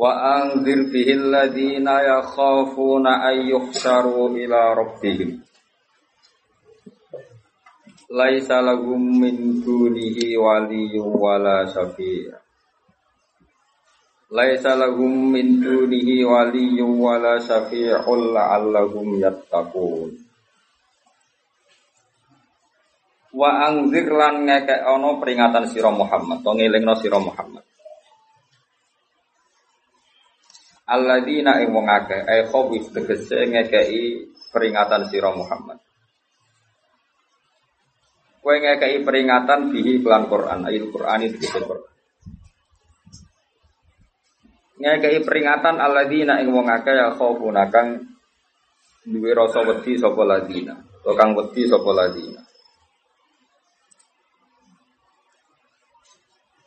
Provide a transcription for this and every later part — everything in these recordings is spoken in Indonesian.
Wa anzir bihi alladhina yakhafuna an yuhsharu ila rabbihim. Laisa lahum min dunihi waliyyun wala syafi'. Laisa lahum min dunihi waliyyun wala syafi'un la'allahum yattaqun. Wa anzir lan ngekek ana peringatan sira Muhammad, to ngelingno sira Muhammad. Alladzina ing wong akeh ai khawif tegese ngekei peringatan sira Muhammad. Kowe ngekei peringatan bihi kelan Quran, ayat Quran itu Quran. Ngekei peringatan alladzina ing wong akeh ya khawfuna kang duwe rasa wedi sapa ladina, kang wedi sapa ladina.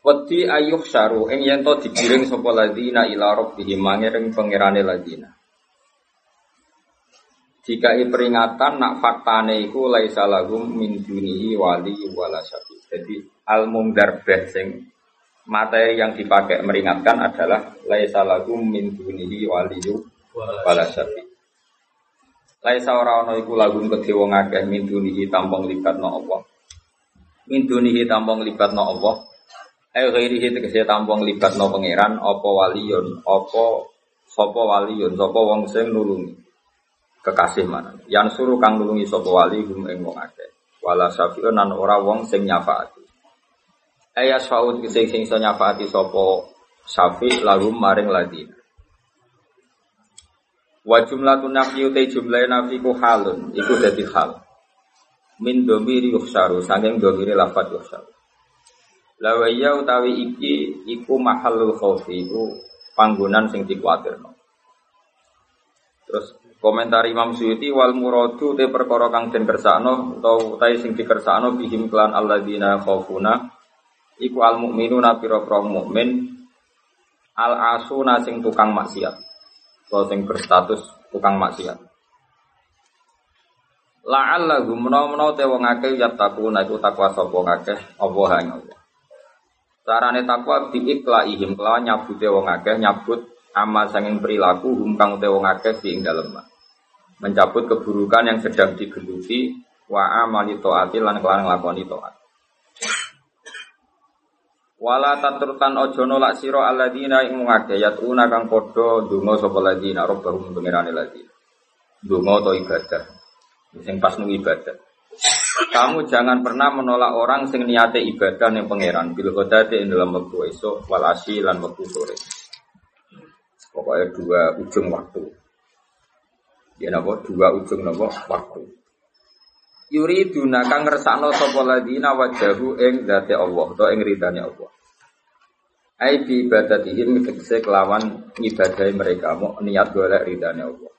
Wedi ayuh syaru ing yen to digiring sapa ladina ila rabbihim mangering pangerane ladina. Jika i peringatan nak faktane iku laisa lahum min dunihi wali wala syafi. Jadi al mumdarbah sing materi yang dipakai meringatkan adalah laisa lahum min dunihi wali wala syafi. Laisa ora ana iku lagum kedhe akeh min dunihi tampung libatno Allah. Min dunihi tampung libatno Allah Eh ghairihi tegese tampung libat no pangeran apa waliyun apa sapa waliyun sapa wong sing nulungi. Kekasih mana? Yang suruh kang nulungi sapa wali hum ing wong akeh. Wala syafi'un nan ora wong sing nyafaati. Aya syaud sing sing iso nyafaati sapa syafi lahum maring ladina. Wa jumlatun nafyu te jumlah nafiku halun iku dadi hal. Min domiri yuhsaru sanging domiri lafat yuhsaru Lawaya utawi iki iku mahalul khaufi iku panggonan sing dikuatirno. Terus komentar Imam Suyuti wal muradu te perkara kang den kersakno utawa utahe sing dikersakno bihim klan alladzina khaufuna iku al mukminuna pira-pira mukmin al asuna sing tukang maksiat. Utawa sing berstatus tukang maksiat. La'allahum menawa-menawa te wong akeh yattaquna iku takwa sapa akeh apa hang Allah. Carane takwa diiklaihim kelawan nyabute wong akeh nyabut amal sanging perilaku hum kang te wong akeh ing dalem. Mencabut keburukan yang sedang digeluti wa amali taati lan kelawan nglakoni taat. Wala taturtan ojo nolak ing kang padha donga sapa ladina robbahum pengirane ladina. Donga atau ibadah. Sing pas nu ibadah. Kamu jangan pernah menolak orang sing niate ibadah yang pangeran bil ghadati ing dalam waktu esok wal asyi lan sore. Pokoknya dua ujung waktu. Ya napa dua ujung napa waktu. Yuri duna kang ngersakno sapa ladina wajahu ing zati Allah atau ing ridane Allah. Ai ibadatihim tegese kelawan ibadah mereka mau niat golek ridane Allah.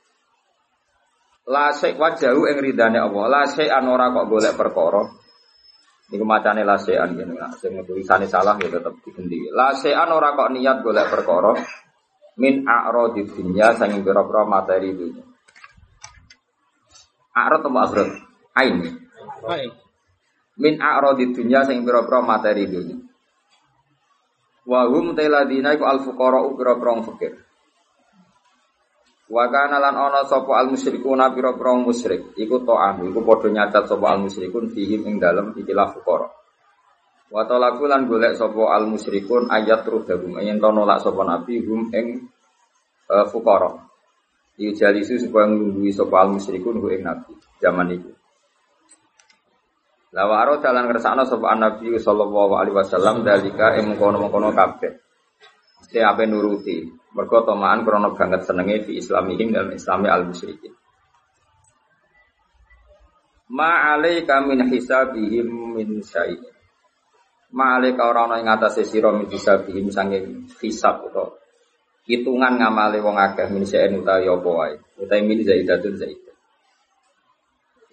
La syai wajahu ing ridane Allah. La syai an ora kok golek perkara. Niku macane la syai an ngene. Sing tulisane salah ya tetep digendi. La syai an ora kok niat golek perkara min a'radi dunya sanging pira-pira materi dunya. A'rad atau a'rad? Ain. Ain. Min a'radi dunya sing pira-pira materi dunya. Wa hum tailadina iku al-fuqara pira-pira fakir. Wa kana lan ana sapa al musyrikuna pira-pira musyrik iku ta'an iku padha nyacat sapa al musyrikun fihim ing dalem ikilah fuqara. Wa talaku lan golek sapa al musyrikun ayat rudahum yen to nolak sapa nabi hum ing uh, fuqara. Iku jalisu supaya nglungguhi sapa al musyrikun hu ing nabi zaman itu. Lawaro dalan kersane sapa nabi sallallahu alaihi wasallam dalika ing mengkono-mengkono kabeh. Mesti ape nuruti. Mergo tomaan krono banget senenge di islamihim dalam islami al musyrikin. Ma alaika min hisabihim min syai. Ma alaika ora ana ing atase sira min hisabihim sange hisab utawa hitungan ngamale wong akeh min sa'en utawi apa wae utawi min zaidatun zaidah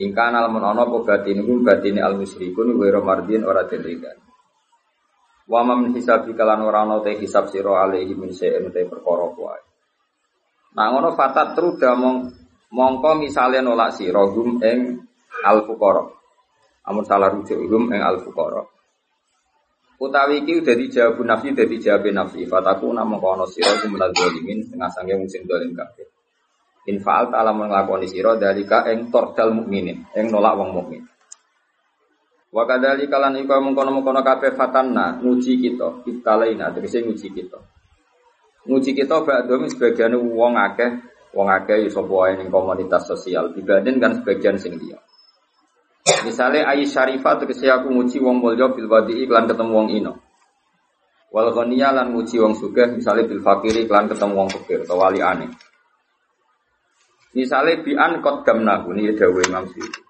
Ingkana lamun ana apa batin iku batine al musyrikun wa mardin ora diligan Wa mam hisabi kalan ora ana te hisab sira alaihi min sa'en te perkara wae Nah ngono fatat truda mong mongko misale nolak sira gum ing al fuqara Amun salah rujuk gum ing al fuqara Utawi iki udah dijawab nafsi, udah dijawab nafsi. Fataku namun kono siro itu menal dolimin, setengah sangnya musim dolim kabeh. Infaal ta'ala mengelakoni siro dalika eng tordal mukminin, eng nolak wong mukmin. Wa kadali kalan iku mengkono-mengkono kabeh fatanna nguji kita, ibtalaina tegese nguji kita. Nguji kita ba'dom sebagian wong akeh, wong akeh iso sapa ning komunitas sosial dibanding kan sebagian sing liya. Misalnya ayi syarifah tegese aku nguji wong mulya bil iklan ketemu wong ino. Wal lan nguji wong sugih misalnya bil fakiri iklan ketemu wong fakir atau wali aneh. Misalnya bi'an kot gamna ini dawuh Imam Syuuti.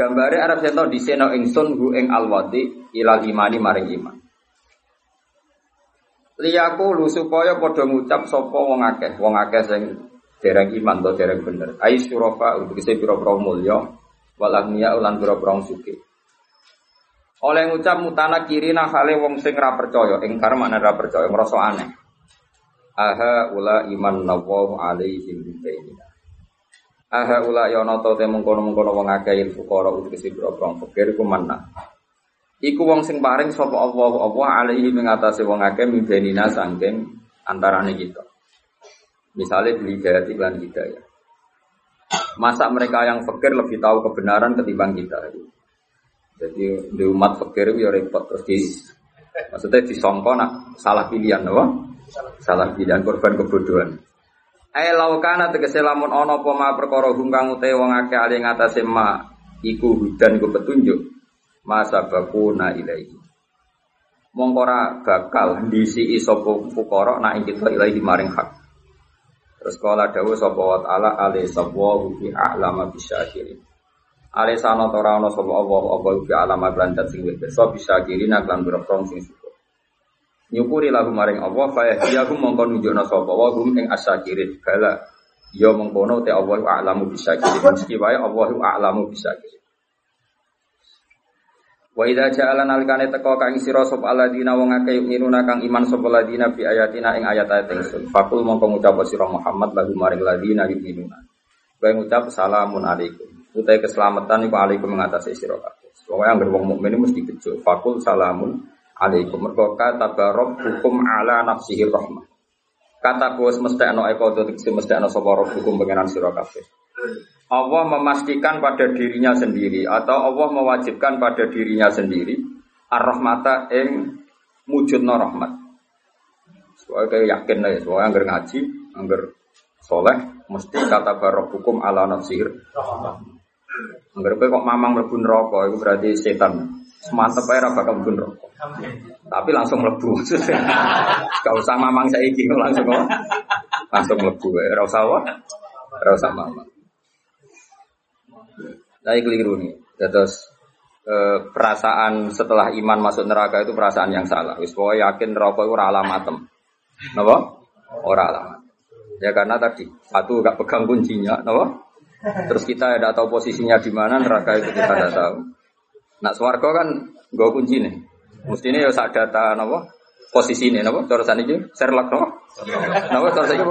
Gambare Arab seto diseno ingsun hu ing alwati ilal imani maring iman. Liyaku lu supaya padha ngucap sapa wong akeh, wong akeh sing dereng iman atau dereng bener. Ai syurafa untuk kese pira-pira mulya wal agniya ulan pira-pira suki. Oleh ngucap mutana kirina hale wong sing ra percaya, ingkar makna ra percaya, ngrasa aneh. Aha ula iman nawahu alaihim bainina. Aha ula ya ana te mengkono-mengkono wong akeh fuqara untuk kese pira-pira fakir iku manna. Iku wong sing paring sapa Allah Allah alaihi mengatasi wong akeh mimbenina sangking antarane kita. Misalnya beli hidayat iklan hidayah. Masa mereka yang fakir lebih tahu kebenaran ketimbang kita? Jadi di umat fakir itu ya repot terus di maksudnya disongkon salah pilihan, apa? Salah pilihan korban kebodohan. Eh laukana tegese lamun ana apa ma perkara hum ute wong akeh ali ngatasé ma iku hudan iku petunjuk. Masa bakuna ilaihi. Mongkora bakal ndisi sapa fukara nak kita ilahi maring hak. Terus kala dawuh sapa wa taala ali sabwa fi a'lama bisyakirin. Ali sana ora ana sapa Allah apa fi alama lan sing wis bisa bisyakirin lan berprong sing. Nyukuri lagu maring Allah fa ya hum mongko nunjukna sapa wa hum ing asyakirin bala ya mengkono te Allah a'lamu bisyakirin meski wae Allah a'lamu bisyakirin. Wa idza ja'ala nalikane teko kang sira sapa alladzina wong akeh yu'minuna kang iman sapa alladzina bi ayatina ing ayat-ayat ingsun. Fakul mongko ngucap sira Muhammad lagu maring alladzina yu'minuna. Kowe ngucap salamun alaikum. Utai keselamatan iku alaikum mengatasi sira kabeh. Pokoke anggere wong mukmin mesti bejo. Fakul salamun alaikum. Mergo kata hukum ala nafsihi rahmah. Kata bos mesti ana eko mesti ana sapa hukum pengenan sira kabeh. Allah memastikan pada dirinya sendiri atau Allah mewajibkan pada dirinya sendiri ar-rahmata ing mujudna rahmat. Soalnya kayak yakin lah ya, soalnya anggar ngaji, anggar soleh, mesti kata barok hukum ala nafsir. Anggar kok mamang mlebu neraka itu berarti setan. Semantep ora bakal mlebu neraka. Tapi langsung mlebu. Gak usah mamang saiki langsung kok. Langsung mlebu ora usah apa? Ora usah mamang. Nah, keliru nih. Terus e, perasaan setelah iman masuk neraka itu perasaan yang salah. Wis pokoknya yakin neraka itu alamatem. Napa? Ora alamat. Ya karena tadi satu gak pegang kuncinya, napa? Terus kita tidak tahu posisinya di mana neraka itu kita tidak tahu. Nak swarga kan gak kunci nih. Mestinya ya saat data napa? Posisi ini napa? Cara ini Sherlock napa? Napa cara ini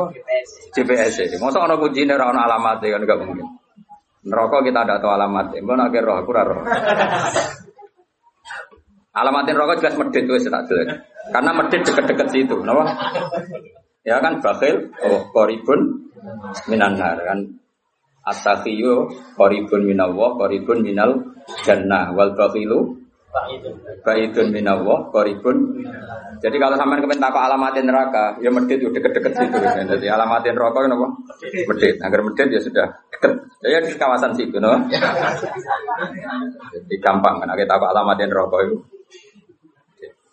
GPS. GPS. Masa ana kuncine ora ana alamat kan gak mungkin. Neraka kita ada tahu alamat. Mbok nak roh aku ora roh. Alamatin rokok jelas medit wis tak jelas. Karena medit deket-deket situ, napa? Ya kan bakhil, oh koribun minanar kan. At-takhiyu koribun minallah, koribun minal jannah wal Baidun minallah, koribun. Jadi kalau sampean kepen takok alamatin neraka, ya medit udah deket-deket situ. Jadi alamatin neraka kenapa? Medit. Agar medit ya sudah deket. Ya di kawasan situ, no? Jadi gampang kan, kita takok alamatin neraka itu.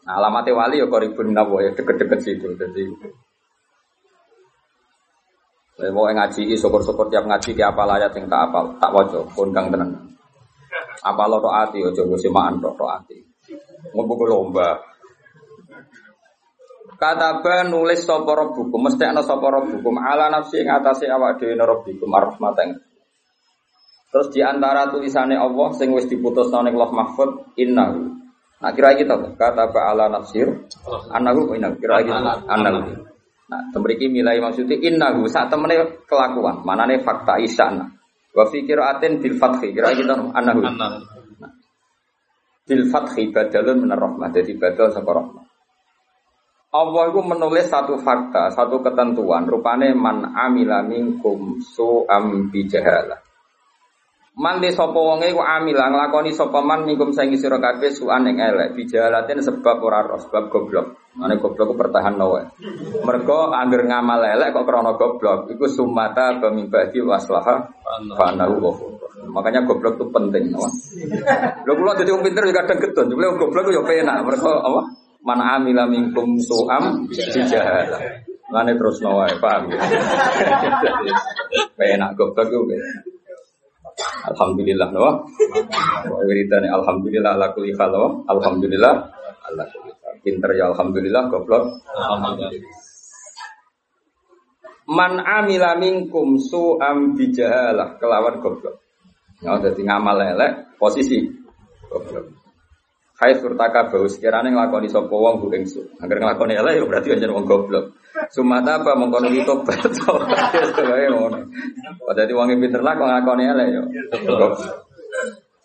Nah, alamatnya wali ya koribun minallah ya deket-deket situ. Jadi Saya mau ngaji, syukur-syukur tiap ngaji tiap apa ayat yang tak apal, tak wajib, kondang tenang. Apa lo ati ojo gue semaan tok ati. Mau lomba. Kataba nulis sapa rabbukum mesti ana sapa rabbukum ala nafsi ing atase awak dhewe rabbukum arrahmatan. Terus di antara tulisannya Allah sing wis diputus ning Allah Mahfud innahu. Nah kira kita kata ala nafsir annahu innahu kira gitu annahu. Nah, tembriki milai maksudnya innahu saat temene kelakuan, manane fakta isana. Wa fi qiraatin bil fathi kira kita annahu. Nah, bil fathi badalun minar rahmah. Jadi badal sapa rahmah. Allah itu menulis satu fakta, satu ketentuan. Rupane man amila minkum su'am bijahalah. Man di sapa wonge ku amila nglakoni sapa man minkum saing sira kabeh su'an ing elek bijalatin sebab ora roh sebab goblok. Mane goblok ku pertahan wae. Mergo anggere ngamal elek kok krana goblok iku sumata bamimbadi waslaha fanahu. Makanya goblok itu penting, apa? Lho kula dadi wong pinter ya kadang gedon, wong goblok yo penak mergo apa? Man amila minkum su'am bijahalah. Mane terus nawae, paham ya? Penak goblok ku. Alhamdulillah no. Wiridane alhamdulillah ala kulli hal Alhamdulillah ala kulli hal. Pinter ya alhamdulillah goblok. Alhamdulillah. Man amila minkum su'am bijahalah kelawan goblok. Ya dadi ngamal elek posisi goblok. Hai surtaka bau sekiranya ngelakoni sopo wong bu ingsu. Agar ngelakoni elek ya berarti anjir wong goblok. Sumata apa mengkono itu tobat. Jadi wong pinter lah kok ngelakoni elek ya.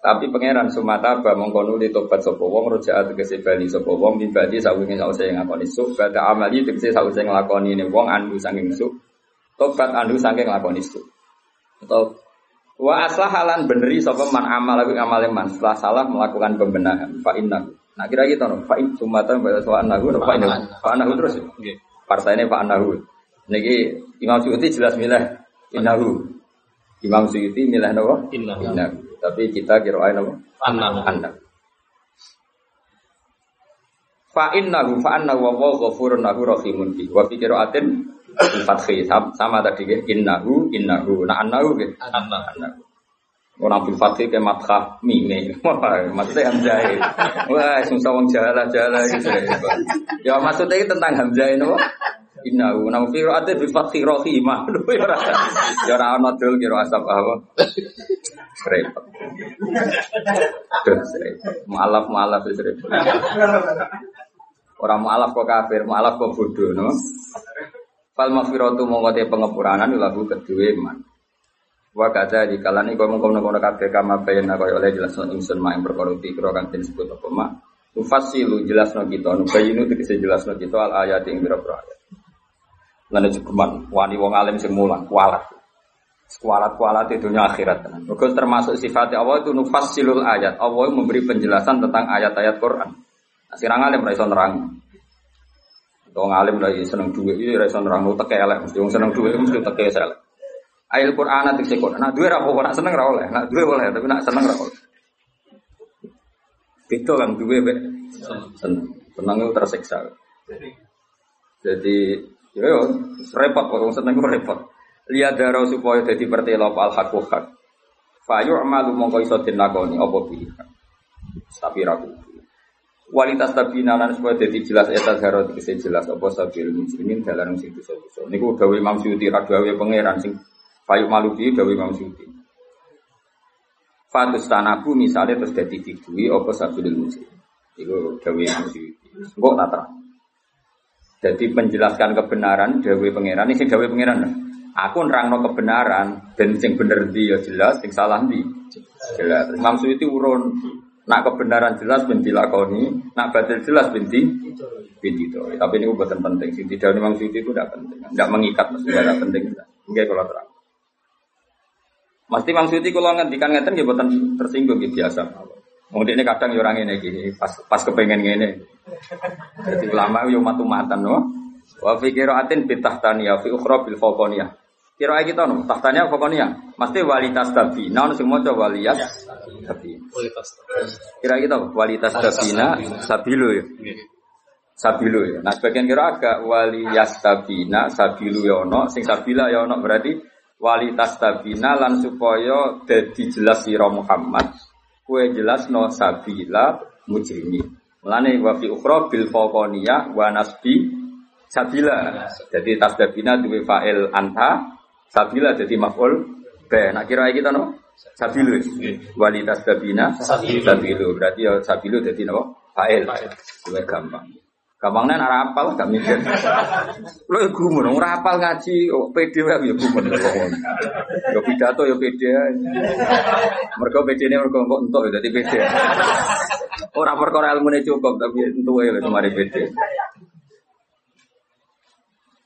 Tapi pangeran sumata apa mengkono itu tobat sopo wong rojaat tegese bali sopo wong mibadi sawingi sausé ngakoni su. Bada amali tegese sausé ngelakoni ini wong andu saking su. Tobat andu saking ngelakoni su. Atau Wa aslahalan beneri sapa man amal lagi amal man setelah salah melakukan pembenahan fa inna. Nah kira gitu no fa in sumatan pada soal nahu fa inna fa terus. Nggih. Partainya fa nahu. Niki Imam Suyuti jelas milah innahu. Imam Suyuti milah napa? Innahu. Tapi kita kira ae napa? Annahu. Annahu. Fa innahu fa annahu wa ghafurun lahu rahimun bi. Wa fi qiraatin sama tadi ya innahu innahu nah annahu annahu orang bil fathi ke matkah mime maksudnya hamzah wah susah wong jala jala gitu. Ya maksudnya itu tentang hamzah itu innahu nah fi ra'ati bil fathi rahimah. Ya ora ana dul kira asap apa? Repot mualaf mualaf itu repot orang mualaf kok kafir mualaf kok bodoh no Fal maghfiratu mongko te pengepuranan lagu kedua man. Wa kata di kalani kau mengkono kono kabeh kama bayana kaya oleh jelas no ingsun mak ing perkara dikira kang den sebut apa mak. Tufasilu jelas no kita, nu bayinu tegese jelas kita al ayat ing pira-pira ayat. Lan cukuman wani wong alim sing mulang kualat. Kualat-kualat itu dunia akhirat. Mergo termasuk sifat Allah itu nufasilul ayat. Allah memberi penjelasan tentang ayat-ayat Quran. Nah, sirang alim ra iso nerang. Wong alim lagi seneng duit, ini rasa nerang lu teke mesti wong seneng duit mesti teke elek. Ayat Quran nanti sekon, nah duit rapo, nak seneng ra oleh, nak duit boleh, tapi nak seneng ra oleh. Itu kan duit be, seneng, seneng itu tersiksa. Jadi, yo yo, repot kok, seneng itu repot. Lihat darah supaya jadi pertelop al hak hak. Fayu amalu mongko iso dinakoni apa pilihan. Tapi ragu. Kualitas tabina lan supaya jadi jelas etat harus bisa jelas apa sabil muslimin dalam dosa. Niku gawe Imam Syuuti, ra pangeran sing payu maluki gawe Imam Syuuti. Fatus tanaku misalnya terus jadi didui apa sabil muslim. Iku gawe Imam Syuuti. Kok tak. Jadi menjelaskan kebenaran gawe pangeran ini gawe pangeran. Aku nerangno kebenaran dan sing bener dia ya jelas, sing salah di jelas. Imam Syuuti urun Nak kebenaran jelas binti lakoni, nak batil jelas binti binti itu. Tapi ini bukan penting. Sing tidak memang itu tidak penting, tidak mengikat maksudnya tidak penting. Oke kalau terang. Mesti Mang Suti kalau ngendikan ngeten ya bukan tersinggung gitu biasa. Mungkin ini kadang ya orang ini gini, pas pas kepengen gini. Jadi ulama yo matu-matan no. Wa fi qiraatin bitahtaniya fi ukhra bil fawqaniyah. Kira kita no, tahtanya pokoknya mesti walitas tabi. Nah, semua coba walitas tabi. Kira kita walitas tabina sabilu ya. Sabilu ya. Nah, sebagian kira agak walitas tabina sabilu ya ono, sing sabila ya ono berarti walitas tabina lan supaya jadi jelas sira Muhammad. Kue jelas no sabila mujrimi. Mulane wa fi ukhra bil faqaniyah wa nasbi sabila. Jadi tasdabina duwe fa'il anta, sabila jadi maf'ul be. Nak kira kita no? Sabilu. Wali tasdabina sabilu. Berarti ya sabilu jadi no? Fa'il. Duwe gampang. Gampangnya ora apal gak mikir. Lho ya gumun ora apal ngaji oh, PD wae ya gumun. Ya pidato ya PD. Mergo PD-ne mergo kok entuk dadi PD. Ora perkara ilmune cukup tapi entuk ya kemari PD.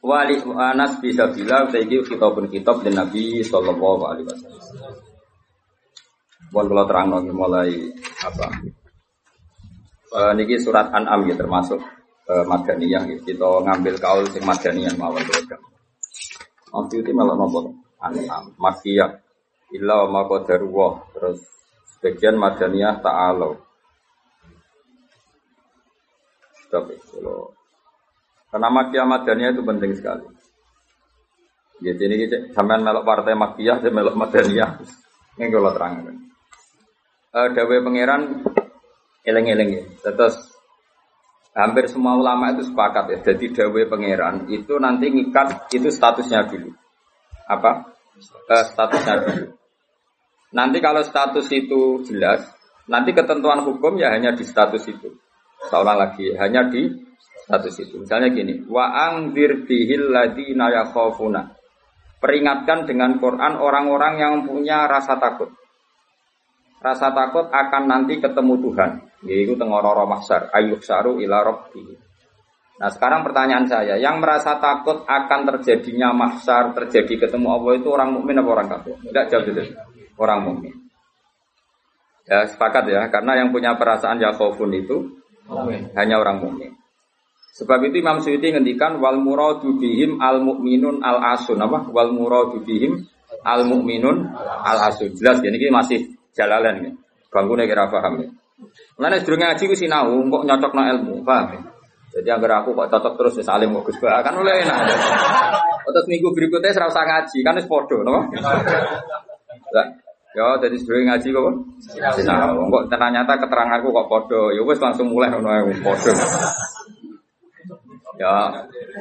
Wali Anas bisa bilang saiki kitabun kitab dan Nabi sallallahu alaihi wasallam. Buat kalau terang mulai apa? Uh, niki surat An'am ya termasuk uh, madaniyah gitu. Kita ngambil kaul sing madaniyah mawon program. Nanti itu malah nopo anam makiyah illa ma qadarullah terus sebagian madaniyah ta'ala. Tapi kalau karena makiyah madaniyah itu penting sekali. Ya, jadi ini sampean melok partai makiyah, saya melok madaniyah. Ini kalau terang. Uh, Dawe pangeran eleng-eleng ya. Terus hampir semua ulama itu sepakat ya. Jadi dawe pangeran itu nanti ngikat itu statusnya dulu. Apa? Uh, statusnya dulu. Nanti kalau status itu jelas, nanti ketentuan hukum ya hanya di status itu. Seolah lagi hanya di status itu. Misalnya gini, wa angzir bihil. Peringatkan dengan Quran orang-orang yang punya rasa takut. Rasa takut akan nanti ketemu Tuhan. Yaitu tengororo mahsar. Ayuk saru ila robbi. Nah sekarang pertanyaan saya, yang merasa takut akan terjadinya mahsar, terjadi ketemu Allah itu orang mukmin apa orang kafir? Tidak jawab itu. Orang mukmin. Ya sepakat ya, karena yang punya perasaan yakhofun itu Amin. hanya orang mukmin. Sebab itu Imam Suyuti ngendikan wal muradu bihim al mukminun al asun apa? Wal muradu bihim al mukminun al asun. Jelas ya ini masih jalalan ya. Bangku kira paham ya. Mulane sedurunge ngaji ku sinau kok nyocokno ilmu, paham ya? Jadi agar aku kok cocok terus wis alim kok Gus kan oleh enak. Terus minggu berikutnya serau usah ngaji, kan wis padha, no? Ya jadi sedurunge ngaji kok sinau. Kok ternyata keteranganku kok padha, ya wis langsung mulai ngono ae padha. Ya,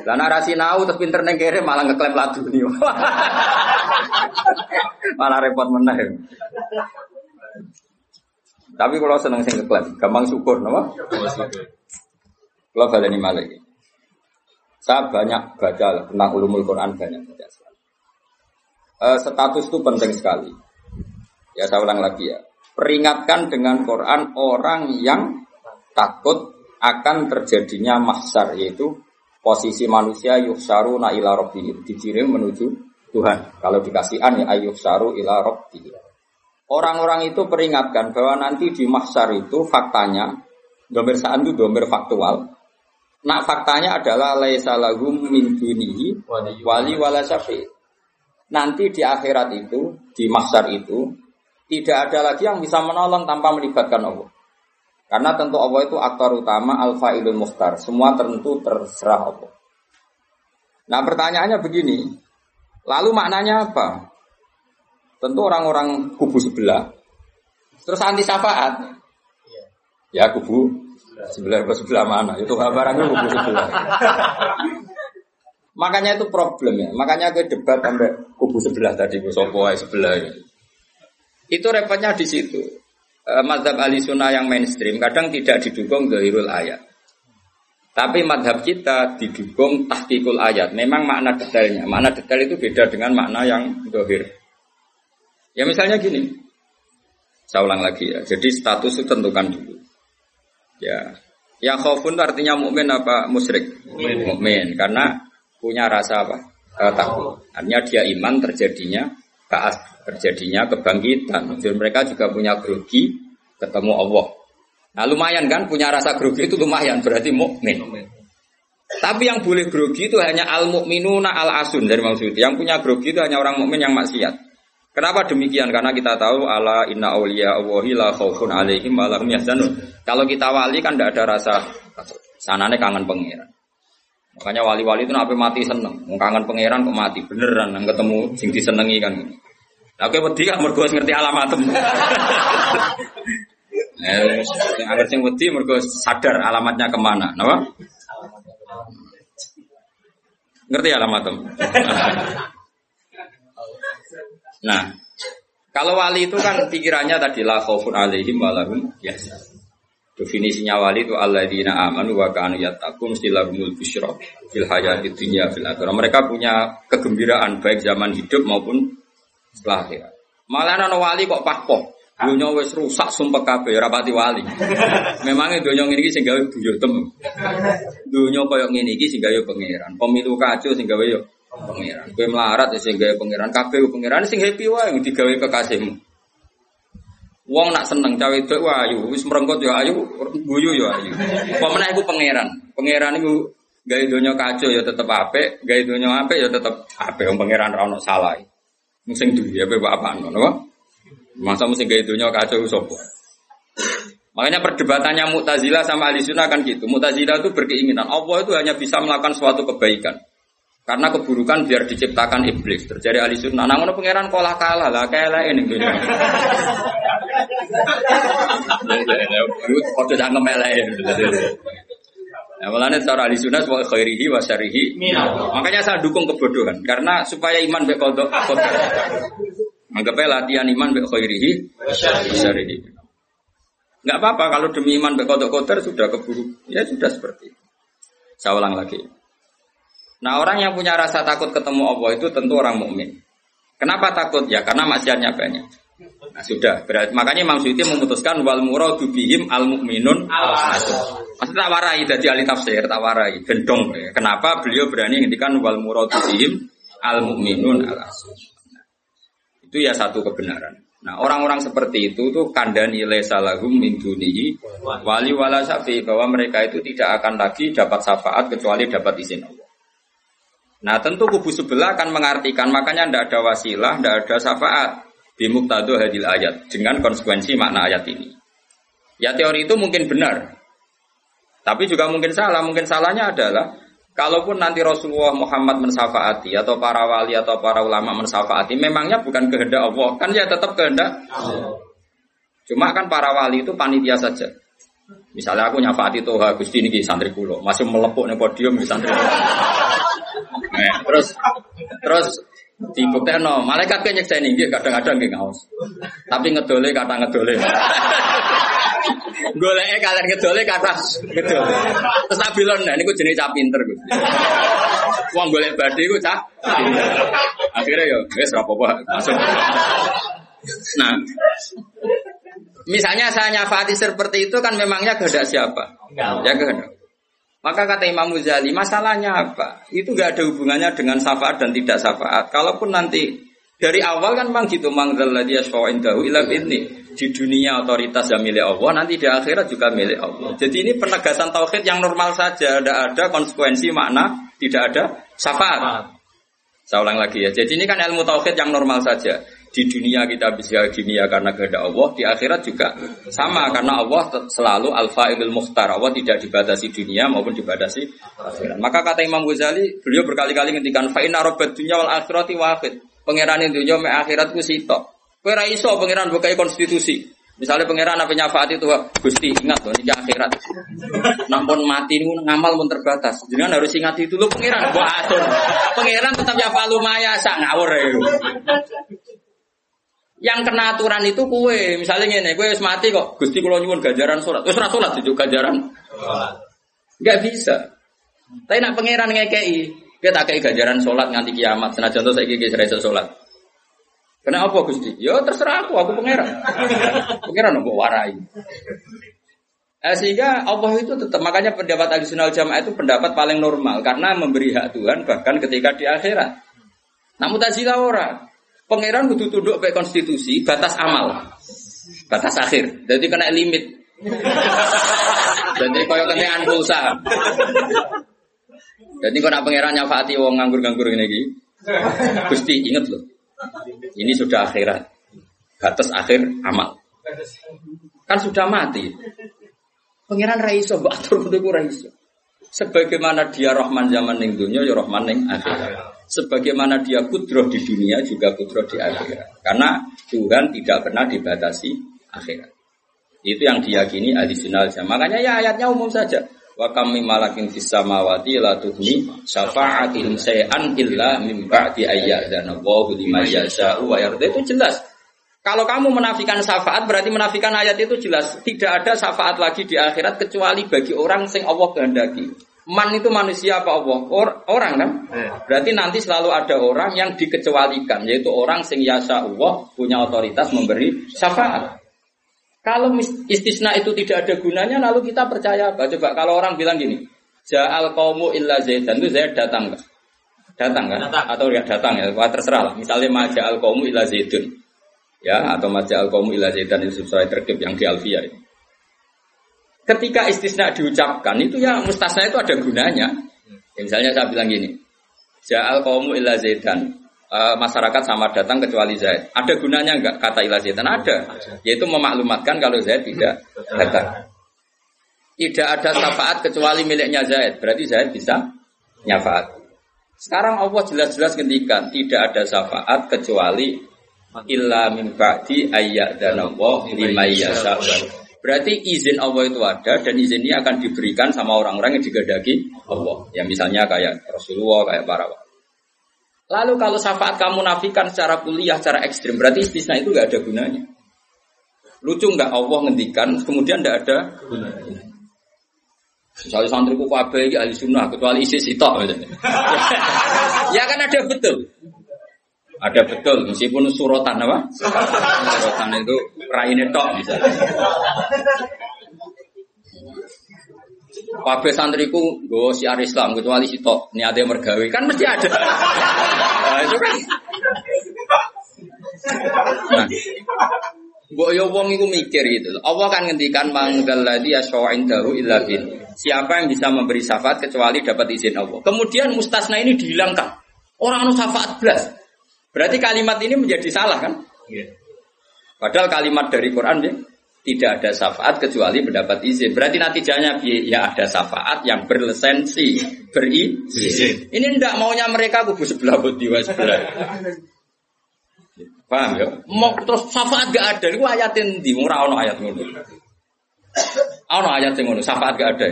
lah nek sinau terus pinter ning kere malah ngeklaim ladu nih. malah repot meneh. Tapi kalau seneng sing ngeklaim, gampang syukur, nama? Kalau baleni malah Saya banyak baca tentang ulumul Quran banyak baca sekali. Uh, status itu penting sekali. Ya saya ulang lagi ya. Peringatkan dengan Quran orang yang takut akan terjadinya mahsar yaitu posisi manusia yuhsaru ila rabbihim dikirim menuju Tuhan. Kalau dikasih an ya ayuhsaru ila rabbihim. Orang-orang itu peringatkan bahwa nanti di mahsyar itu faktanya domir saan itu domir faktual. Nah faktanya adalah laisa lahum min dunihi wali wala syafi. Nanti di akhirat itu, di mahsyar itu tidak ada lagi yang bisa menolong tanpa melibatkan Allah. Karena tentu Allah itu aktor utama alfa ilul muhtar. Semua tentu terserah Allah. Nah pertanyaannya begini. Lalu maknanya apa? Tentu orang-orang kubu sebelah. Terus anti syafaat. Ya kubu sebelah ke sebelah mana? Itu barangnya kubu sebelah. Makanya itu problem ya. Makanya gue debat sampai kubu sebelah tadi, gue sopo sebelah. Ya. Itu repotnya di situ. E, madhab ahli sunnah yang mainstream kadang tidak didukung ghairul ayat. Tapi madhab kita didukung tahkikul ayat. Memang makna detailnya. Makna detail itu beda dengan makna yang dohir. Ya misalnya gini, saya ulang lagi ya. Jadi status itu tentukan dulu. Ya, yang khofun artinya mukmin apa musyrik? Mukmin. Karena punya rasa apa? Uh, takut. Artinya dia iman terjadinya kaas, terjadinya kebangkitan. Jadi mereka juga punya grogi ketemu Allah. Nah lumayan kan punya rasa grogi itu lumayan berarti mukmin. Tapi yang boleh grogi itu hanya al mukminuna al asun dari maksud Yang punya grogi itu hanya orang mukmin yang maksiat. Kenapa demikian? Karena kita tahu ala inna awliya Allahi la khaufun alaihim wa lahum yahzanun. Kalau kita wali kan tidak ada rasa sanane kangen pangeran. Makanya wali-wali itu nape mati seneng, mau kangen pangeran kok mati beneran nang ketemu sing disenengi kan. Nah, kowe wedi kan mergo ngerti alamatem. Eh, yang sing wedi mergo sadar alamatnya ke mana, napa? Ngerti ya lama tem? Nah, kalau wali itu kan pikirannya tadi la khaufun alaihim walahum biasa. Definisinya wali itu alladzina amanu wa kanu yattaqun mesti lahumul busyra fil hayati dunya fil akhirah. Mereka punya kegembiraan baik zaman hidup maupun setelah akhirat. Malah ana wali kok pahpoh. Dunia wis rusak sumpah kabeh rapati wali. Memangnya dunia ini sing gawe buyutem. Dunia koyo ngene iki sing gawe pangeran. Pemilu kacau sing gawe yo pangeran. Kowe melarat ya sing gawe pangeran kabeh pangeran sing happy wae digawe kekasihmu. Wong nak seneng cawe itu ayu, wis merengkot yo ayu, guyu yo ayu. Pemenang iku pangeran. Pangeran iku gawe donya kacau ya tetep apik, gawe donya apik ya tetep apik wong pangeran ra ono salah. Sing duwe apa apa ngono. Masa mesti gawe donya kacau sapa? Makanya perdebatannya Mu'tazilah sama Ahli Sunnah kan gitu. Mu'tazilah itu berkeinginan Allah itu hanya bisa melakukan suatu kebaikan. Karena keburukan biar diciptakan iblis. Terjadi ahli sunnah. Namun pangeran kolah kalah lah kalah ini dunia. Kode jangan meleh. Nah, malahnya cara ahli sunnah khairihi wa syarihi. Makanya saya dukung kebodohan. Karena supaya iman kodok. Anggapnya latihan iman baik khairihi. Enggak apa-apa kalau demi iman kodok kotor sudah keburu. Ya sudah seperti itu. Saya ulang lagi. Nah orang yang punya rasa takut ketemu Allah itu tentu orang mukmin. Kenapa takut? Ya karena maksiatnya banyak. Nah sudah, berarti makanya Imam Suyuti memutuskan wal muradu bihim al mukminun al Maksudnya tak warai dari ahli tafsir, tak warai, gendong. Kenapa beliau berani ngendikan wal muradu bihim al mukminun al nah, Itu ya satu kebenaran. Nah orang-orang seperti itu tuh kandani salahum min dunihi wali wala safi bahwa mereka itu tidak akan lagi dapat syafaat kecuali dapat izin Allah. Nah tentu kubu sebelah akan mengartikan makanya tidak ada wasilah, tidak ada syafaat bimuktadu hadil ayat dengan konsekuensi makna ayat ini. Ya teori itu mungkin benar, tapi juga mungkin salah. Mungkin salahnya adalah kalaupun nanti Rasulullah Muhammad mensafaati atau para wali atau para ulama mensafaati, memangnya bukan kehendak Allah, kan ya tetap kehendak. Cuma kan para wali itu panitia saja. Misalnya aku nyafaati Toha Gusti ini santri kulo, masih melepuk nih podium di santri. Nah, terus terus no, malaikat kan nyeksa ini kadang-kadang nggih ngaos. Tapi ngedole kata ngedole. Goleke kalian ngedole kata ngedole. Terus tabilon nah niku jenis cah pinter. Wong golek badhe iku cah. Akhirnya ya wis ora apa-apa masuk. Nah, misalnya saya nyafati seperti itu kan memangnya kehendak siapa? Ya kehendak. Maka kata Imam Muzali, masalahnya apa? Itu gak ada hubungannya dengan syafaat dan tidak syafaat. Kalaupun nanti dari awal kan memang gitu, mangzalladhi yashfa'indahu ila ini. Di dunia otoritas yang milik Allah, nanti di akhirat juga milik Allah. Jadi ini penegasan tauhid yang normal saja, tidak ada konsekuensi makna, tidak ada syafaat. Saya ulang lagi ya. Jadi ini kan ilmu tauhid yang normal saja. Di dunia kita bisa dunia karena kehendak Allah, di akhirat juga sama karena Allah selalu alfa ilmu mukhtar. Allah tidak dibatasi dunia maupun dibatasi akhirat. Maka kata Imam Ghazali, beliau berkali-kali ngendikan fa inna dunya wal akhirati wahid. Pangeran dunya me akhirat ku sitok. Kowe ra iso pangeran bukai konstitusi. Misalnya pangeran apa nyafaat itu, Gusti ingat loh ini akhirat. Nampun mati ini ngamal pun terbatas. Jangan harus ingat itu lo pangeran. Wah atur. Pangeran tetap ya maya sak ngawur ya. Yang kena aturan itu kue, misalnya ini, kue wis mati kok, Gusti kula nyuwun ganjaran sholat. Wis ora sholat juga ganjaran. Enggak bisa. Tapi nak pangeran ngekei, kita kayak ganjaran sholat nganti kiamat. Senajan tuh saya gigi serasa sholat. Kena apa Gusti? Ya terserah aku, aku pangeran. pangeran aku warai. Eh, sehingga Allah itu tetap makanya pendapat adisional jamaah itu pendapat paling normal karena memberi hak Tuhan bahkan ketika di akhirat. Namun tajilah orang Pangeran butuh tunduk ke konstitusi, batas amal, batas akhir. Jadi kena limit. Jadi kaya kentean pulsa. Jadi kau nak pangeran nyafati wong nganggur-nganggur ini lagi. Gusti inget loh. Ini sudah akhirat. Batas akhir amal. Kan sudah mati. Pangeran Raiso, batur untuk Raiso. Sebagaimana dia Rahman zaman ning dunia, ya Rahman ning akhirat sebagaimana dia kudroh di dunia juga kudroh di akhirat. Karena Tuhan tidak pernah dibatasi akhirat. Itu yang diyakini adisional Makanya ya ayatnya umum saja. Wa kam min malakin fis samawati la tuhni syafa'atihim say'an illa min ba'di ayyadana Allahu liman yasha'u wa yarda. Itu jelas. Kalau kamu menafikan syafaat berarti menafikan ayat itu jelas. Tidak ada syafaat lagi di akhirat kecuali bagi orang sing Allah kehendaki. Man itu manusia apa Allah? Or, orang kan? Iya. Berarti nanti selalu ada orang yang dikecualikan, yaitu orang sing yasa Allah punya otoritas memberi syafaat. Kalau istisna itu tidak ada gunanya, lalu kita percaya apa? Coba kalau orang bilang gini, Ja'al kaumu illa zaidan itu Zaid datang nggak? Datang kan? Datang. Atau ya datang ya, Wah, terserah lah. Misalnya Maja'al kaumu illa zaidun. Ya, atau Maja'al kaumu illa zaidan itu sesuai terkib yang di Alfiyah ini. Ketika istisna diucapkan itu ya mustasna itu ada gunanya. Ya, misalnya saya bilang gini, Ja'al kaumu illa zaidan uh, masyarakat sama datang kecuali Zaid. Ada gunanya enggak kata ilah Zaidan? Ada. Yaitu memaklumatkan kalau Zaid tidak datang. Tidak ada syafaat kecuali miliknya Zaid. Berarti Zaid bisa nyafaat. Sekarang Allah jelas-jelas ngendikan tidak ada syafaat kecuali illa min ba'di dan Allah lima yasha. Berarti izin Allah itu ada dan izin ini akan diberikan sama orang-orang yang digadagi Allah. Ya misalnya kayak Rasulullah, kayak para Lalu kalau syafaat kamu nafikan secara kuliah, secara ekstrim, berarti istisna itu nggak ada gunanya. Lucu nggak Allah ngendikan, kemudian nggak ada gunanya. Misalnya santriku kabe ahli sunnah, kecuali isi sitok. ya kan ada betul. Ada betul, meskipun surotan apa? Surotan itu raine tok misalnya. Kabeh santriku gue siar Islam kecuali sitok niate mergawe kan mesti ada. Nah, itu kan. Nah, Mbok yo wong iku mikir gitu. Allah kan ngendikan mangdal ladzi dahu illa bin. Siapa yang bisa memberi syafaat kecuali dapat izin Allah. Kemudian mustasna ini dihilangkan. Orang anu syafaat belas. Berarti kalimat ini menjadi salah kan? Yeah. Padahal kalimat dari Quran ya, tidak ada syafaat kecuali mendapat izin. Berarti natijanya ya ada syafaat yang berlisensi, berizin. Ini ndak maunya mereka kubu sebelah bodiwa sebelah. Paham ya? Mau terus syafaat gak ada. Itu ayatin di murah ono ayat ngono. Ono ayat ngono, syafaat gak ada.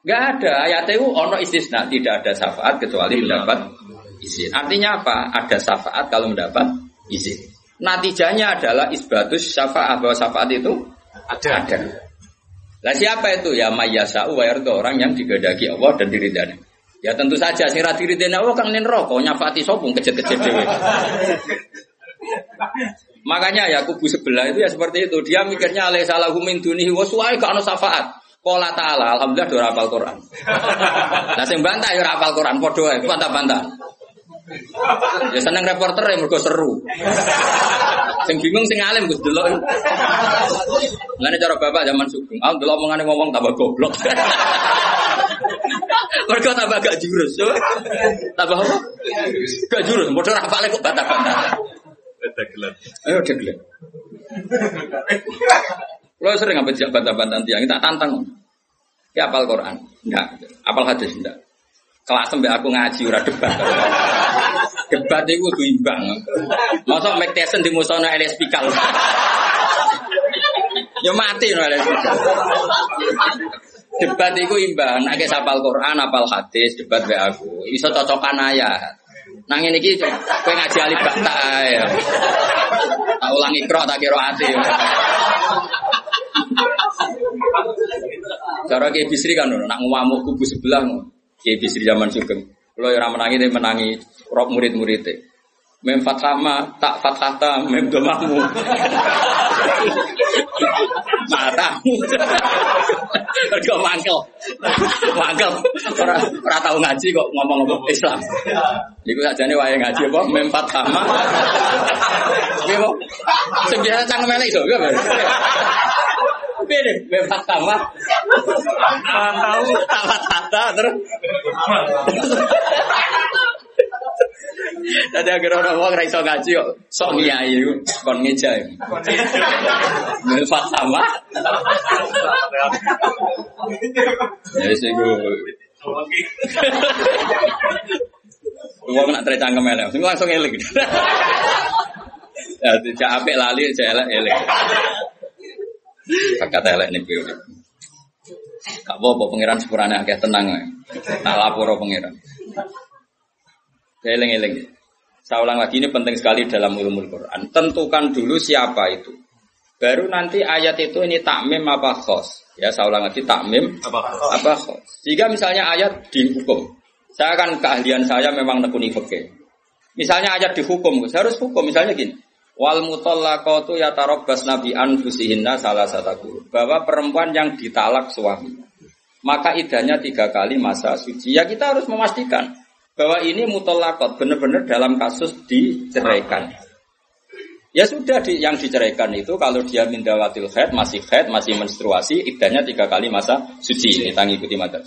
Gak ada ayat itu ono istisna, tidak ada syafaat kecuali mendapat izin. Artinya apa? Ada syafaat kalau mendapat izin. Natijanya adalah isbatus syafaat bahwa syafaat itu ada. ada. Lah siapa itu? Ya mayyasa'u wa yarda orang yang digadagi Allah dan diridani. Ya tentu saja sing ra diridani Allah kan nen rokok nyafati sopung kejet-kejet dhewe. Makanya ya kubu sebelah itu ya seperti itu. Dia mikirnya alai salahu min dunihi wa suai ka ana syafaat. Qala ta'ala alhamdulillah do hafal Quran. Lah sing bantah ya hafal Quran padha wae, bantah-bantah. Ya seneng reporter yang mergo seru. Sing bingung sing alim Gus delok. Lane cara bapak zaman sugeng, ah delok omongane ngomong tambah goblok. Mergo tambah gak jurus. So. Tambah apa? Gak jurus, modal rapale kok. Dagelan. Ayo dagelan. Lo sering apa jak bantah-bantah tiang, tak tantang. Ya apal Quran? Enggak. Apal hadis enggak. Kelak sampai aku ngaji ora debat. Debat itu kudu imbang. Masa Mike di musuhnya LS Pikal. ya mati no Pikal. Debat itu imbang. Nek sapal Quran, apal hadis, debat be aku. Iso cocokan ayat. Nang ini iki kowe ngaji alif bata ya. Tak ulangi ikro tak kira ati. Cara kayak bisri kan nak ngamuk kubu sebelah Kiai Bisri zaman Sugeng. Kalau yang menangi dia menangi rok murid-murid Mem fathama tak fathata mem domamu. Matamu. Mergo mangkel. Mangkel. Ora ora tau ngaji kok ngomong-ngomong Islam. Niku sajane wae ngaji apa mem fathama. Piye kok? Sing biasa iso deh? Bebas sama. Tahu tamat tata terus. Tadi agar orang orang raiso ngaji kok sok ngiyai kon ngeja. Bebas sama. Ya sih gue. Wong nak tercangkem elek, langsung elek. Ya, tidak apik lali, saya elek elek. Kata elek nih Gak apa-apa pangeran sepurane akeh tenang. Tak laporo pangeran. Eling-eling. Saya ulang lagi ini penting sekali dalam ilmu Quran. Tentukan dulu siapa itu. Baru nanti ayat itu ini takmim apa khos. Ya saya ulang lagi takmim apa khos. Apa khos. Jika misalnya ayat dihukum. Saya akan keahlian saya memang nekuni fikih. Misalnya ayat dihukum, saya harus hukum. Misalnya gini. Wal mutallaqatu yatarabbas nabi anfusihinna salah satu bahwa perempuan yang ditalak suami maka idahnya tiga kali masa suci. Ya kita harus memastikan bahwa ini mutallaqat benar-benar dalam kasus diceraikan. Ya sudah di, yang diceraikan itu kalau dia mindawatil khaid masih khaid masih menstruasi idahnya tiga kali masa suci. Kita ngikuti madhab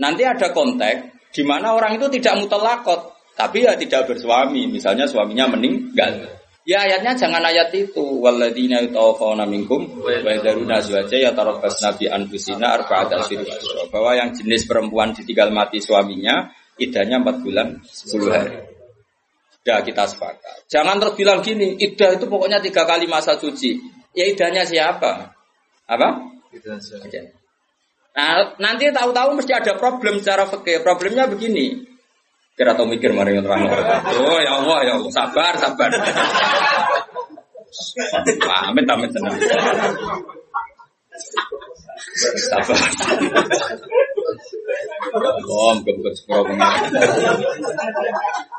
Nanti ada konteks di mana orang itu tidak mutallaqat tapi ya tidak bersuami, misalnya suaminya meninggal. Ya ayatnya jangan ayat itu. Waladina yutawaffawna minkum wa yadaruna azwaja yatarabbasna bi anfusina arba'ata asyhur Bahwa yang jenis perempuan ditinggal mati suaminya idahnya 4 bulan 10 hari. Sudah kita sepakat. Jangan terus bilang gini, idah itu pokoknya tiga kali masa suci. Ya idahnya siapa? Apa? Nah, nanti tahu-tahu mesti ada problem secara fikih. Problemnya begini. Kira tau mikir mari terang. Oh ya Allah ya Allah, sabar sabar. Amit amit tenang. Sabar. Oh, gebet sepuro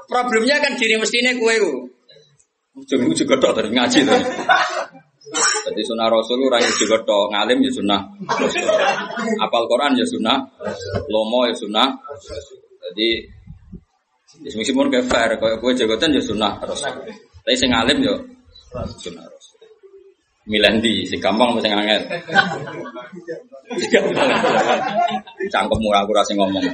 Problemnya kan gini mestinya kue ku. Ujung juga dok dari ngaji tuh. Jadi sunnah Rasul orang yang juga dok ngalim ya sunnah. Apal Quran ya sunnah. Lomo ya sunnah. Jadi meskipun kayak fair, kayak gue jagotan ya sunnah terus. Tapi sing alim yo sunnah terus. Milandi, si gampang mesti ngangel. Cangkemmu aku rasa ngomong.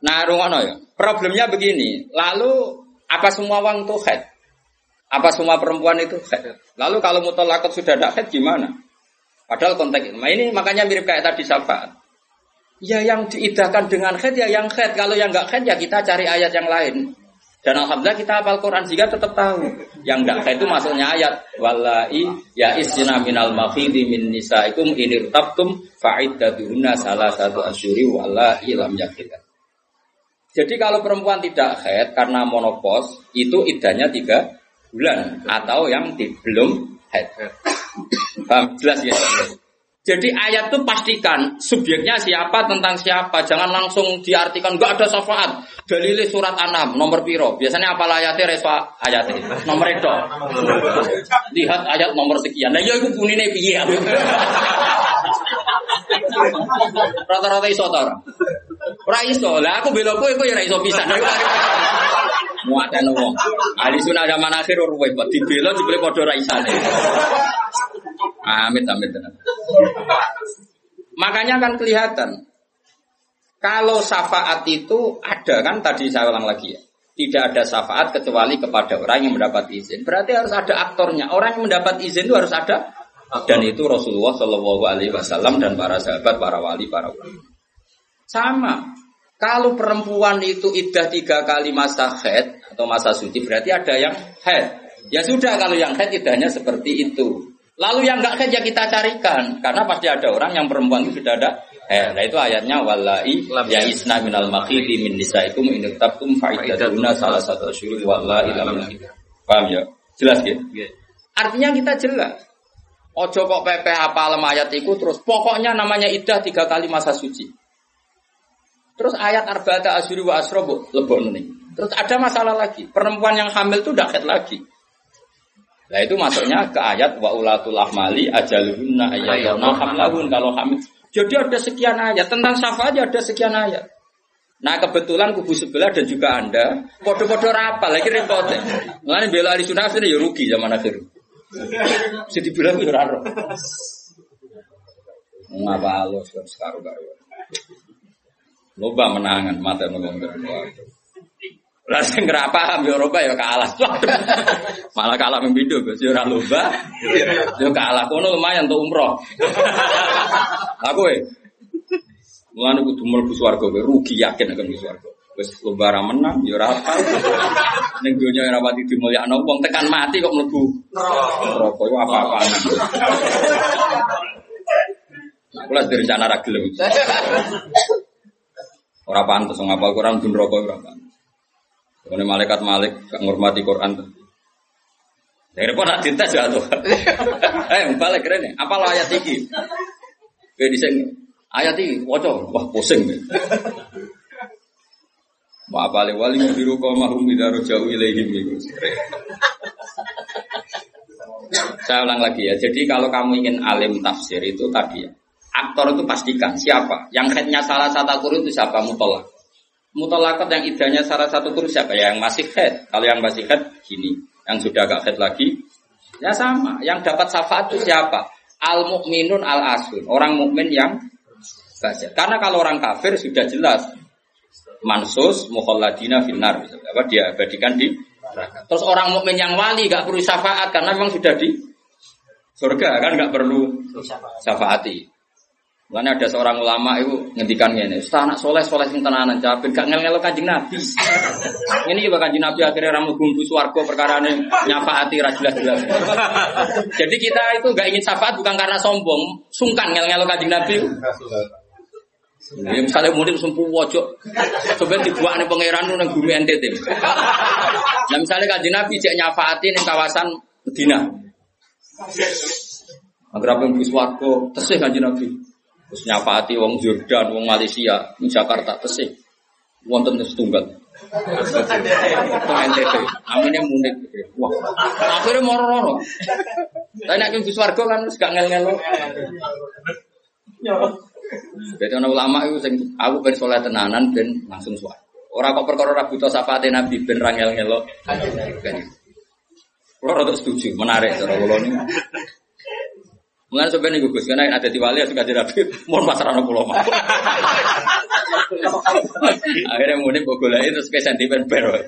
Nah, rungono ya. Problemnya begini. Lalu apa semua uang tuh head? Apa semua perempuan itu head? Lalu kalau mutolakot sudah ada head gimana? Padahal konteks ini. Nah, ini makanya mirip kayak tadi syafaat. Ya yang diidahkan dengan khed ya yang khed. Kalau yang enggak khed ya kita cari ayat yang lain. Dan alhamdulillah kita hafal Quran jika tetap tahu. Yang enggak khed itu maksudnya ayat wallahi ya isna minal makhidi min nisaikum inir tabtum fa'iddatuhunna salah satu asyuri wallahi lam yakhidkan. Jadi kalau perempuan tidak khed karena monopos itu idahnya tiga bulan atau yang di, belum head. Paham? Jelas ya? Jadi ayat itu pastikan subjeknya siapa tentang siapa, jangan langsung diartikan enggak ada syafaat. Dalilnya surat Anam nomor piro. Biasanya apa ayatnya reswa ayatnya nomor itu. Lihat ayat nomor sekian. Nah, ya itu bunine piye Rata-rata iso to ora? iso. Lah aku bela kowe kowe ya ora iso pisan. Muatan wong. Ali sunah zaman akhir ora di dibela dibeli padha ra isane. Amit amit tenan. Makanya kan kelihatan kalau syafaat itu ada kan tadi saya ulang lagi ya. Tidak ada syafaat kecuali kepada orang yang mendapat izin. Berarti harus ada aktornya. Orang yang mendapat izin itu harus ada dan itu Rasulullah Wasallam dan para sahabat, para wali, para ulama. Sama. Kalau perempuan itu idah tiga kali masa head atau masa suci berarti ada yang head. Ya sudah kalau yang head idahnya seperti itu. Lalu yang enggak kerja kita carikan karena pasti ada orang yang perempuan itu sudah ada eh nah itu ayatnya walai ya isna minal makhidi min nisaikum in tabtum faidatuna salah satu syurul walai lam Paham ya? Jelas ya? Artinya kita jelas. Ojo kok pepe apa alam ayat itu terus pokoknya namanya idah tiga kali masa suci. Terus ayat arba'ata asyuri wa asrobu lebok nih. Terus ada masalah lagi. Perempuan yang hamil itu udah lagi. Nah itu masuknya ke ayat wa ulatul ahmali ajaluhunna ayyaduna hamlahun kalau hamil. Jadi ada sekian ayat tentang syafaat ada sekian ayat. Nah kebetulan kubu sebelah dan juga anda podo-podo rapal lagi repot. Mengenai bela di sunnah ini ya rugi zaman akhir. Jadi bilang ya raro. Ngapa lo sekarang baru. Loba menangan mata nolong lah sing ora paham ya Eropa ya kalah. Malah kalah pindho Gus ya ora lomba. Ya kalah kono lumayan untuk umroh. Aku eh Mulane kudu mlebu swarga kowe rugi yakin akan mlebu swarga. Wis lomba ra menang ya ora apa. Ning donya ora pati dimulyakno wong tekan mati kok mlebu neraka. Neraka apa-apaan. Kula direncana ra gelem. Ora pantes ngapal Quran dun rokok ora pantes. Ini malaikat malik gak ngurmati Quran. Dari pun nak dites ya tuh. Eh, balik keren Apa lo ayat ini? Kayak di sini. Ayat ini, wajah, wah pusing. Wa apa wali biru kau mahum bidaru jauh ilaihim Saya ulang lagi ya. Jadi kalau kamu ingin alim tafsir itu tadi ya. Aktor itu pastikan siapa. Yang headnya salah satu guru itu siapa mutolak. Mutolakot yang idahnya salah satu guru siapa ya? Yang masih head. Kalau yang masih head gini. Yang sudah agak head lagi ya sama. Yang dapat syafaat itu siapa? Al mukminun al asun. Orang mukmin yang baca. Karena kalau orang kafir sudah jelas mansus mukhalladina finnar. Apa dia abadikan di Terus orang mukmin yang wali gak perlu syafaat karena memang sudah di surga kan gak perlu syafaati. Karena ada seorang ulama itu ngendikan ini, anak soleh soleh sing tenanan capek, gak ngel ngel kanjeng nabi. ini juga kanjeng nabi akhirnya ramu bumbu suwargo perkara ini nyafaati jelas jelas. Jadi kita itu gak ingin syafaat bukan karena sombong, sungkan ngel ngel kanjeng nabi. Ya misalnya mudik sempuh wajok, coba dibuat nih pangeran nang bumi NTT. Nah misalnya kaji Nabi cek nyafaati nih kawasan Medina. Agar apa yang biswargo, tesih kaji Nabi. Terus nyafaati wong Jordan, wong Malaysia, di Jakarta tesih. Wonten setunggal. Teng NTT. Aminnya mudik. Wah, akhirnya moro-moro. Tapi nak biswargo kan gak ngel-ngel. Jadi orang ulama itu aku ben soleh tenanan ben langsung suara. Orang kok perkara ra buta syafaate Nabi ben rangel ngelok. Kulo rada setuju, menarik cara kula niku. Mulai sebenarnya gue gus, karena ada di wali ya suka dirapi, mau pasar anak pulau mah. Akhirnya muni bogolai terus kayak sentimen ber,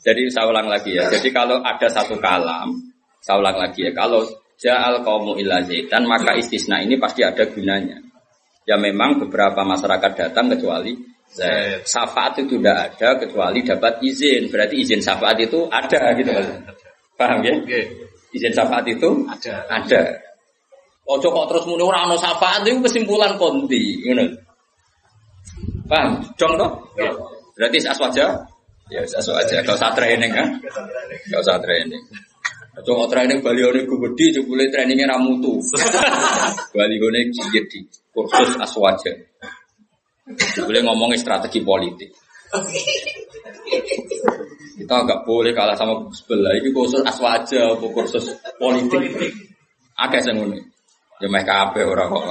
jadi saya ulang lagi ya. Jadi kalau ada satu kalam, saya ulang lagi ya. Kalau ja'al kaumu illa zaitan, maka istisna ini pasti ada gunanya. Ya memang beberapa masyarakat datang kecuali zaid. Syafaat itu tidak ada kecuali dapat izin. Berarti izin syafaat itu ada gitu. Paham ya? Izin syafaat itu ada. Ada. Ojo kok terus muni ora ana syafaat itu kesimpulan konti, ngono. Paham? Dong toh? Berarti aswaja Ya sesuatu aja, gak usah training kan? Gak usah training. Coba training Bali ini gue gede, coba trainingnya ramutu. Bali ini di kursus aswaja. Boleh ngomongin strategi politik. Kita agak boleh kalah sama sebelah. Ini kursus aswaja, kursus politik. Agak saya ngomong. Ya mereka apa orang kok.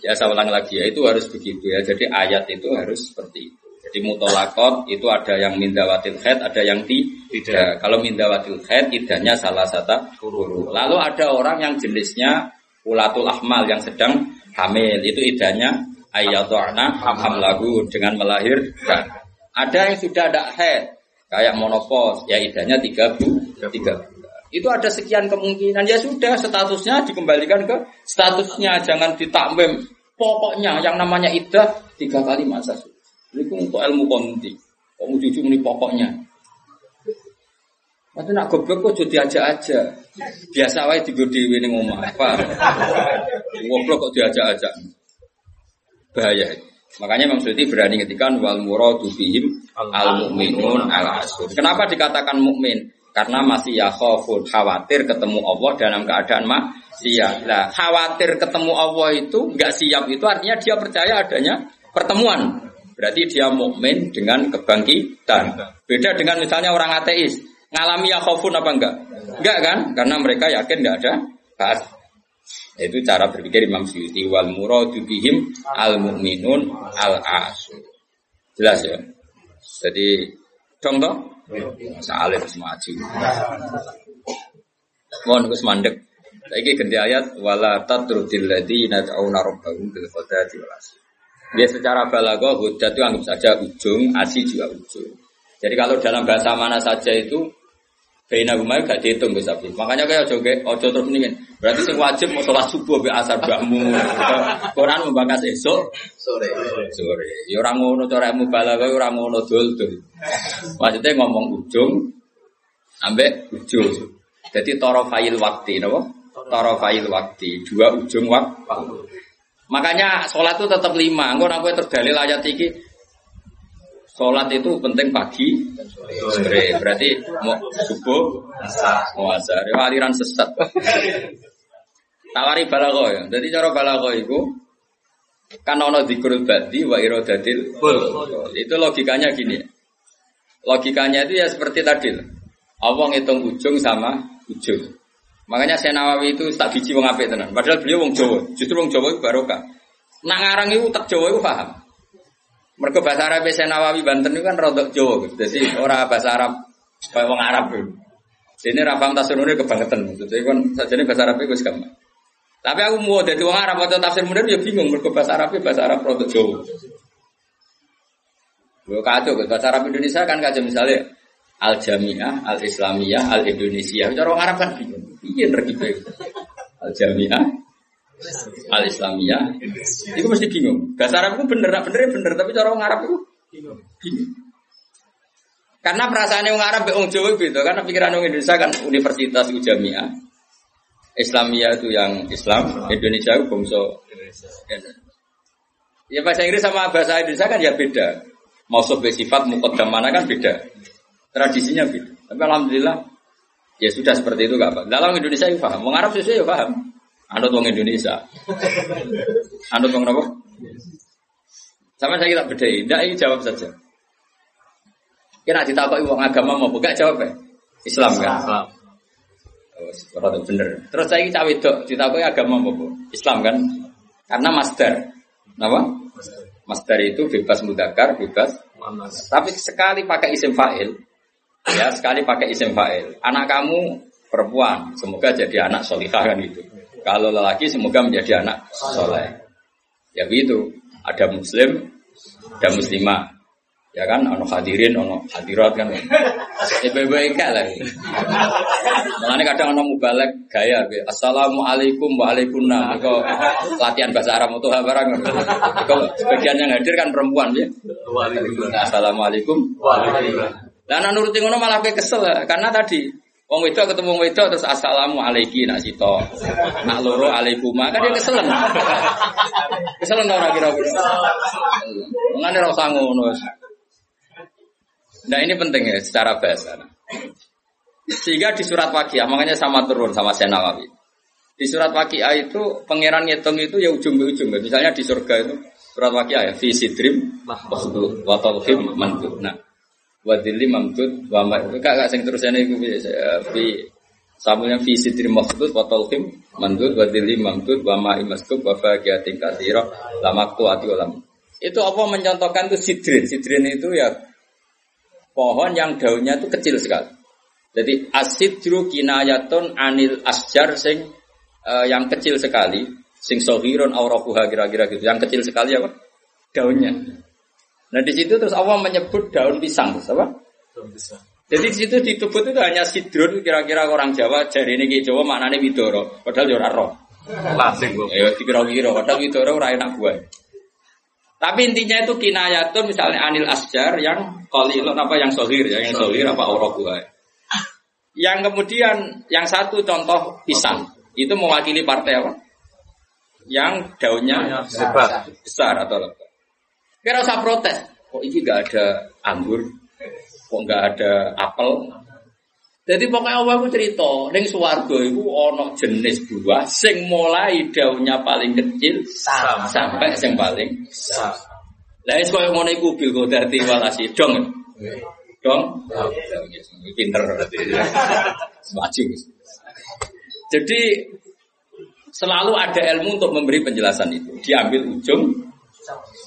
Ya saya ulang lagi ya, itu harus begitu ya. Jadi ayat itu harus seperti itu. Di mutolakot itu ada yang mindawatil head, ada yang tidak. Kalau mindawatil head, idahnya salah satu guru. Lalu ada orang yang jenisnya ulatul ahmal yang sedang hamil. Itu idahnya ayatu'na lagu dengan melahirkan. Ada yang sudah ada head, kayak monopos, ya idahnya tiga bu, tiga Itu ada sekian kemungkinan. Ya sudah, statusnya dikembalikan ke statusnya. Jangan ditakmim. Pokoknya yang namanya idah tiga kali masa. Ini untuk ilmu konti. Kok mau jujur ini pokoknya. Mati nak goblok kok jadi aja aja. Biasa wae tiga dewi ini ngomong apa? Goblok kok diajak aja. Bahaya. Makanya Imam Suyuti berani ngetikan wal muradu bihim al mukminun al asur. Kenapa dikatakan mukmin? Karena masih ya khofun khawatir ketemu Allah dalam keadaan siap. Nah, khawatir ketemu Allah itu nggak siap itu artinya dia percaya adanya pertemuan. Berarti dia mukmin dengan kebangkitan. Beda dengan misalnya orang ateis, ngalami ya khofun apa enggak? Enggak kan? Karena mereka yakin enggak ada bahas. Itu cara berpikir Imam Syuuti wal muradu bihim al mukminun al asu. Jelas ya. Jadi contoh masa alim semua aji. Mohon Gus mandek. Saiki ganti ayat wala tatrudil ladina ta'una rabbahum bil ghadati wal. Ya secara balago hujat itu anggap saja ujung, asi juga ujung. Jadi kalau dalam bahasa mana saja itu Baina gumai gak dihitung Gus Abi. Makanya kayak ojo ojo terus nih Berarti sing wajib mau sholat subuh be asar bakmu. Quran membahas esok sore. Sore. Ya orang ngono cara ilmu balaghah orang ngono dul-dul. Maksudnya ngomong ujung ambek ujung. Jadi file waktu napa? file waktu, dua ujung waktu. Makanya sholat itu tetap lima. Engko nek terdalil ayat iki Sholat itu penting pagi dan sore. Berarti mau subuh, mau asar. Aliran sesat. Tawari balago ya. Jadi cara balago itu kan ono dikurul badi wa irodatil. Itu logikanya gini. Logikanya itu ya seperti tadi. Allah ngitung ujung sama ujung. Makanya saya Nawawi itu tak biji wong apik tenan. Padahal beliau wong Jawa. Justru wong Jawa itu barokah. Nak ngarang itu tak Jawa itu paham. Mereka bahasa Arab saya Nawawi Banten itu kan rodok Jawa, jadi orang bahasa Arab kayak orang Arab itu. Ini rapam tasirunnya kebangetan, jadi kan saja ini bahasa Arab itu gampang. Tapi aku mau jadi orang Arab atau tafsir modern ya bingung, mereka bahasa Arab bahasa Arab rodok Jawa. Gue kacau, bahasa Arab Indonesia kan kacau misalnya Al Jamiah, Al Islamiyah, Al Indonesia. Cara orang Arab kan bingung, iya nergi Al Jamiah, al Islamiyah itu mesti bingung. Bahasa Arab itu bener bener bener. Tapi cara orang Arab itu bingung. Karena perasaan orang Arab orang Jawa gitu karena pikiran orang Indonesia kan universitas itu jamiah. Islamiyah itu yang Islam Indonesia itu bangsa ya bahasa Inggris sama bahasa Indonesia kan ya beda. Mau sifat mukodam mana kan beda. Tradisinya beda. Tapi alhamdulillah ya sudah seperti itu gak apa dalam Indonesia ya paham. Orang Arab sesuai ya paham Anut wong Indonesia. Anut wong apa? Sama saya kita beda. Tidak, ini jawab saja. Kira ditakoki wong agama mau buka jawab ya? Islam kan? Islam. Oh, bener. Terus saya cawe dok ditakoki agama mau Islam kan? Karena master. Apa? Master itu bebas mudakar, bebas. Tapi sekali pakai isim fa'il, ya sekali pakai isim fa'il. Anak kamu perempuan, semoga jadi anak solihah kan itu. Kalau lelaki semoga menjadi anak soleh. Ya begitu. Ada muslim, ada muslimah. Ya kan, ono hadirin, ono hadirat kan. Ya baik-baik lah. Kadang ono mubalek gaya. Assalamualaikum waalaikumsalam. Latihan bahasa Arab itu barang. Kalau sebagian yang hadir kan perempuan ya. Assalamualaikum waalaikumsalam. Dan nurutin ngono malah kesel karena tadi Wong wedok ketemu wong wedok terus assalamu alaiki nak sito. Nak loro alaikuma kan dia keselen. keselen ora kira-kira. Ngene ora usah ngono. Nah ini penting ya secara bahasa. Sehingga di surat Waqiah makanya sama turun sama Senawawi. Di surat Waqiah itu pangeran ngitung itu ya ujung ke ujung. Misalnya di surga itu surat Waqiah ya fi sidrim wa talhim mandur. Nah, wadili mamdud wa ma kak kak sing terusane iku fi samulnya fi sidri maksud wa talqim mandud wadili mamdud wa ma imaskub wa faqiyatin katsira lamaktu ati ulam itu apa mencontohkan itu sidrin? Sidrin itu ya pohon yang daunnya itu kecil sekali. Jadi asidru kinayatun anil asjar sing uh, yang kecil sekali sing sohiron aurakuha kira-kira gitu. Yang kecil sekali apa? Daunnya Nah di situ terus Allah menyebut daun pisang, apa? Daun pisang. Jadi di situ disebut itu hanya sidrun kira-kira orang Jawa jari ini Jawa maknanya widoro, padahal jora roh. Lasing kok. Ya dikira-kira padahal widoro ora enak buah. Tapi intinya itu kinayatun misalnya anil asjar yang qalilun apa yang sohir ya, yang sohir apa buah. Yang kemudian yang satu contoh pisang itu mewakili partai apa? Yang daunnya besar, besar atau lebat. Kira usah protes. Kok ini gak ada anggur? Kok gak ada apel? Jadi pokoknya Allah aku cerita, neng suwargo itu ono jenis buah, sing mulai daunnya paling kecil Sama. sampai sing paling besar. Lah es koyo ngono iku bil godati walasi dong. Dong. Pinter berarti. Jadi selalu ada ilmu untuk memberi penjelasan itu. Diambil ujung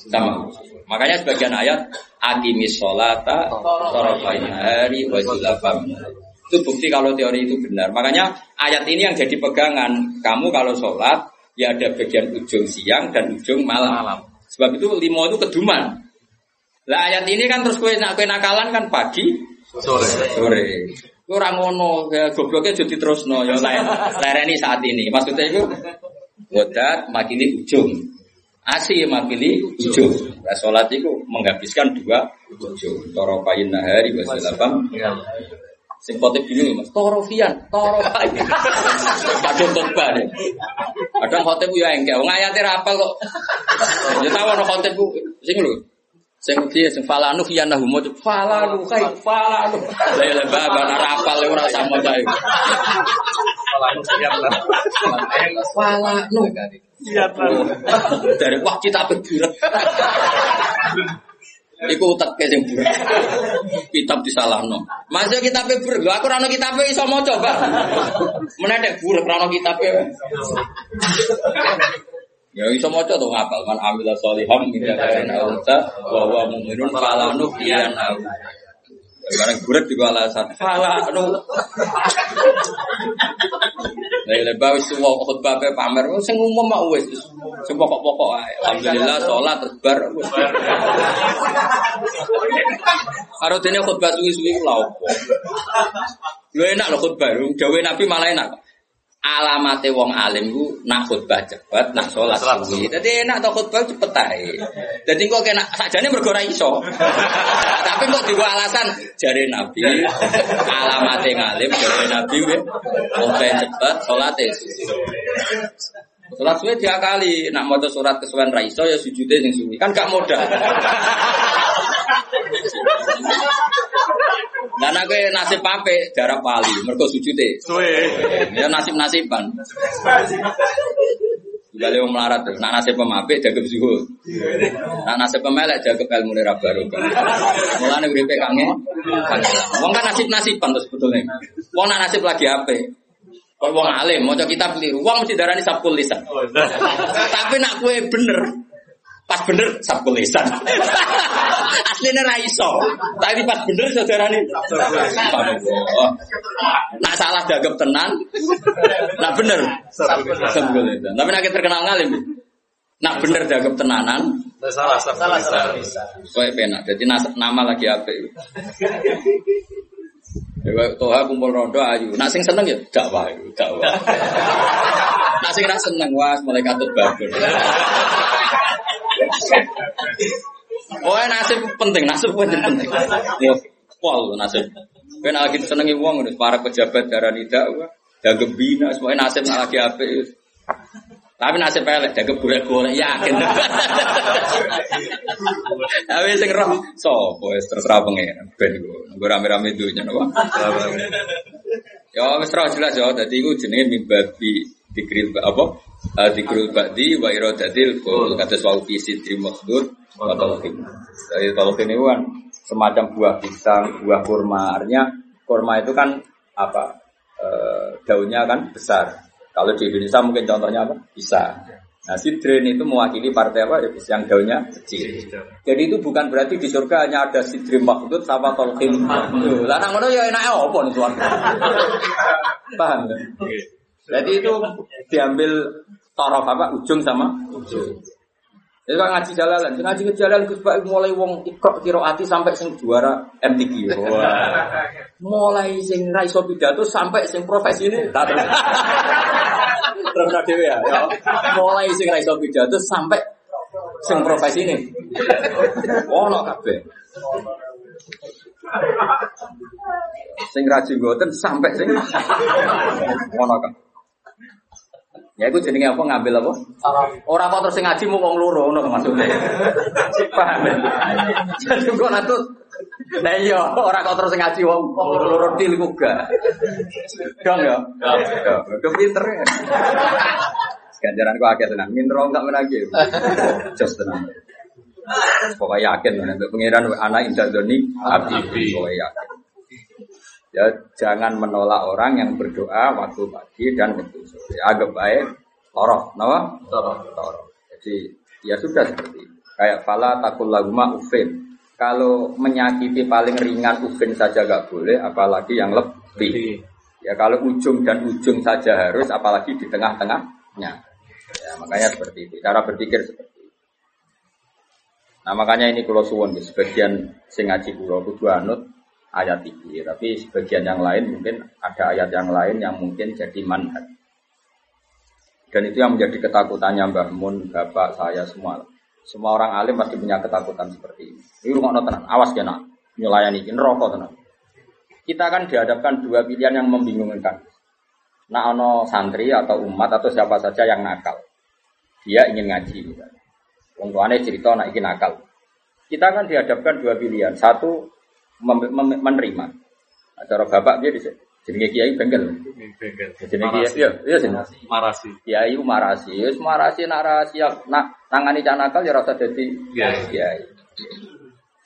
sama ujung. Makanya sebagian ayat akimis sholata torofain hari wajilafam. Itu bukti kalau teori itu benar. Makanya ayat ini yang jadi pegangan. Kamu kalau sholat ya ada bagian ujung siang dan ujung malam. Sebab itu limo itu keduman. Lah ayat ini kan terus kue kue nakalan kan pagi sore. Sore. Ora ngono, ya gobloknya jadi terus no, ya lereni saat ini. Maksudnya itu wadat makili ujung. Asi makili ujung. Nah, sholat itu menghabiskan dua ujung. Toro payin nahari wasilabam. Sing khotib gini mas, toro fian, toro payin. Kadang khotbah deh. Kadang khotib ya enggak, ngayati rapal kok. Ya tahu no khotib sing lho. Sing piye sing falanu fi anahu mo falanu kai falanu. Lha lha baba rapal ora sama kae. Falanu falanu. Dari wah kita berburat. Iku utek sing burat. Kitab disalahno. Masuk kitab burat. Lho aku ora ono kitabe iso maca, Pak. Menedek burat ora ono kitabe. Ya iso maca to ngapal man amila sholiham min unsa wa huwa mu'minun fala nuhyiyan au. Sekarang buret juga alasan. Fala nu. Lah lebah wis wa khutbah pe pamer sing umum mak wis sing pokok-pokok ae. Alhamdulillah salat terbar. Karo dene khutbah suwi-suwi lha opo. Lu enak lho khutbah, dawe Nabi malah enak alamate wong alim ku nak khutbah cepet, nak sholat suwi. Dadi enak to khutbah cepet ae. Dadi kok kena sakjane mergo ora iso. Tapi kok digo alasan jare Nabi alamate ngalim jare Nabi we khutbah cepet, salate Sholat suwi kali nak maca surat kesuwen ra iso ya sujude sing suwi. Kan gak modal. Dan aku nasib pape darah pali, mereka sujute. Ya nasib nasiban. Juga lewat melarat terus. Nak nasib pemape jaga zuhud. Nak nasib pemelek jaga ilmu nira baru. Mulane uripe kange. Wong kan nasib nasiban terus sebetulnya. Wong nak nasib lagi apa? Kalau wong alim, mau kita keliru, wong mesti darani sabkul lisan. Tapi nak kue bener, pas bener sabkul lisan. Aslinya raiso, tapi pas bener saudara nih. Nak salah dagap tenan, nak bener sabkul lisan. Tapi nak terkenal ngalim, nak bener dagap tenanan, salah salah salah. Kue penak, jadi nama lagi apa? Ya toha kumpul rondo ayu. Nak sing seneng ya dakwah, dakwah. Nak sing ra seneng wah mulai katut babon. Oh nasib penting, nasib penting penting. Ya pol nasib. Kowe nak lagi senengi wong para pejabat darani dakwah, dagem bina, semuanya nasib nak lagi apik. Tapi nasib pelek, jaga boleh-boleh yakin. Tapi sing roh sapa wis terserah pengen. Ben gue rame-rame dunya napa. Ya wis roh jelas ya, dadi iku jenenge mimbabi dikril apa? Dikril ba'di wa iradatil qul kata wau fi sidri maksud wa talqin. Jadi talqin itu kan semacam buah pisang, buah kurma. Artinya kurma itu kan apa? daunnya kan besar. Kalau di Indonesia mungkin contohnya apa? Bisa. Nah, sidrin itu mewakili partai apa? Yang daunnya kecil. Jadi itu bukan berarti di surga hanya ada sidrin makhluk sama tolkim. Lah nang ngono ya enake apa nih suara? Paham kan? Jadi itu diambil torof apa? Ujung sama ujung. Itu kan ngaji jalalan, sing ngaji jalalan Gus Pak mulai wong ikro kiroati sampai sing juara MTQ. Wah. Mulai sing ra iso pidato sampai sing profesi ini tak terus. terus dhewe ya. Mulai sing ra iso pidato sampai sing profesi ini. Ono kabeh. Sing ra jenggoten sampai sing ono kabeh. Ya itu jenenge apa ngambil apa? Orang kok terus ngaji mau wong loro ngono maksudnya. Paham ya? Jadi kok natut Nah iya, orang kok terus ngaji wong loro til ku gak. Dong ya. Udah pinter ya. Ganjaran kok akeh tenan. Minro enggak menagi. Just tenan. Pokoknya yakin, pengiran anak indah doni, abdi, pokoknya yakin. Ya jangan menolak orang yang berdoa waktu pagi dan waktu sore. Agak baik toroh, nama? Toroh. Toroh. Jadi ya sudah seperti itu. Kayak fala takul laguma ufin. Kalau menyakiti paling ringan ufin saja gak boleh, apalagi yang lebih. Ya kalau ujung dan ujung saja harus, apalagi di tengah-tengahnya. Ya makanya seperti itu. Cara berpikir seperti itu. Nah makanya ini kalau suwon sebagian sing ngaji kulo kudu anut ayat ini. Tapi sebagian yang lain mungkin ada ayat yang lain yang mungkin jadi manhat. Dan itu yang menjadi ketakutannya Mbah Mun, Bapak, saya semua. Semua orang alim pasti punya ketakutan seperti ini. Ini rumah tenang, awas ya nak, nyelayan ini, rokok tenang. Kita akan dihadapkan dua pilihan yang membingungkan. Nah, ono santri atau umat atau siapa saja yang nakal. Dia ingin ngaji. Wong tuane cerita nak ingin nakal. Kita akan dihadapkan dua pilihan. Satu menerima. Nah, cara bapak dia di jenenge kiai bengkel. Bengkel. Jenenge kiai iya iya sih. Marasi. Kiai marasi. Wis marasi nak rahasia nak nangani cah nakal ya rasa dadi Kiai. kiai.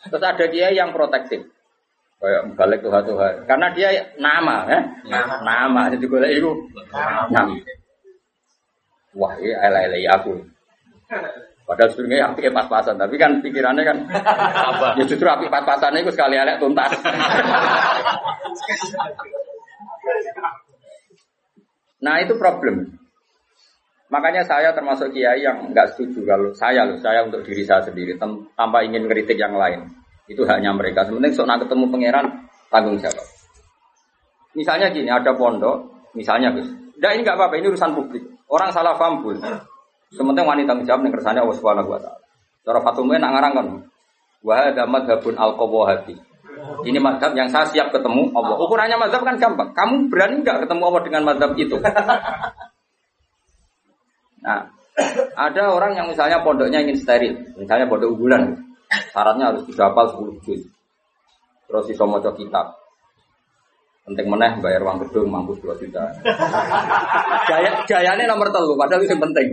Terus ada kiai yang protektif. Kayak balik tuh Tuhan. Karena dia nama, ya. Nama. Nama. Jadi gue itu nama. Wah, ini elek aku. Padahal sebenarnya api pas-pasan, tapi kan pikirannya kan Apa? ya justru api pas-pasan itu sekali elek tuntas. nah itu problem. Makanya saya termasuk kiai yang nggak setuju kalau saya loh, saya untuk diri saya sendiri tanpa ingin ngeritik yang lain. Itu haknya mereka. Sementing sok nak ketemu pangeran tanggung jawab. Misalnya gini, ada pondok, misalnya Gus. Enggak ini nggak apa-apa, ini urusan publik. Orang salah paham pun. Sementing wanita tanggung jawab yang kersane Allah Subhanahu wa taala. Cara Fatumah nak ngarang kan. Wa hadza madhabun. Ini madhab yang saya siap ketemu Allah. Ukurannya madhab kan gampang. Kamu berani nggak ketemu Allah dengan madhab itu? Nah, ada orang yang misalnya pondoknya ingin steril, misalnya pondok unggulan, syaratnya harus bisa hafal 10 juz. Terus iso maca kitab. Penting meneh bayar uang gedung mampus 2 juta. Gaya gayane nomor telu padahal itu yang penting.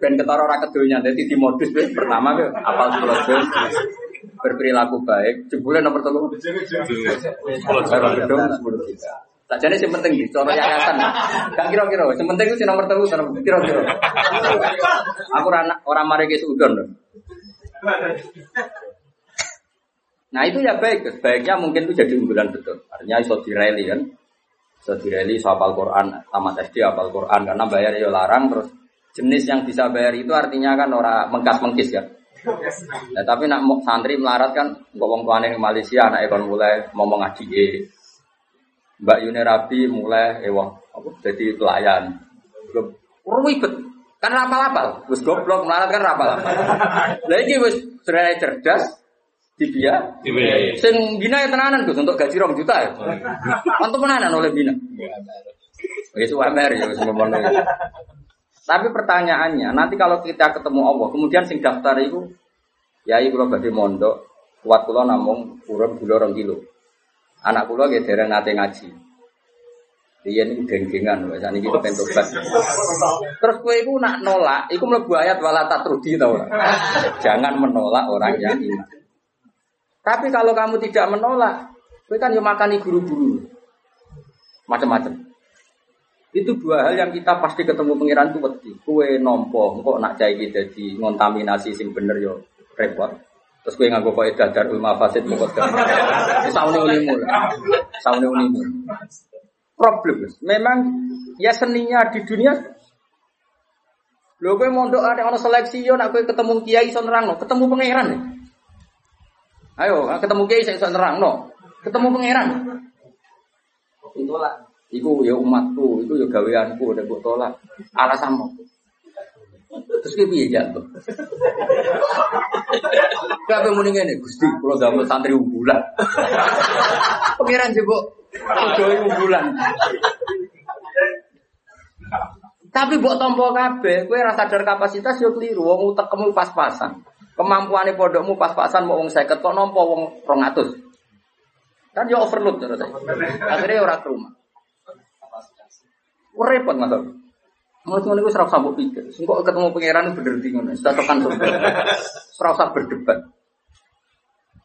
Ben ketara ora kedonya dadi di modus pertama apal 10 juz berperilaku baik jebule nomor telu bayar gedung 10 juta. Tak jadi yang penting di cara yayasan. Gak kira-kira, yang penting itu si nomor telu kira-kira. Aku orang orang mari ke Udon. Nah itu ya baik, baiknya mungkin itu jadi unggulan betul. Artinya iso direli kan, iso direli iso hafal Quran, tamat SD hafal Quran karena bayar ya larang terus jenis yang bisa bayar itu artinya kan orang mengkas mengkis ya. Nah, tapi nak santri melarat kan, ngomong tuane di Malaysia, anak ekon mulai ngomong ngaji eh. Mbak Yuni Rabi mulai ewah apa jadi pelayan. Ribet. Kan rapal-rapal. Wis goblok melarat kan rapal-rapal. Lah iki cerdas dibia. Dibiayai. Sing bina ya tenanan Gus untuk gaji 2 juta ya. Untuk tenanan oleh bina. Wis UMR ya wis ngomong Tapi pertanyaannya, nanti kalau kita ketemu Allah, kemudian sing daftar itu ya iku kula badhe mondok, kuat kula namung urip gula 2 kilo. Anak kula nggih dereng nate ngaji. Iya ini geng-gengan, wes ini kita pengen. Terus kue itu nak nolak, itu mlebu ayat wala tatrudi tau? Jangan menolak orang yang iman. Tapi kalau kamu tidak menolak, kue kan yang makani guru-guru, macam-macam. Itu dua hal yang kita pasti ketemu pangeran itu wedi. Kue nompo, kok nak cai kita di ngontaminasi sing bener yo repot. Terus kue kok edah darul mafasid mokot kan. Saune ulimu lah. Saune ulimu. Problem. Memang ya seninya di dunia Lho kowe mondok ada ono seleksi yo nak kowe ketemu kiai iso nerangno, ketemu pangeran. ya. Ayo, ketemu kiai iso nerangno. Ketemu pangeran. Tolak. Iku ya umatku, iku ya gaweanku, nek mbok tolak. Alasanmu. Terus ki piye jatuh? Kabeh muni ngene, Gusti, kula damel santri unggulan. Pangeran jebok podoe unggulan. Tapi mbok tampa kabeh, kowe ora sadar kapasitas yo keliru, wong utekmu pas-pasan. Kemampuane pondokmu pas-pasan mau wong 50 kok nampa wong 200. Kan yo overload terus. Akhirnya ora ke rumah. Repot mas. Mau cuma itu serap sambut pikir. Sengkok ketemu pangeran bener bingung. Tekan surga. Serap berdebat.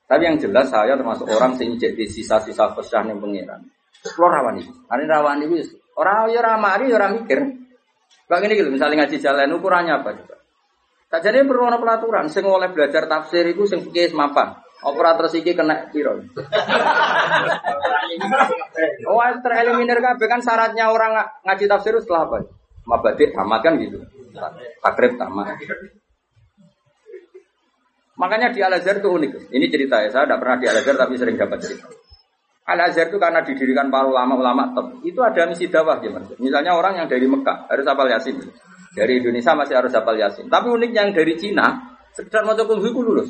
Tapi yang jelas saya termasuk orang sing jadi sisa-sisa pesyah ning pangeran. Kulo rawan iki. Ane rawan iki ora ya ora mari ya ora mikir. Kok ngene gitu, misalnya ngaji jalan ukurannya apa jadi perlu ana pelaturan sing oleh belajar tafsir iku sing fikih mapan. Operator iki kena piro? Oh, tereliminir kabeh kan syaratnya orang nga- ngaji tafsir itu setelah apa? Mabadik tamat kan gitu. Takrib tamat. Makanya di Al Azhar itu unik. Ini cerita ya, saya tidak pernah di Al Azhar tapi sering dapat cerita. Al Azhar itu karena didirikan para ulama-ulama top, itu ada misi dakwah gimana? Misalnya orang yang dari Mekah harus hafal Yasin. Dari Indonesia masih harus hafal Yasin. Tapi uniknya yang dari Cina sekedar mau kulhu itu lulus.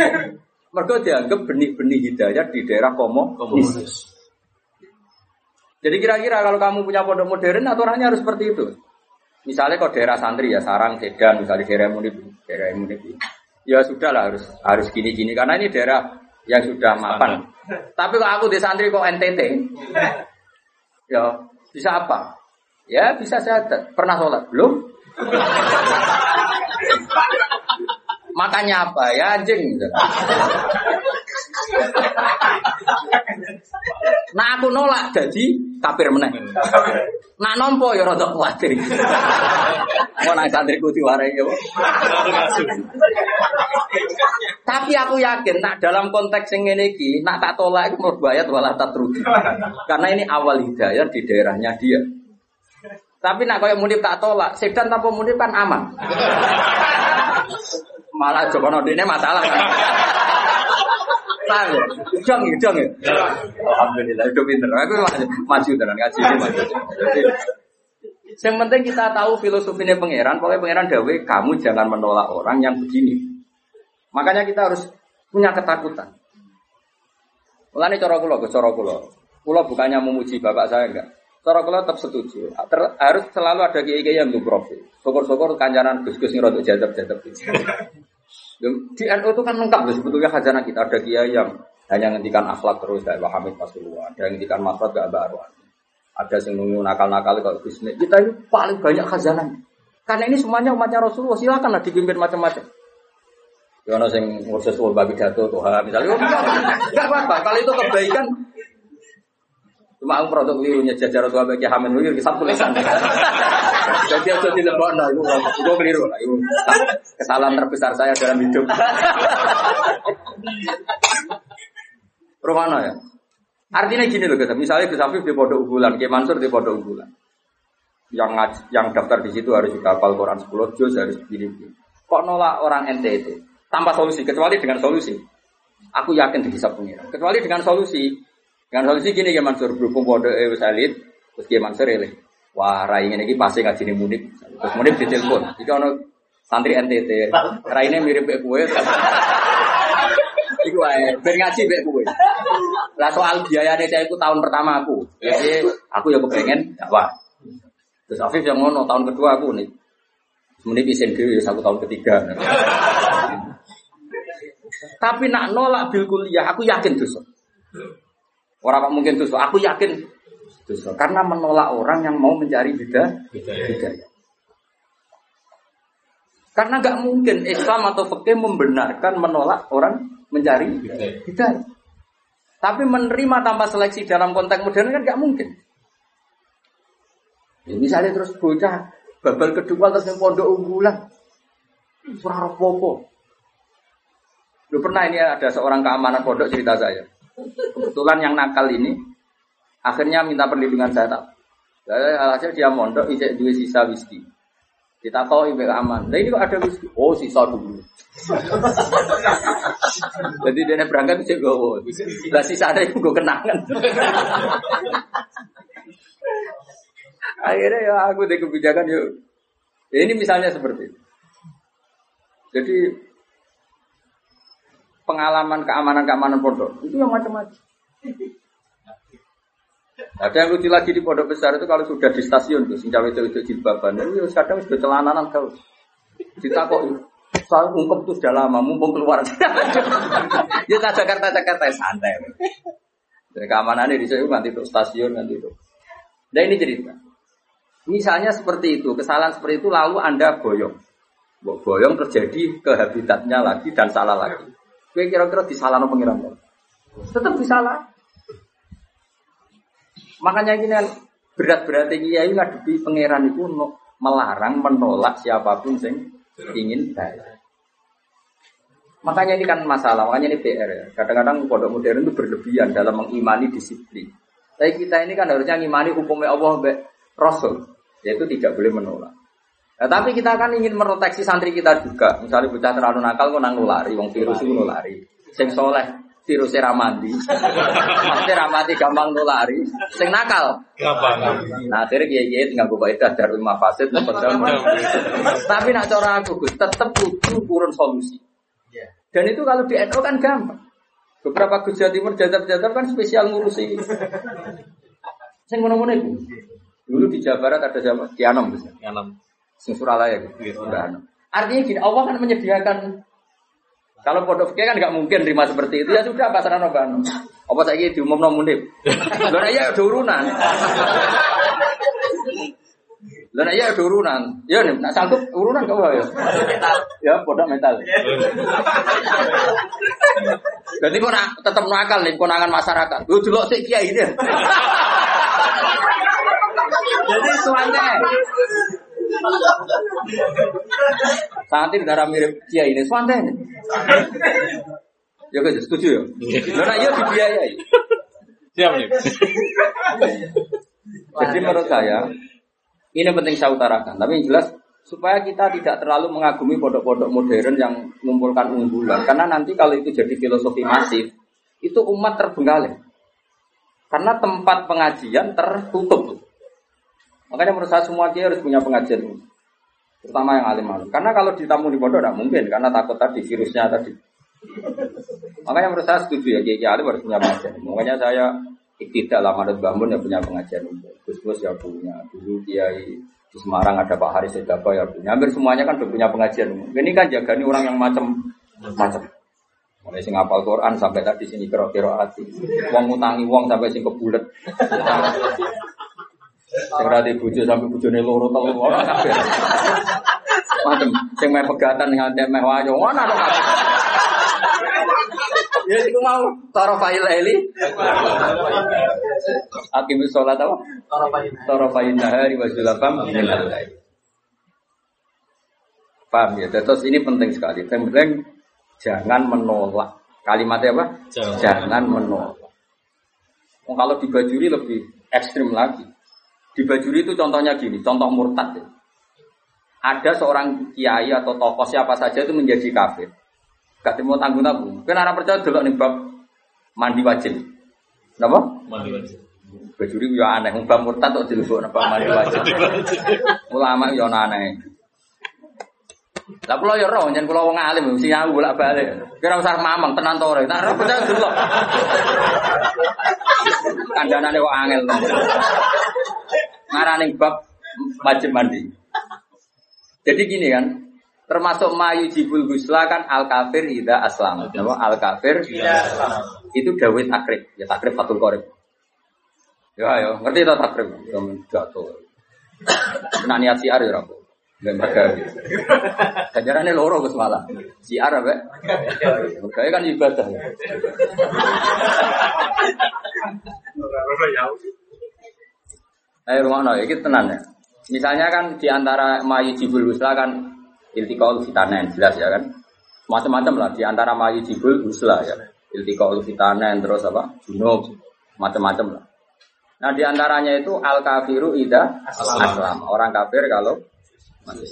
Mereka dianggap benih-benih hidayah di daerah komo komunis. Jadi kira-kira kalau kamu punya pondok modern aturannya harus seperti itu. Misalnya kalau daerah santri ya Sarang, Sedan, misalnya daerah Munib, daerah Munib. Ya sudah lah harus harus gini-gini karena ini daerah yang sudah mapan. Tapi kalau aku di santri kok NTT, ya bisa apa? Ya bisa saya pernah sholat belum? Makanya apa ya anjing? Nah aku nolak jadi kafir meneng. Nah nompo ya rada kuwatir. Mau nang santriku diwarai ya. Tapi aku yakin nak dalam konteks yang ini ki, nak tak tolak itu mau ayat wala tatruki. Karena ini awal hidayah di daerahnya dia. Tapi nak kayak munib tak tolak, sedan tanpa munib kan aman. Malah Jokono ini masalah kan. Paham ya? Dong ya, ya. Alhamdulillah, itu pinter. Aku maju dengan ngaji ini maju. Yang penting kita tahu filosofinya pangeran. Pokoknya pangeran Dawe, kamu jangan menolak orang yang begini. Makanya kita harus punya ketakutan. Mulane cara kula, cara kula. Kula bukannya memuji bapak saya enggak. Cara kula tetap setuju. Ter, harus selalu ada kiai-kiai yang profil. Syukur-syukur kancanan Gus-gus ning rada jadab-jadab. Di NU itu kan lengkap sebetulnya khazanah kita ada kiai yang hanya ngendikan akhlak terus dari Wahamid Rasulullah, ada yang ngendikan makrot gak baru. Ada yang nunggu nakal-nakal kalau bisnis. Kita ini paling banyak khazanah. Karena ini semuanya umatnya Rasulullah, silakanlah dipimpin macam-macam. Ya ono sing ngurus babi dato Tuhan misalnya, oh, enggak apa-apa. Kalau itu kebaikan Cuma aku produk lirunya jajar tua bagi hamil liru kisah tulisan. Jadi aku tidak nah itu itu keliru lah. Itu kesalahan terbesar saya dalam hidup. Romana ya. Artinya gini loh guys, misalnya Gus Afif di pondok unggulan, Ki Mansur di pondok unggulan. Yang yang daftar di situ harus hafal Quran 10 juz harus begini. Kok nolak orang NTT tanpa solusi kecuali dengan solusi. Aku yakin dihisap pengira. Kecuali dengan solusi, dengan solusi gini ya Mansur berhubung pondok eh elit, terus dia Mansur elih. Wah, rai ini lagi pasti ngaji nih munik. Terus munik ditelepon. Jika ono santri NTT, rai ini mirip kayak kue. Iku ae, ben ngaji mbek kowe. Lah soal biaya saya itu tahun pertama aku. Jadi aku ya kepengen dakwah. Terus Afif yang ngono tahun kedua aku nih. Semuanya bisa dhewe ya, aku tahun ketiga. Tapi nak nolak bil kuliah aku yakin dosa. Orang kok mungkin dosa. Aku yakin dosa. Karena menolak orang yang mau mencari beda hidayah. Karena nggak mungkin Islam atau fikih membenarkan menolak orang mencari hidayah. Tapi menerima tanpa seleksi dalam konteks modern kan nggak mungkin. Ya, misalnya terus bocah babal kedua terus yang pondok unggulan, surah popo. Lu pernah ini ada seorang keamanan pondok cerita saya. Kebetulan yang nakal ini akhirnya minta perlindungan saya tak. Alhasil dia mondok ijek dua sisa whisky. Kita tahu ibu aman. Nah ini kok ada whisky? Oh sisa dulu. Jadi dia berangkat ijek gue. Lah sisa ada yang gue kenangan. Akhirnya ya aku deh kebijakan yuk. Ya, ini misalnya seperti itu. Jadi pengalaman keamanan-keamanan pondok itu yang macam-macam. Ada yang lucu lagi di pondok besar itu kalau sudah di stasiun tuh, sing itu itu jilbaban, itu kadang sudah celananan kau. Kita kok soal ungkep tuh sudah lama, mumpung keluar. ya Jakarta Jakarta santai. Dan keamanannya di sana nanti itu stasiun nanti itu. Dan ini cerita. Misalnya seperti itu, kesalahan seperti itu lalu anda boyong, boyong terjadi ke habitatnya lagi dan salah lagi. Kue kira-kira disalahno pengiran Tetap disalah. Makanya ini kan berat-berat kiai ngadepi pangeran itu melarang menolak siapa pun sing ingin baik. Makanya ini kan masalah, makanya ini PR ya. Kadang-kadang pondok modern itu berlebihan dalam mengimani disiplin. Tapi kita ini kan harusnya mengimani hukumnya Allah Rasul, yaitu tidak boleh menolak. Nah, tapi kita kan ingin meroteksi santri kita juga. Misalnya bocah terlalu nakal kok nang nulari, wong virus itu nulari. Sing soleh virus ramadi. Pasti ramadi gampang nulari. Sing nakal Gampang. Nah, akhirnya kiai kiai tinggal gue baik darul mafasid, tapi nak cara aku tetap butuh kurun solusi. Dan itu kalau di NU kan gampang. Beberapa Gus Jawa Timur jadab-jadab kan spesial ngurusi. Saya ngono-ngono itu. Dulu di Jawa Barat ada siapa? Kianom Gus. Sing Suralaya gitu. Artinya gini, Allah kan menyediakan kalau pondok fikih kan nggak mungkin terima seperti itu ya sudah pasaran Anom. Apa saya diumum no munib? Lah iya ada urunan. Lah iya ada urunan. Ya nih, nak sanggup urunan kau ya. Ya pondok mental. Jadi kok nak tetap nakal nih konangan masyarakat. Lu delok sik kiai ini. Jadi suannya. Santri darah mirip kiai ini suannya. Ya guys, setuju ya. Nak iya dibiayai. Siap nih. Jadi menurut saya ini penting saya utarakan. Tapi yang jelas supaya kita tidak terlalu mengagumi pondok-pondok modern yang mengumpulkan unggulan. Karena nanti kalau itu jadi filosofi masif, itu umat terbengkalai. Karena tempat pengajian tertutup. Makanya menurut saya semua kiai harus punya pengajian. Terutama yang alim-alim. Karena kalau ditamu di pondok tidak mungkin. Karena takut tadi virusnya tadi. Makanya menurut saya setuju ya kiai alim harus punya pengajian. Makanya saya tidak lama ada bangun ya punya pengajian Gus Gus ya punya. Dulu kiai di Semarang ada Pak Haris Sedapa ya punya. Hampir semuanya kan punya pengajian. Ini kan jaga nih orang yang macam-macam. Mulai sing hafal Quran sampai tadi sini kero hati. Wong ngutangi wong sampai sing kebulet. Sing ra di bojo sampai bojone loro telu ora kabeh. Macem sing meh pegatan nganti meh wayo ana to. Ya iku mau tara fa'il eli. Akimis sholat apa? Tara fa'il nahari wa zulafam minal lail. Paham ya? Terus ini penting sekali. Penting jangan menolak. Kalimatnya apa? Jangan. Jangan menolak. Oh, kalau di Bajuri lebih ekstrim lagi. Di Bajuri itu contohnya gini, contoh murtad. ya. Ada seorang kiai atau tokoh siapa saja itu menjadi kafir. Gak mau tanggung tanggung. Kan anak percaya dulu nih bab mandi wajib. Kenapa? Mandi wajib. Bajuri ya aneh. Bab murtad kok dilebok bab mandi wajib. Ulama ya aneh. Lah kula ya roh, yen kula wong alim mesti nyawu bolak-balik. Kira usah mamang tenan to ora. Tak ora percaya delok. Kandhanane kok angel. Ngarani bab wajib mandi. Jadi gini kan, termasuk mayu jibul gusla kan al kafir ida aslam. Nama al kafir itu dawit takrib, ya takrib fatul korib. Ya ayo, ngerti tak takrib? Ya jatuh. Nak niat siar ya rabu. Mereka Kajarannya loro Gus malah. Siar apa? Mereka kan ibadah. Ayo rumah no, ini tenan ya. Misalnya kan di antara mayu jibul gusla kan iltikaul fitanen jelas ya kan. Macam-macam lah di antara mayu jibul gusla ya. Iltikaul fitanen terus apa? Junub macam-macam lah. Nah di antaranya itu al kafiru ida aslam. Orang kafir kalau masih.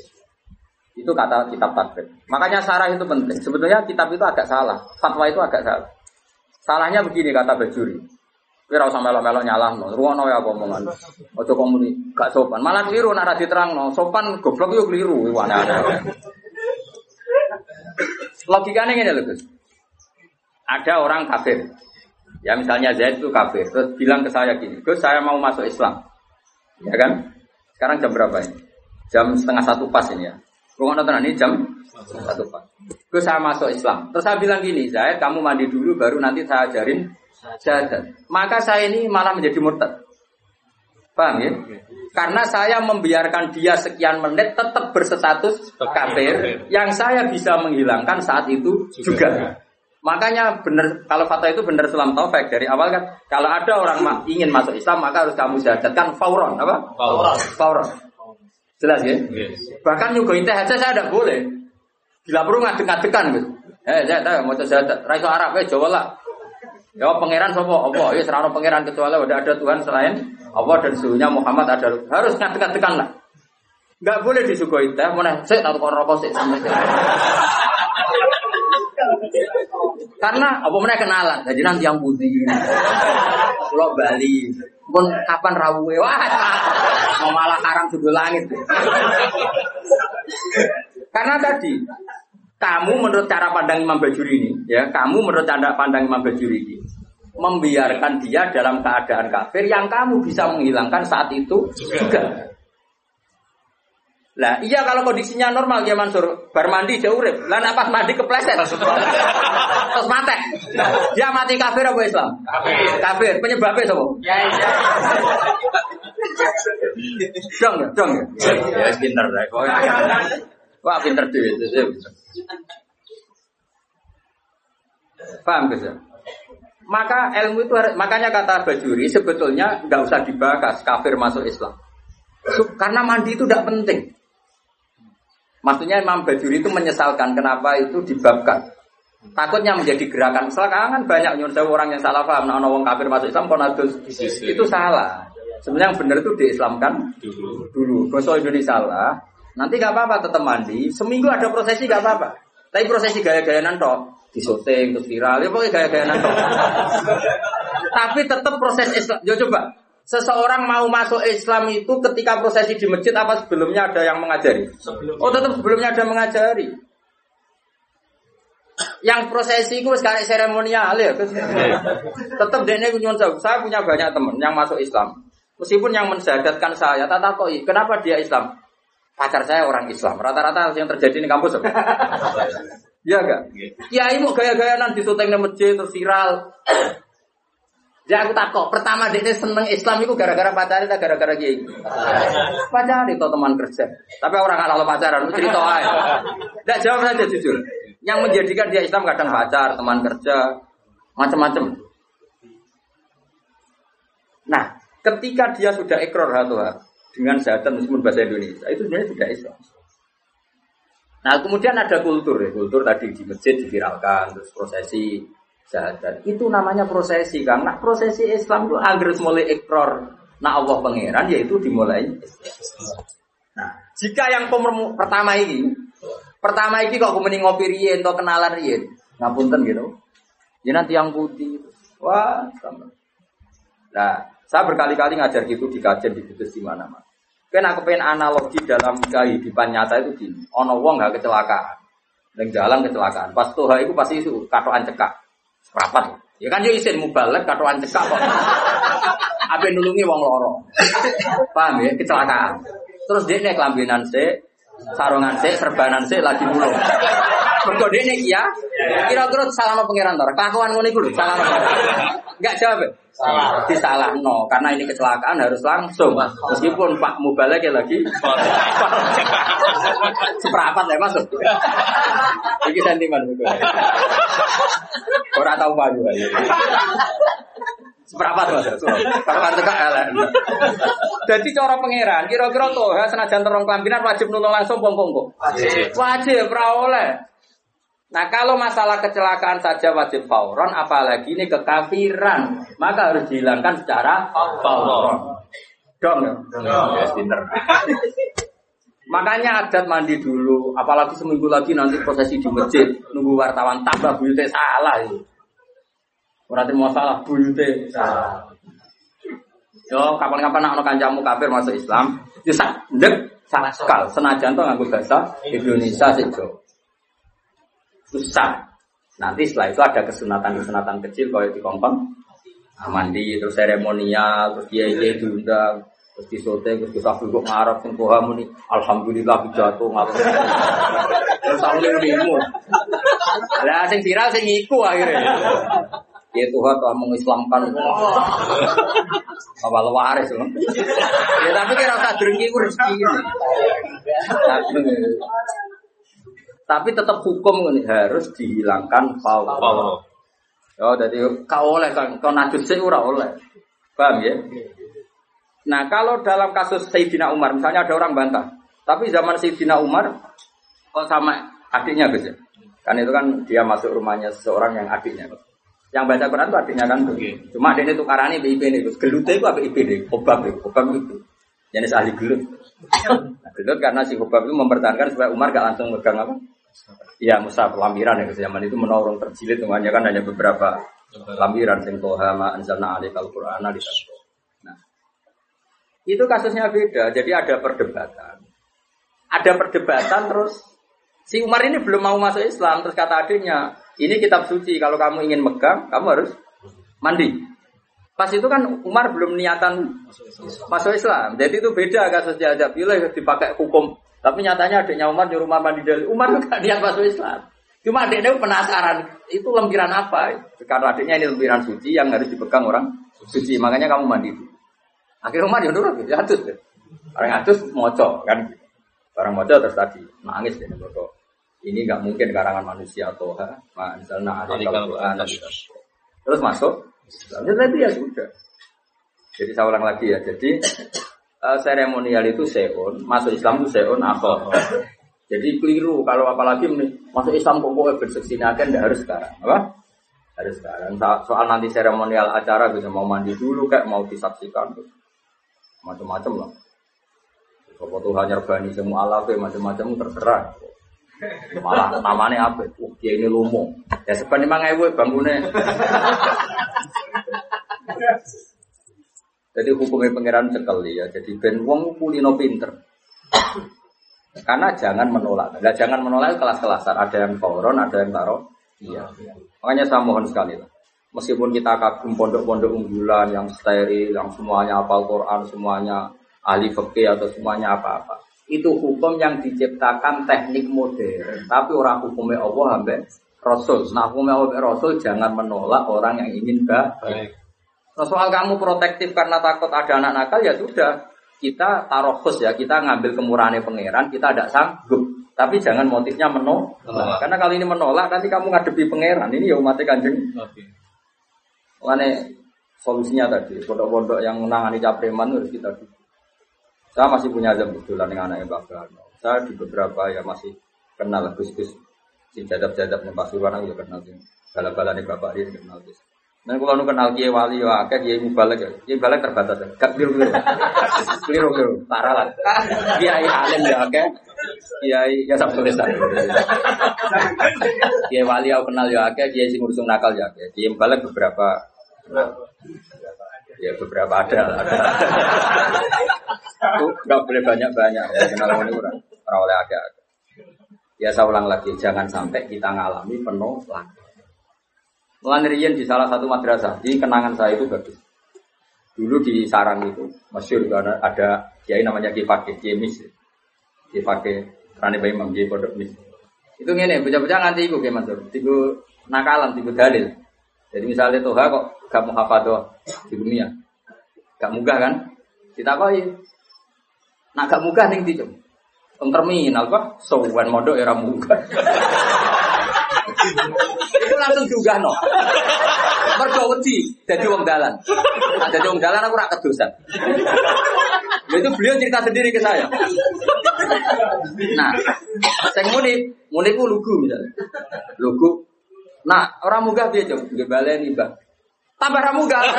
Itu kata kitab takrib. Makanya sarah itu penting. Sebetulnya kitab itu agak salah. Fatwa itu agak salah. Salahnya begini kata Bajuri. Kira usah melok-melok nyalah no. Ruwono ya apa omongan. Ojo komuni gak sopan. Malah keliru nak diterang no. Sopan goblok yo keliru. Wah, aneh-aneh. Logikanya gini loh. Ada orang kafir. Ya misalnya Zaid itu kafir. Terus bilang ke saya gini. Gus saya mau masuk Islam. Ya kan? Sekarang jam berapa ini? Jam setengah satu pas ini ya. Rumah nonton ini jam satu pas. Gus saya masuk Islam. Terus saya bilang gini, Zaid kamu mandi dulu baru nanti saya ajarin syahadat. Maka saya ini malah menjadi murtad. Paham ya? Karena saya membiarkan dia sekian menit tetap berstatus kafir yang saya bisa menghilangkan saat itu juga. Makanya benar kalau fatwa itu benar Islam taufik dari awal kan kalau ada orang ingin masuk Islam maka harus kamu syahadatkan fauron apa? Fauron. Fauron. Jelas ya? Yes. Bahkan nyuguhin teh aja saya tidak boleh. Bila perlu ngadek-ngadekan gitu. Eh, saya tahu mau syahadat. Raiso Arab eh Jawa lah. Ya pangeran sopo apa? Ya serano pangeran kecuali udah ada Tuhan selain Allah dan suhunya Muhammad ada harus ngadek-ngadekan lah. Nggak boleh disuguhi teh, mana saya tahu kok rokok sih sampai Karena apa mana kenalan, jadi nanti yang putih Pulau Bali, pun kapan rawuhe wah mau malah haram sudut langit. Karena tadi kamu menurut cara pandang Imam Bajuri ini, ya, kamu menurut cara pandang Imam Bajuri ini, membiarkan dia dalam keadaan kafir yang kamu bisa menghilangkan saat itu juga. Lah iya kalau kondisinya normal ya Mansur, bar mandi dia urip. Lah nek pas mandi kepleset. Terus mati. Dia mati kafir apa Islam? Kafir. Kafir. Penyebabnya sapa? Ya, ya. Dong ya, dong ya. Ya pinter lah. Wah pinter dhewe. Paham guys ya? Maka ilmu itu makanya kata Bajuri sebetulnya nggak usah dibahas kafir masuk Islam. Karena mandi itu tidak penting. Maksudnya Imam Bajuri itu menyesalkan kenapa itu dibabkan. Takutnya menjadi gerakan. Sekarang kan banyak nyuruh saya orang yang salah paham. Nah, orang kafir masuk Islam, konadus itu salah. Sebenarnya yang benar itu diislamkan Dulu. dulu. Indonesia salah, nanti gak apa-apa tetap mandi. Seminggu ada prosesi gak apa-apa. Tapi prosesi gaya-gayanan toh, disoting terus viral, ya pokoknya gaya-gayanan toh. Tapi tetap proses Islam. Yo coba, seseorang mau masuk Islam itu ketika prosesi di masjid apa sebelumnya ada yang mengajari? Oh tetap sebelumnya ada mengajari. Yang prosesi itu sekarang seremonial ya. Tetap dia ini. Saya punya banyak teman yang masuk Islam. Meskipun yang mensyahadatkan saya, tata koi, kenapa dia Islam? Pacar saya orang Islam. Rata-rata yang terjadi di kampus? Iya enggak? Kiai mau gaya-gayanan di syuting di masjid terus viral. Ya aku takut. Pertama dia seneng Islam itu gara-gara pacaran atau gara-gara kiai? Pacaran itu teman kerja. Tapi orang kalau pacaran cerita aja. Tidak jawab saja jujur. Yang menjadikan dia Islam kadang pacar, teman kerja, macam-macam. Nah, ketika dia sudah ekor hatuha dengan syahadat meskipun bahasa Indonesia, itu sebenarnya sudah Islam. Nah, kemudian ada kultur ya, kultur tadi di masjid diviralkan, terus prosesi syahadat. Itu namanya prosesi, Kang. Nah, prosesi Islam itu agar mulai ekor nah Allah pangeran yaitu dimulai Nah, jika yang pertama ini, pertama ini kok kemudian ngopi rien atau kenalan rien, ngapunten gitu. Ya nanti yang putih, wah, sama. Nah, saya berkali-kali ngajar gitu di kajian di kudus di mana-mana. Kan aku pengen analogi dalam kehidupan nyata itu gini. Ono wong nggak kecelakaan, dan jalan kecelakaan. Pas tuh itu pasti itu katoan cekak, seprapat. Ya kan yo isin mubalek katoan cekak kok. Apa nulungi wong loro. Paham ya? Kecelakaan. Terus dia nih kelambinan sih, sarungan sih, serbanan sih lagi nulung. Mergo dia nih ya, kira-kira salah no pangeran tor. Kelakuan ngono iku lho, salah no. Enggak jawab. Salah. Disalah no, karena ini kecelakaan harus langsung. Meskipun Pak Mubalek lagi seperapat ya masuk. Iki sentimen itu. Ora tahu maju aja. Seperapat mas, seperapat tegak elek. Jadi cara pangeran, kira-kira tuh ya senajan terong kelambinan wajib nulung langsung bongkong kok. Wajib. Wajib, ora oleh. Nah kalau masalah kecelakaan saja wajib fauron, apalagi ini kekafiran, maka harus dihilangkan secara fauron. Dong ya? Ya, pinter. Makanya adat mandi dulu, apalagi seminggu lagi nanti prosesi di masjid, nunggu wartawan tambah buyutnya salah itu. Ora terima salah buyute salah. Yo kapan-kapan nak kancamu kafir masuk Islam, yo sak ndek sakal senajan to nganggo bahasa Indonesia sih Susah. Nanti setelah itu ada kesunatan-kesunatan kecil kalau di kompon nah, mandi terus seremonial terus dia dia diundang terus disote terus kita kok ngarep sing koha muni alhamdulillah jatuh ngapain terus aku limu lah sing viral sing iku akhirnya Ya Tuhan telah mengislamkan apa waris loh. Ya tapi kira usah drengki ku rezeki. Tapi- tetap hukum ini harus dihilangkan faul. Paulo. Oh, jadi kau oleh kan kau najis sih ora oleh. Paham ya? Nah, kalau dalam kasus Sayyidina Umar, misalnya ada orang bantah, tapi zaman Sayyidina Umar kok sama adiknya Gus ya? Kan itu kan dia masuk rumahnya seseorang yang adiknya. Yang baca Quran itu adiknya kan. Oke. Cuma adiknya tukarannya BIP nih Gus. Gelute itu apa IP nih? Obab ya, obab itu. jenis ahli gelut. Nah, gelut karena si Hubab itu mempertahankan supaya Umar gak langsung megang apa? Iya, mushaf lampiran ya ke zaman itu menorong terjilid semuanya kan hanya beberapa lampiran sing toha ma anzalna alaikal qur'ana di Nah, itu kasusnya beda. Jadi ada perdebatan. Ada perdebatan terus si Umar ini belum mau masuk Islam terus kata adiknya, ini kitab suci kalau kamu ingin megang, kamu harus mandi. Pas itu kan Umar belum niatan masuk Islam. Jadi itu beda kasusnya aja. Bila dipakai hukum tapi nyatanya adiknya Umar nyuruh Umar mandi dari Umar gak niat masuk Islam. Cuma adiknya penasaran, itu lempiran apa? Karena adiknya ini lempiran suci yang harus dipegang orang suci, makanya kamu mandi. Akhirnya Umar ya nurut, ya atus deh. Orang atus moco kan. Orang moco terus tadi nangis moco. Ini nggak mungkin karangan manusia atau ha, misalnya ada Quran. Terus masuk, Lalu ya sudah. Jadi saya ulang lagi ya. Jadi uh, seremonial itu seon, masuk Islam itu seon apa? Jadi keliru kalau apalagi masuk Islam kok boleh berseksinakan tidak harus sekarang, apa? Harus sekarang. Soal nanti seremonial acara bisa mau mandi dulu kayak mau disaksikan macam-macam lah. Kalau Tuhan nyerbani semua alat macam-macam terserah. Malah namanya apa? Oh, dia ini lumung. Ya sebenarnya memang ewe bangunnya. Jadi hukumnya pangeran cekeli ya. Jadi ben wong kulino pinter. Karena jangan menolak. Nah, jangan menolak kelas-kelasan. Ada yang fauron, ada yang taruh. Iya. Makanya saya mohon sekali lah. Meskipun kita kagum pondok-pondok unggulan yang steril, yang semuanya apal Quran, semuanya ahli fikih atau semuanya apa-apa. Itu hukum yang diciptakan teknik modern. Tapi orang hukumnya Allah sampai Rasul. Nah hukumnya Allah Rasul jangan menolak orang yang ingin baik. Nah, soal kamu protektif karena takut ada anak nakal ya sudah kita taruh khusus ya kita ngambil kemurahan pangeran kita tidak sanggup tapi jangan motifnya menolak nah, karena kalau ini menolak nanti kamu ngadepi pangeran ini ya umatnya kanjeng okay. solusinya tadi pondok-pondok yang menangani capreman harus kita saya masih punya jam kebetulan dengan anaknya Bapak saya di beberapa ya masih kenal Gus-Gus si jadab-jadab nih Pak Suwana juga kenal sih bala-bala nih Bapak dia kenal Gus Nah, kalau nu kenal kiai wali ya, akeh kiai mubalek ya. Kiai mubalek terbatas ya. Gak biru biru. Biru biru. Parah lah. Kiai alim ya akeh. Kiai ya sab tulis Kiai wali aku kenal ya akeh. Kiai sing nakal ya akeh. Kiai mubalek beberapa. Ya beberapa ada. ada. Gak boleh banyak banyak ya kenal ini kurang. Orang oleh akeh. Ya saya ulang lagi, jangan sampai kita ngalami penuh lagi. Mulai di salah satu madrasah, di kenangan saya itu bagus. Dulu di sarang itu, masyur ada, ada kiai namanya Kiai Fakih, Kiai Mis. Kiai Fakih, Rani Bayi Imam, Kiai Pondok Mis. Itu gini, bocah-bocah nganti ibu Kiai Mansur, tiga nakalan, tiga dalil. Jadi misalnya Tuhan kok gak di dunia, gak munggah kan? Kita apa Nak gak munggah nih tiga. terminal kok, sowan modok ya munggah. itu langsung juga no. Mergo wedi dadi wong dalan. Nah, dadi wong dalan aku ora kedosan. itu beliau cerita sendiri ke saya. Nah, saya muni, muni ku lugu misalnya. Lugu. Nah, orang munggah dia coba, nggih baleni, Mbak. Tambah ra munggah.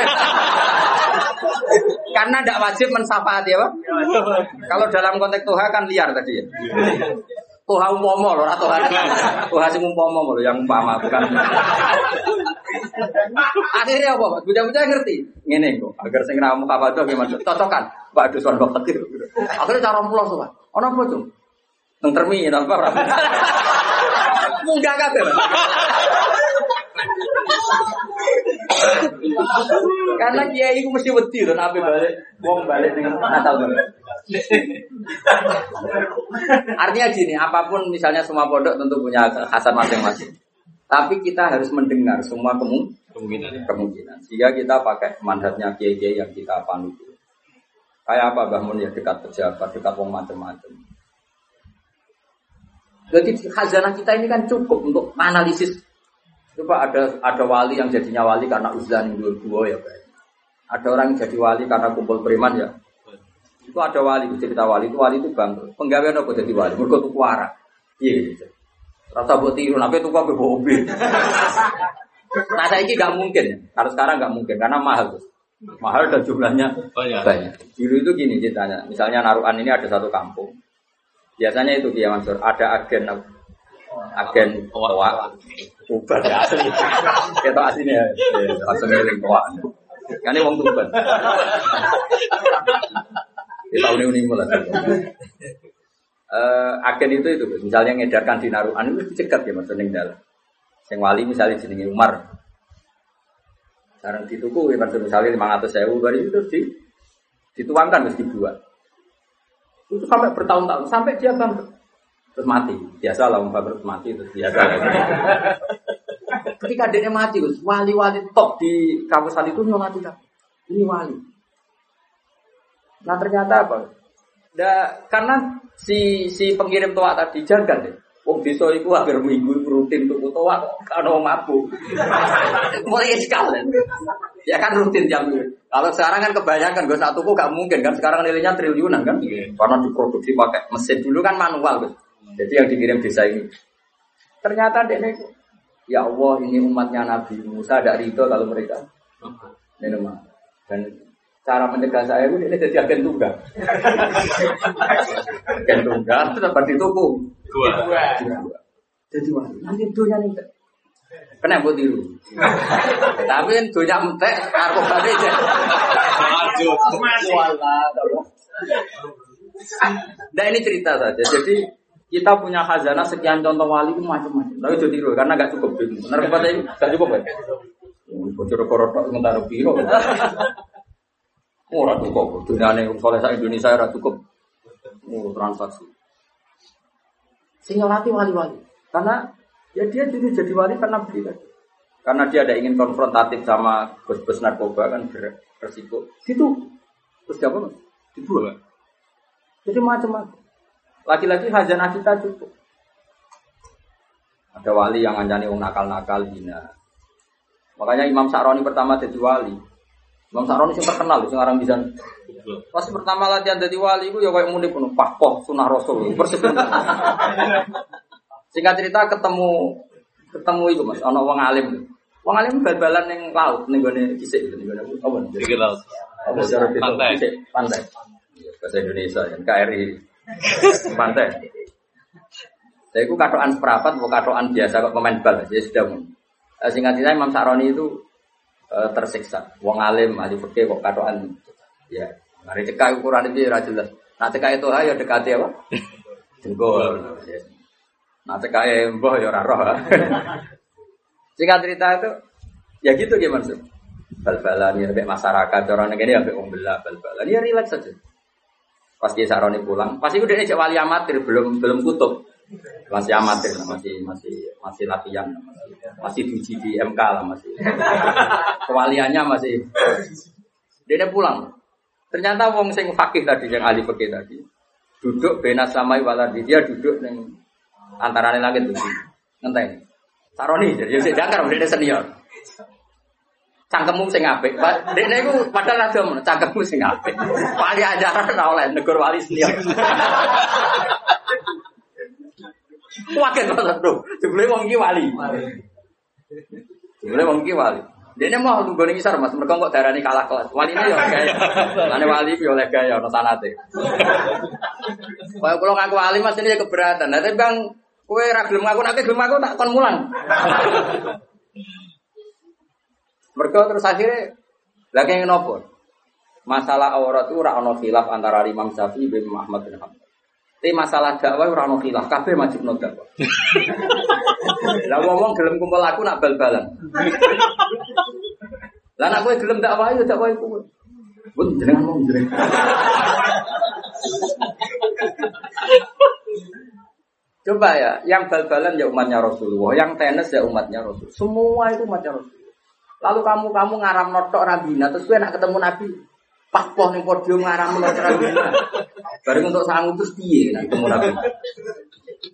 Karena tidak wajib mensafati ya, Pak. Kalau dalam konteks Tuhan kan liar tadi ya. Tuha umpama lho, ora tuha. Tuha sing umpama lho, yang umpama bukan. Akhirnya apa? Bocah-bocah ngerti. Ngene kok, agar sing ramu kabadoh gimana? Cocokan. Pak Adus wan kok tekir. Akhirnya cara pulau tuh, Ono apa tuh? Nang terminal apa? Munggah kabeh. Karena kiai itu mesti wedi lho nabi balik, wong balik dengan Natal Artinya gini, apa pun misalnya semua pondok tentu punya khasan masing-masing. Tapi kita harus mendengar semua kemungkinan. kemungkinan. Sehingga kita pakai mandatnya kiai-kiai yang kita panut. Kayak apa Mbah Mun ya dekat pejabat, dekat wong macam-macam. Jadi khazanah kita ini kan cukup untuk analisis Coba ada ada wali yang jadinya wali karena uzlan dua dua ya Pak. Ada orang yang jadi wali karena kumpul preman ya. Itu ada wali cerita wali itu wali itu bangkrut. Penggawean apa jadi wali? Mereka tuh kuara. Iya gitu. Rasa buat tiru, nabi tuh kau mobil. nah saya ini gak mungkin. Kalau sekarang gak mungkin karena mahal tuh. Mahal dan jumlahnya Banyak. banyak. Dulu itu gini ceritanya, misalnya Naruan ini ada satu kampung. Biasanya itu dia Mansur, ada agen agen toa, Tuban ya asli. Kita aslinya ya, langsung ngiling toa. Kan ini wong Tuban. Kita uni-uni mulai. Eh, agen itu itu, misalnya ngedarkan di Naruan itu dicegat ya maksudnya yang dalam. Yang wali misalnya jenenge Umar, sekarang dituku, ya, misalnya lima ratus sewu, baru itu terus di, dituangkan terus dibuat. Itu sampai bertahun-tahun, sampai dia bangkrut. Terus mati. Biasa lah, umpah terus mati, terus biasa lah. Ketika dia mati, Gus, wali-wali top di kawasan itu nyolati kan. Ini wali. Nah ternyata apa? Da, karena si si pengirim toa tadi jaga deh. Wong desa iku agar minggu rutin tuku toa wong mabuk. Mulai sekalian. Ya kan rutin jam itu. Kalau sekarang kan kebanyakan gue satu kok gak mungkin kan sekarang nilainya triliunan kan. Karena diproduksi pakai mesin dulu kan manual Gus. Jadi yang dikirim desa ini. Ternyata dia ya Allah ini umatnya Nabi Musa ada ridho kalau mereka minum. Dan cara mencegah saya itu ini jadi agen tunggal. agen tunggal itu dapat dituku. Dua. Jadi wah, nanti dunia nih. Kena buat tiru. Tapi kan dunia mentek, aku balik aja. Lanjut. Walah, Nah ini cerita saja. Jadi kita punya khazanah sekian contoh wali itu macam-macam. Tapi itu tiru karena nggak cukup. Benar kata ini nggak cukup kan? Bocor korot sementara biro. Oh, ora cukup. Dunia ini soleh sa Indonesia ora cukup. Oh, transaksi. Sing ngelatih wali-wali. Karena ya dia dulu jadi wali karena beli tadi. Karena dia ada ingin konfrontatif sama bos-bos narkoba kan ber- beresiko. Gitu. Terus apa? Dibuang. Jadi macam-macam. Lagi-lagi hajana kita cukup. Ada wali yang ngancani wong nakal-nakal hina. Makanya Imam Sa'roni pertama jadi wali. Imam Sa'roni sing terkenal sing aran bisa. Pas pertama latihan jadi wali itu ya kayak muni penuh pahpoh sunah rasul persis. Singkat cerita ketemu ketemu itu Mas, ana wong alim. Wong alim bal-balan ning laut ning gone gitu ning gone apa? Tiga laut. Apa secara? Pantai. Pantai. Iya, Bahasa Indonesia ya, KRI. Pantai. Saya itu katoan seprapat, bukan katoan biasa kok pemain bal, ya sudah. Eh, Singkat cerita Imam Sa'roni itu eh, tersiksa. Wong alim, ahli fikih kok katoan. Ya, mari cekak ukuran itu ya jelas. Nah cekak itu ayo dekati apa? Jengkol. Ya. Nah cekak mbah ya ora roh. Singkat cerita itu ya gitu gimana sih? Bal-balan ya masyarakat orang wong belah bal-balan ya relax saja. Pas dia Saroni pulang, pasti udah cek wali amatir belum belum kutub. Masih amatir, masih masih masih latihan, masih, diuji di MK lah masih. Kewaliannya masih. Dia pulang. Ternyata wong sing fakih tadi yang ahli fakih tadi duduk benas samai waladi dia duduk neng antara langit tuh ngenteni. Saroni jadi saya jangkar dia senior. Cangkemmu sing apik. Dekne iku padahal rada ngono, cangkemmu sing apik. Wali ajaran ora oleh negur wali senior. Wakil banget bro, jebule wong iki wali. Jebule wong iki wali. Dene mau nggone ngisar Mas, mergo kok darani kalah kelas. Wali ini ya gaya. Lane wali ya oleh gaya ono sanate. Kaya kula ngaku wali Mas ini keberatan. Tapi Bang kowe ra gelem ngaku nek gelem ngaku tak kon mulang. Mereka terus akhirnya lagi yang nopo. Masalah aurat itu ora ono khilaf antara Imam Syafi'i dan Imam Ahmad bin Hanbal. Tapi masalah dakwah ora ono khilaf, kabeh wajib no dakwah. Lah ngomong gelem kumpul aku nak bal-balan. Lah nak kowe gelem dakwah yo dakwah iku. Bun jenengan mau jenengan. Coba ya, yang bal-balan ya umatnya Rasulullah, yang tenis ya umatnya Rasul. Semua itu umatnya Rasulullah. Lalu kamu kamu ngaram notok rabina, terus gue nak ketemu Nabi, pas poh nih podium ngaram notok rabina. Bareng untuk sanggup terus piye nak ketemu Nabi.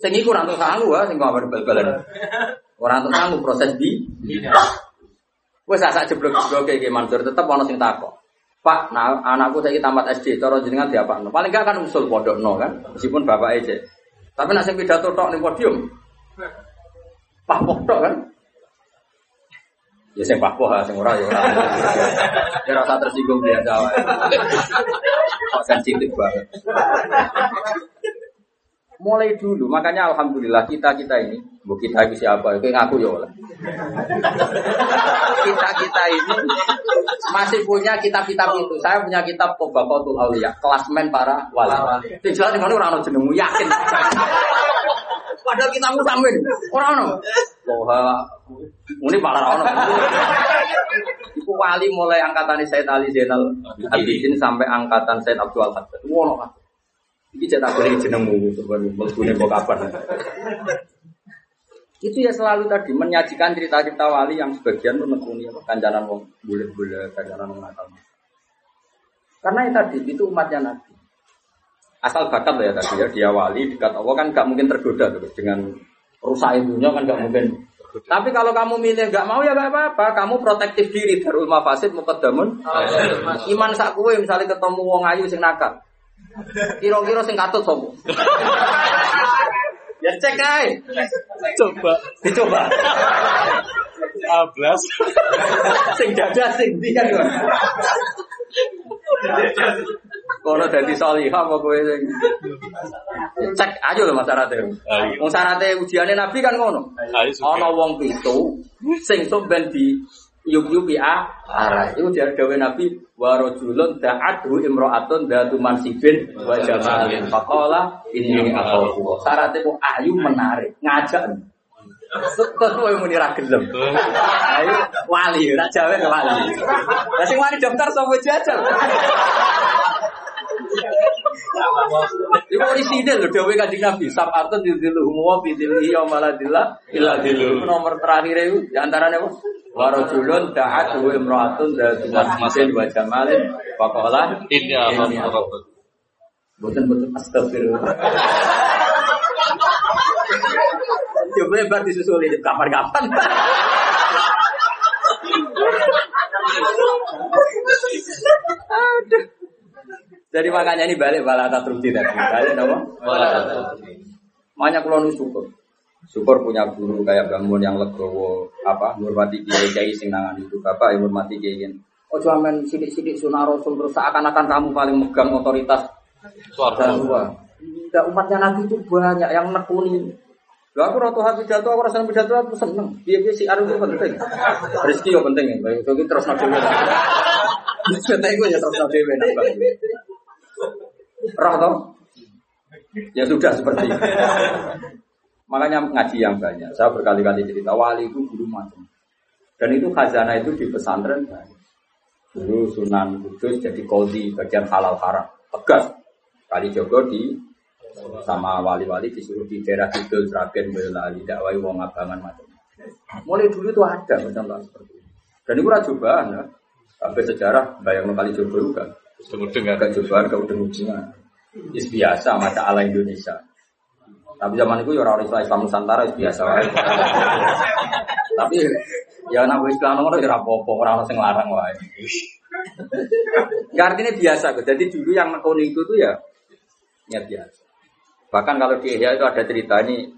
Sing ora untuk sanggup ya, sing kabar bal-balan. Orang untuk sanggup proses di. Wes sak jeblok-jeblok kayak Mansur tetep ana sing takok. Pak, nah, anakku saya tamat SD, cara jenengan diapakno. Paling gak kan usul pondok no kan, meskipun bapak aja. Tapi nak sing pidato tok podium. Pak tok kan. Ya sing papoh sing ora ya ora. Ya rasa tersinggung biasa wae. Kok sensitif banget. Mulai dulu, makanya alhamdulillah kita kita ini, bu kita itu siapa? Itu ngaku ya oleh. kita kita ini masih punya kitab-kitab itu. Saya punya kitab Tobakotul Aulia, klasmen para wali. Itu jelas dengan orang jenengmu yakin. Padahal kita mau sampein, orang no. Wah, ini malah orang. Iku wali mulai angkatan Said Ali Zainal Abidin sampai angkatan Said Abdul Haddad. Wono Iki cetak boleh jenengmu sebenarnya melbune kok kapan. Itu ya selalu tadi menyajikan cerita-cerita wali yang sebagian menekuni kancanan wong bulat-bulat, kancanan wong nakal. Karena itu tadi itu umatnya Nabi. Asal bakat lah ya tadi ya dia wali dekat Allah kan gak mungkin tergoda terus dengan rusak ibunya kan gak mungkin. Tapi kalau kamu milih gak mau ya gak apa-apa, kamu protektif diri darul mafasid mukaddamun. Iman sak kue misalnya ketemu wong ayu sing nakal. Kira-kira sing katut sapa? ya cek ae. Coba. Dicoba. Ablas. sing dada sing ndi kan. Kon. Kono dadi salihah apa kowe sing cek aja lho Mas Sarate. Ayo. Wong sarate ujiane Nabi kan ngono. Ayo. Ana wong pitu sing sok ben di yub-yubi a arah. Iku jar gawe Nabi wa rajulun da'athu imra'atun datu mansibin wa jamalin. Faqala inni akhafu. Syaratnya kok ayu menarik, ngajak. Terus kowe muni ra gelem. Ayo wali, ra jawe ke wali. Lah sing wali daftar sapa jajal. Iku orisinil lho dawuh Kanjeng Nabi, sab'atun yudhilluhum wa fi dhillihi yauma la dhilla illa dhilluh. Nomor terakhir itu di antaranya apa? Wa rajulun da'at wa imra'atun dzatu masjidin wa jamalin Ini alam rabbut. Boten-boten astagfirullah. Coba lebar disusuli di kapan-kapan. Aduh. Jadi makanya ini balik balata terus tadi. Balik nama? Makanya kalau nu syukur. Syukur punya guru kayak bangun yang legowo apa menghormati kiai kiai sing nangan itu bapak yang menghormati kiai Oh cuma main sidik-sidik sunah rasul terus seakan-akan kamu paling megang otoritas Suara. Tidak umatnya Nabi itu banyak yang nekuni. Lho aku ratu hati pidato, aku rasa pidato aku seneng. Iya si itu penting. Rizki yo penting ya. Itu terus nabi dewe. Kita itu ya terus nabi dewe. Roh toh? Ya sudah seperti itu. Makanya ngaji yang banyak. Saya berkali-kali cerita wali itu guru macam. Dan itu khazanah itu di pesantren. Dulu Sunan Kudus jadi kodi bagian halal haram. Tegas. Kali Jogo di sama wali-wali disuruh di daerah Kidul, Sragen, Boyolali, dakwai wong abangan macam. Mulai dulu itu ada macam seperti itu. Dan itu cobaan ya. Sampai sejarah bayang kali Jogo juga. Dengar-dengar. Agak cobaan ke ujung-ujungnya. Is biasa mata ala Indonesia. Tapi zaman itu ya orang Islam Islam Nusantara is biasa. Tapi ya nak wis Islam ngono ya ora apa-apa, ora ono sing larang wae. Ya artinya biasa. Jadi dulu yang nekoni itu tuh ya ya biasa. Bahkan kalau di Ihya itu ada cerita ini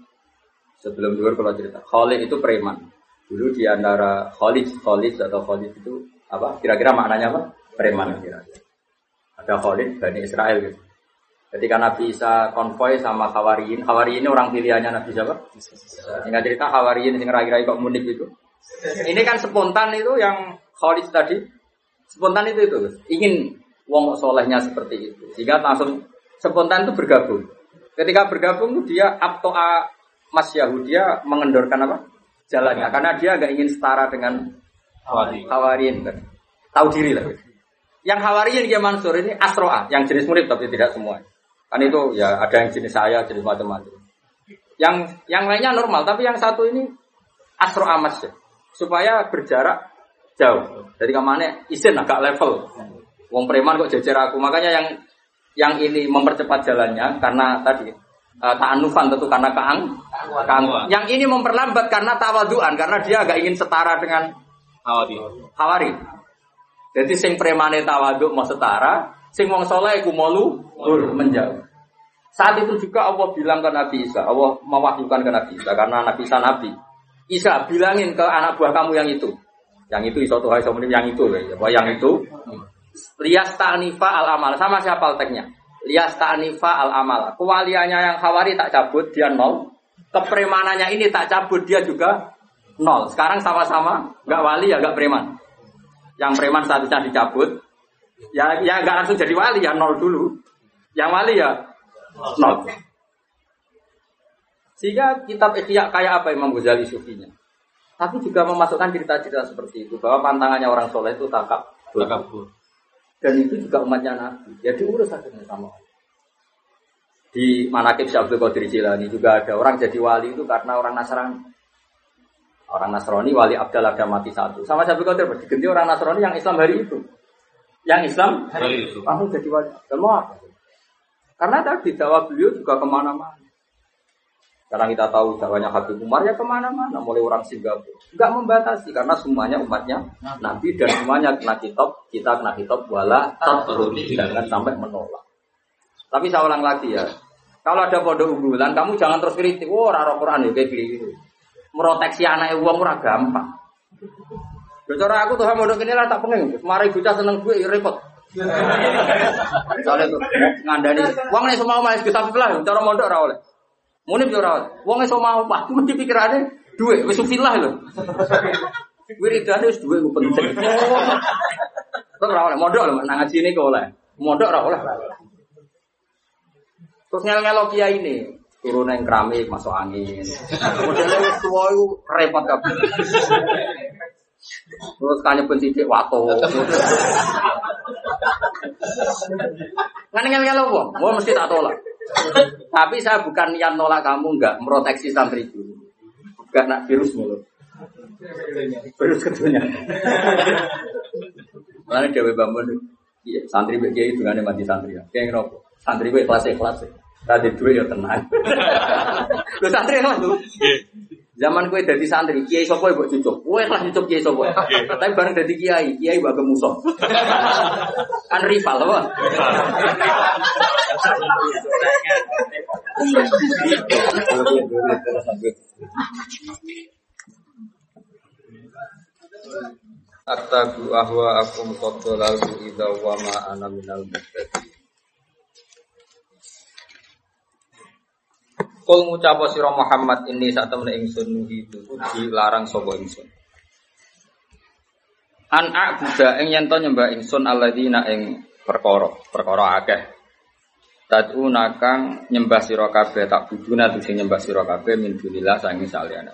sebelum dulu kalau cerita Khalid itu preman. Dulu di antara Khalid, Khalid atau Khalid itu apa? Kira-kira maknanya apa? Preman kira-kira. Ada Khalid Bani Israel gitu. Ketika Nabi Isa konvoy sama Hawariyin, Hawariyin ini orang pilihannya Nabi siapa? Singkat cerita Hawariyin yang rai-rai kok munik itu. Ini kan spontan itu yang Khalid tadi. Spontan itu itu, ingin wong solehnya seperti itu. Sehingga langsung spontan itu bergabung. Ketika bergabung dia aptoa Mas Yahudi dia mengendorkan apa? Jalannya karena dia nggak ingin setara dengan Wali. Hawariyin kan. Tahu diri lah. Yang Hawariyin dia Mansur ini Asroa, yang jenis murid tapi tidak semua. Kan itu ya ada yang jenis saya, jenis macam-macam. Yang yang lainnya normal, tapi yang satu ini Asroa Mas ya. Supaya berjarak jauh. Dari ke mana izin agak level. Wong preman kok jajar aku. Makanya yang yang ini mempercepat jalannya karena tadi uh, ta'anufan tentu karena kaang, kaang. Yang ini memperlambat karena tawaduan karena dia agak ingin setara dengan Awadi. Hawari. Jadi sing premane tawaduk mau setara, sing wong soleh iku menjauh. Saat itu juga Allah bilang ke Nabi Isa, Allah mewahyukan ke Nabi Isa karena Nabi Isa Nabi. Isa bilangin ke anak buah kamu yang itu. Yang itu iso tuh iso yang itu ya. Wah, yang itu lias ta'nifa al amal sama siapa teknya? Lias ta'nifa al amal. Kewaliannya yang khawari tak cabut dia nol. Kepremanannya ini tak cabut dia juga nol. Sekarang sama-sama nggak wali ya nggak preman. Yang preman statusnya dicabut. Ya ya nggak langsung jadi wali ya nol dulu. Yang wali ya nol. Sehingga kitab Ikhya kayak apa Imam Ghazali sufinya. Tapi juga memasukkan cerita-cerita seperti itu bahwa pantangannya orang soleh itu takab Takabur. Dan itu juga umatnya Nabi. Ya diurus akhirnya sama. Di Manakib Syabdul Qadir Jilani juga ada orang jadi wali itu karena orang Nasrani. Orang Nasrani wali Abdal ada mati satu. Sama Syabdul Qadir diganti orang Nasrani yang Islam hari itu. Yang Islam Hari itu. langsung jadi wali. Dan mau apa? Karena tadi dakwah beliau juga ke mana-mana. Sekarang kita tahu dakwahnya Habib Umar ya ke mana-mana, mulai orang Singapura. Enggak membatasi karena semuanya umatnya Nabi dan semuanya kena kitab, kita kena kitab wala tatrudi jangan sampai menolak. Tapi saya ulang lagi ya, kalau ada pondok unggulan, kamu jangan terus kritik, oh raro Quran ya kayak gini. Meroteksi anak uang ora gampang. Ya, cara aku tuh pondok ini lah tak pengen, mari bocah seneng gue ya repot. Misalnya tuh ngandani, uang nih semua mas kita lah, cara mondok ora Muni yo ora. Wong iso mau waktu mesti pikirane duit wis filah lho. Wiridane wis duit ku penting. Terus ora oleh mondok lho nang ngaji ini kok oleh. Mondok ora oleh. Terus ngel-ngelo kiai ini turun yang keramik masuk angin. Modelnya wis tuwa iku repot kabeh. Terus kanya pensidik wato. Kan ngel-ngelo wong, wong mesti tak tolak. Tapi saya bukan niat nolak kamu enggak meroteksi santri. Enggak nak virus mulu. Virus ketunya. Mana Dewi Bambun Iya, santri BG itu kan mati santri ya. Kayak ngerokok. Santri gue kelas kelas. Tadi duit ya tenang. Lu santri lah tuh. Zaman gue dari santri, kiai sopo ibu cucuk. Gue lah cucuk kiai sopo. Tapi bareng dari kiai, kiai bagai musuh. kan rival loh. Attabu ahwa akum qaddalaltu idha wa ma ana minal Kul ngucapa sira Muhammad ini sak temene ingsun nuhi itu. Dilarang sapa ingsun. An a'buda ing yen to nyembah ingsun alladzina ing perkara perkara akeh. Tad'una kang nyembah sira kabeh tak buduna sing nyembah sira kabeh min dunillah sangi saliyane.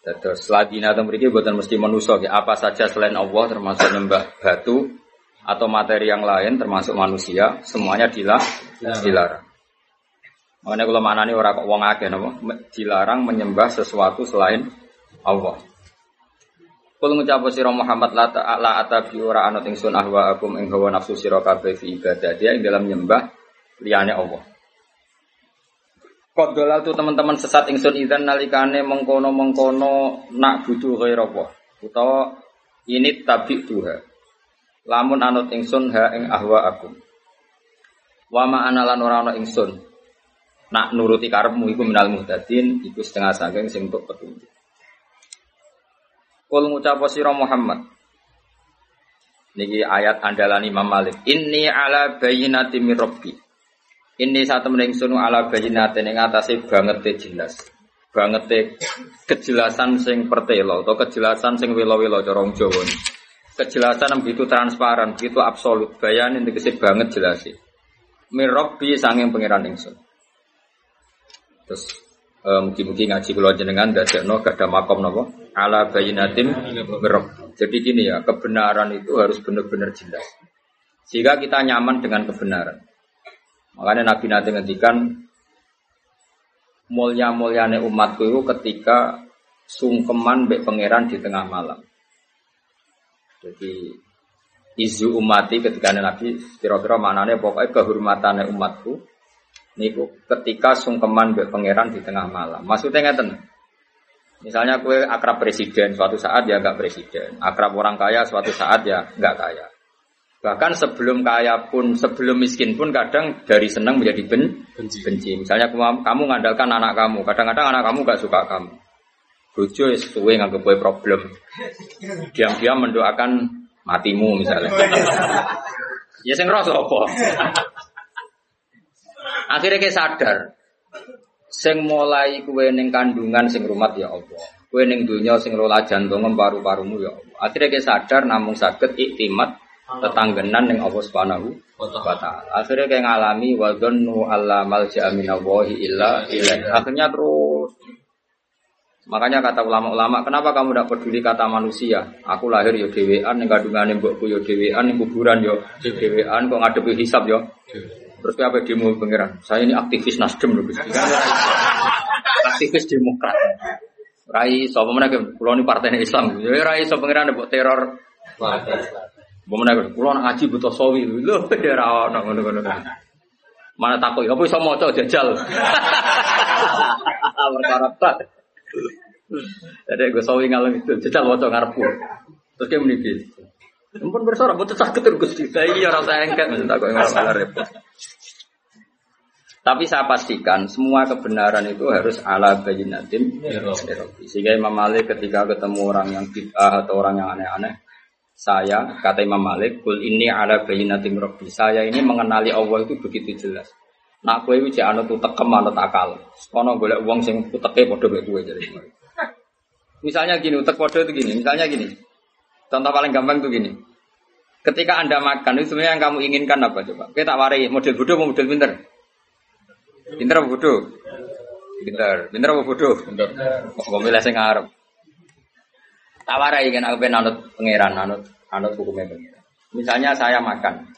Terus ladina atau mriki buatan mesti manusia apa saja selain Allah termasuk nyembah batu atau materi yang lain termasuk manusia semuanya dilah dilarang. Makanya kalau mana nih orang kok wong akeh napa dilarang menyembah sesuatu selain Allah. Kul ngucap sira Muhammad la ta'ala atabi ora anut ingsun ahwa akum ing hawa nafsu sira kabeh fi ibadah dia ing dalam nyembah liyane Allah. Kodolal tuh teman-teman sesat ingsun idan nalikane mengkono mengkono nak butuh ghairallah utawa ini tabi tuha. Lamun anut ingsun ha ing ahwa akum. Wa ma analan ora ana ingsun. Nak nuruti karepmu iku minal muhtadin iku setengah saking sing untuk petunjuk. Kul ngucap sira Muhammad. Niki ayat andalan Imam Malik. Inni ala bayyinati mir rabbi. Ini saat temen ingsun ala bayinate ning atase banget jelas. Banget kejelasan sing pertelo atau kejelasan sing welo-welo cara Jawa. Kejelasan begitu transparan, begitu absolut. Bayanin tegese banget jelas sih. Mirabbi sanging pangeran ingsun. Terus eh, mugi-mugi ngaji kula jenengan dadekno gak ada makom napa ala bayinatim mirab. Jadi gini ya, kebenaran itu harus benar-benar jelas. Sehingga kita nyaman dengan kebenaran. Makanya Nabi nanti ngendikan mulia mulyane umatku itu ketika sungkeman mbek pangeran di tengah malam. Jadi izu umati ketika Nabi kira-kira maknanya pokoknya kehormatannya umatku niku ketika sungkeman mbek pangeran di tengah malam. Maksudnya ngeten. Misalnya kue akrab presiden suatu saat ya nggak presiden, akrab orang kaya suatu saat ya nggak kaya. Bahkan sebelum kaya pun, sebelum miskin pun kadang dari senang menjadi ben, Benci. benci. Misalnya kamu, ngandalkan anak kamu, kadang-kadang anak kamu gak suka kamu. Bojo ya suwe nganggep kowe problem. Diam-diam mendoakan matimu misalnya. ya sing rasa apa? Akhirnya kayak sadar, sing mulai kue ning kandungan sing rumat ya Allah. Kue ning dunia sing rola jantung paru-parumu ya Allah. Akhirnya kayak sadar namung sakit iktimat tetanggenan ning Allah Subhanahu wa taala. Akhirnya kayak ngalami wa dhannu alla malja'a minallahi illa ilaih. Akhirnya terus Makanya kata ulama-ulama, kenapa kamu tidak peduli kata manusia? Aku lahir yo dewean, ning kandungane mbokku yo dewean, ning kuburan yo dewean, kok ngadepi hisab yo. Terus apa demo pangeran? Saya ini aktivis Nasdem loh, Gusti. Kan aktivis Demokrat. Rai sapa meneh kula ini partai Islam. Ya rai sapa pangeran mbok teror. Mbok meneh kula ngaji butuh sawi lho, ya ora ono ngono-ngono. Mana takut, apa iso maca jajal. Perkara tak. Jadi gue sawi ngalem itu, jajal maca ngarepku. Terus dia meniki. Ampun bersorak, butuh sakit terus Gusti. Iya rasa engket, maksud aku ngarep repot. Tapi saya pastikan semua kebenaran itu harus ala bayinatin Sehingga Imam Malik ketika ketemu orang yang bid'ah atau orang yang aneh-aneh, saya kata Imam Malik, kul ini ala bayinatin Rabbi. Saya ini mengenali Allah itu begitu jelas. Nak kowe iki anu tuh tekem anut akal. Kono golek wong sing uteke padha mek kowe jadi. Misalnya gini, utek padha itu gini. Misalnya gini. Contoh paling gampang tuh gini. Ketika Anda makan itu sebenarnya yang kamu inginkan apa coba? Kita tak warai model bodoh model pinter? Pinter apa bodoh? Pinter. Pinter apa bodoh? Pinter. Kok milih sing ngarep. Tak warai kan aku pengen anut pangeran, anut anut hukumnya pangeran. Misalnya saya makan.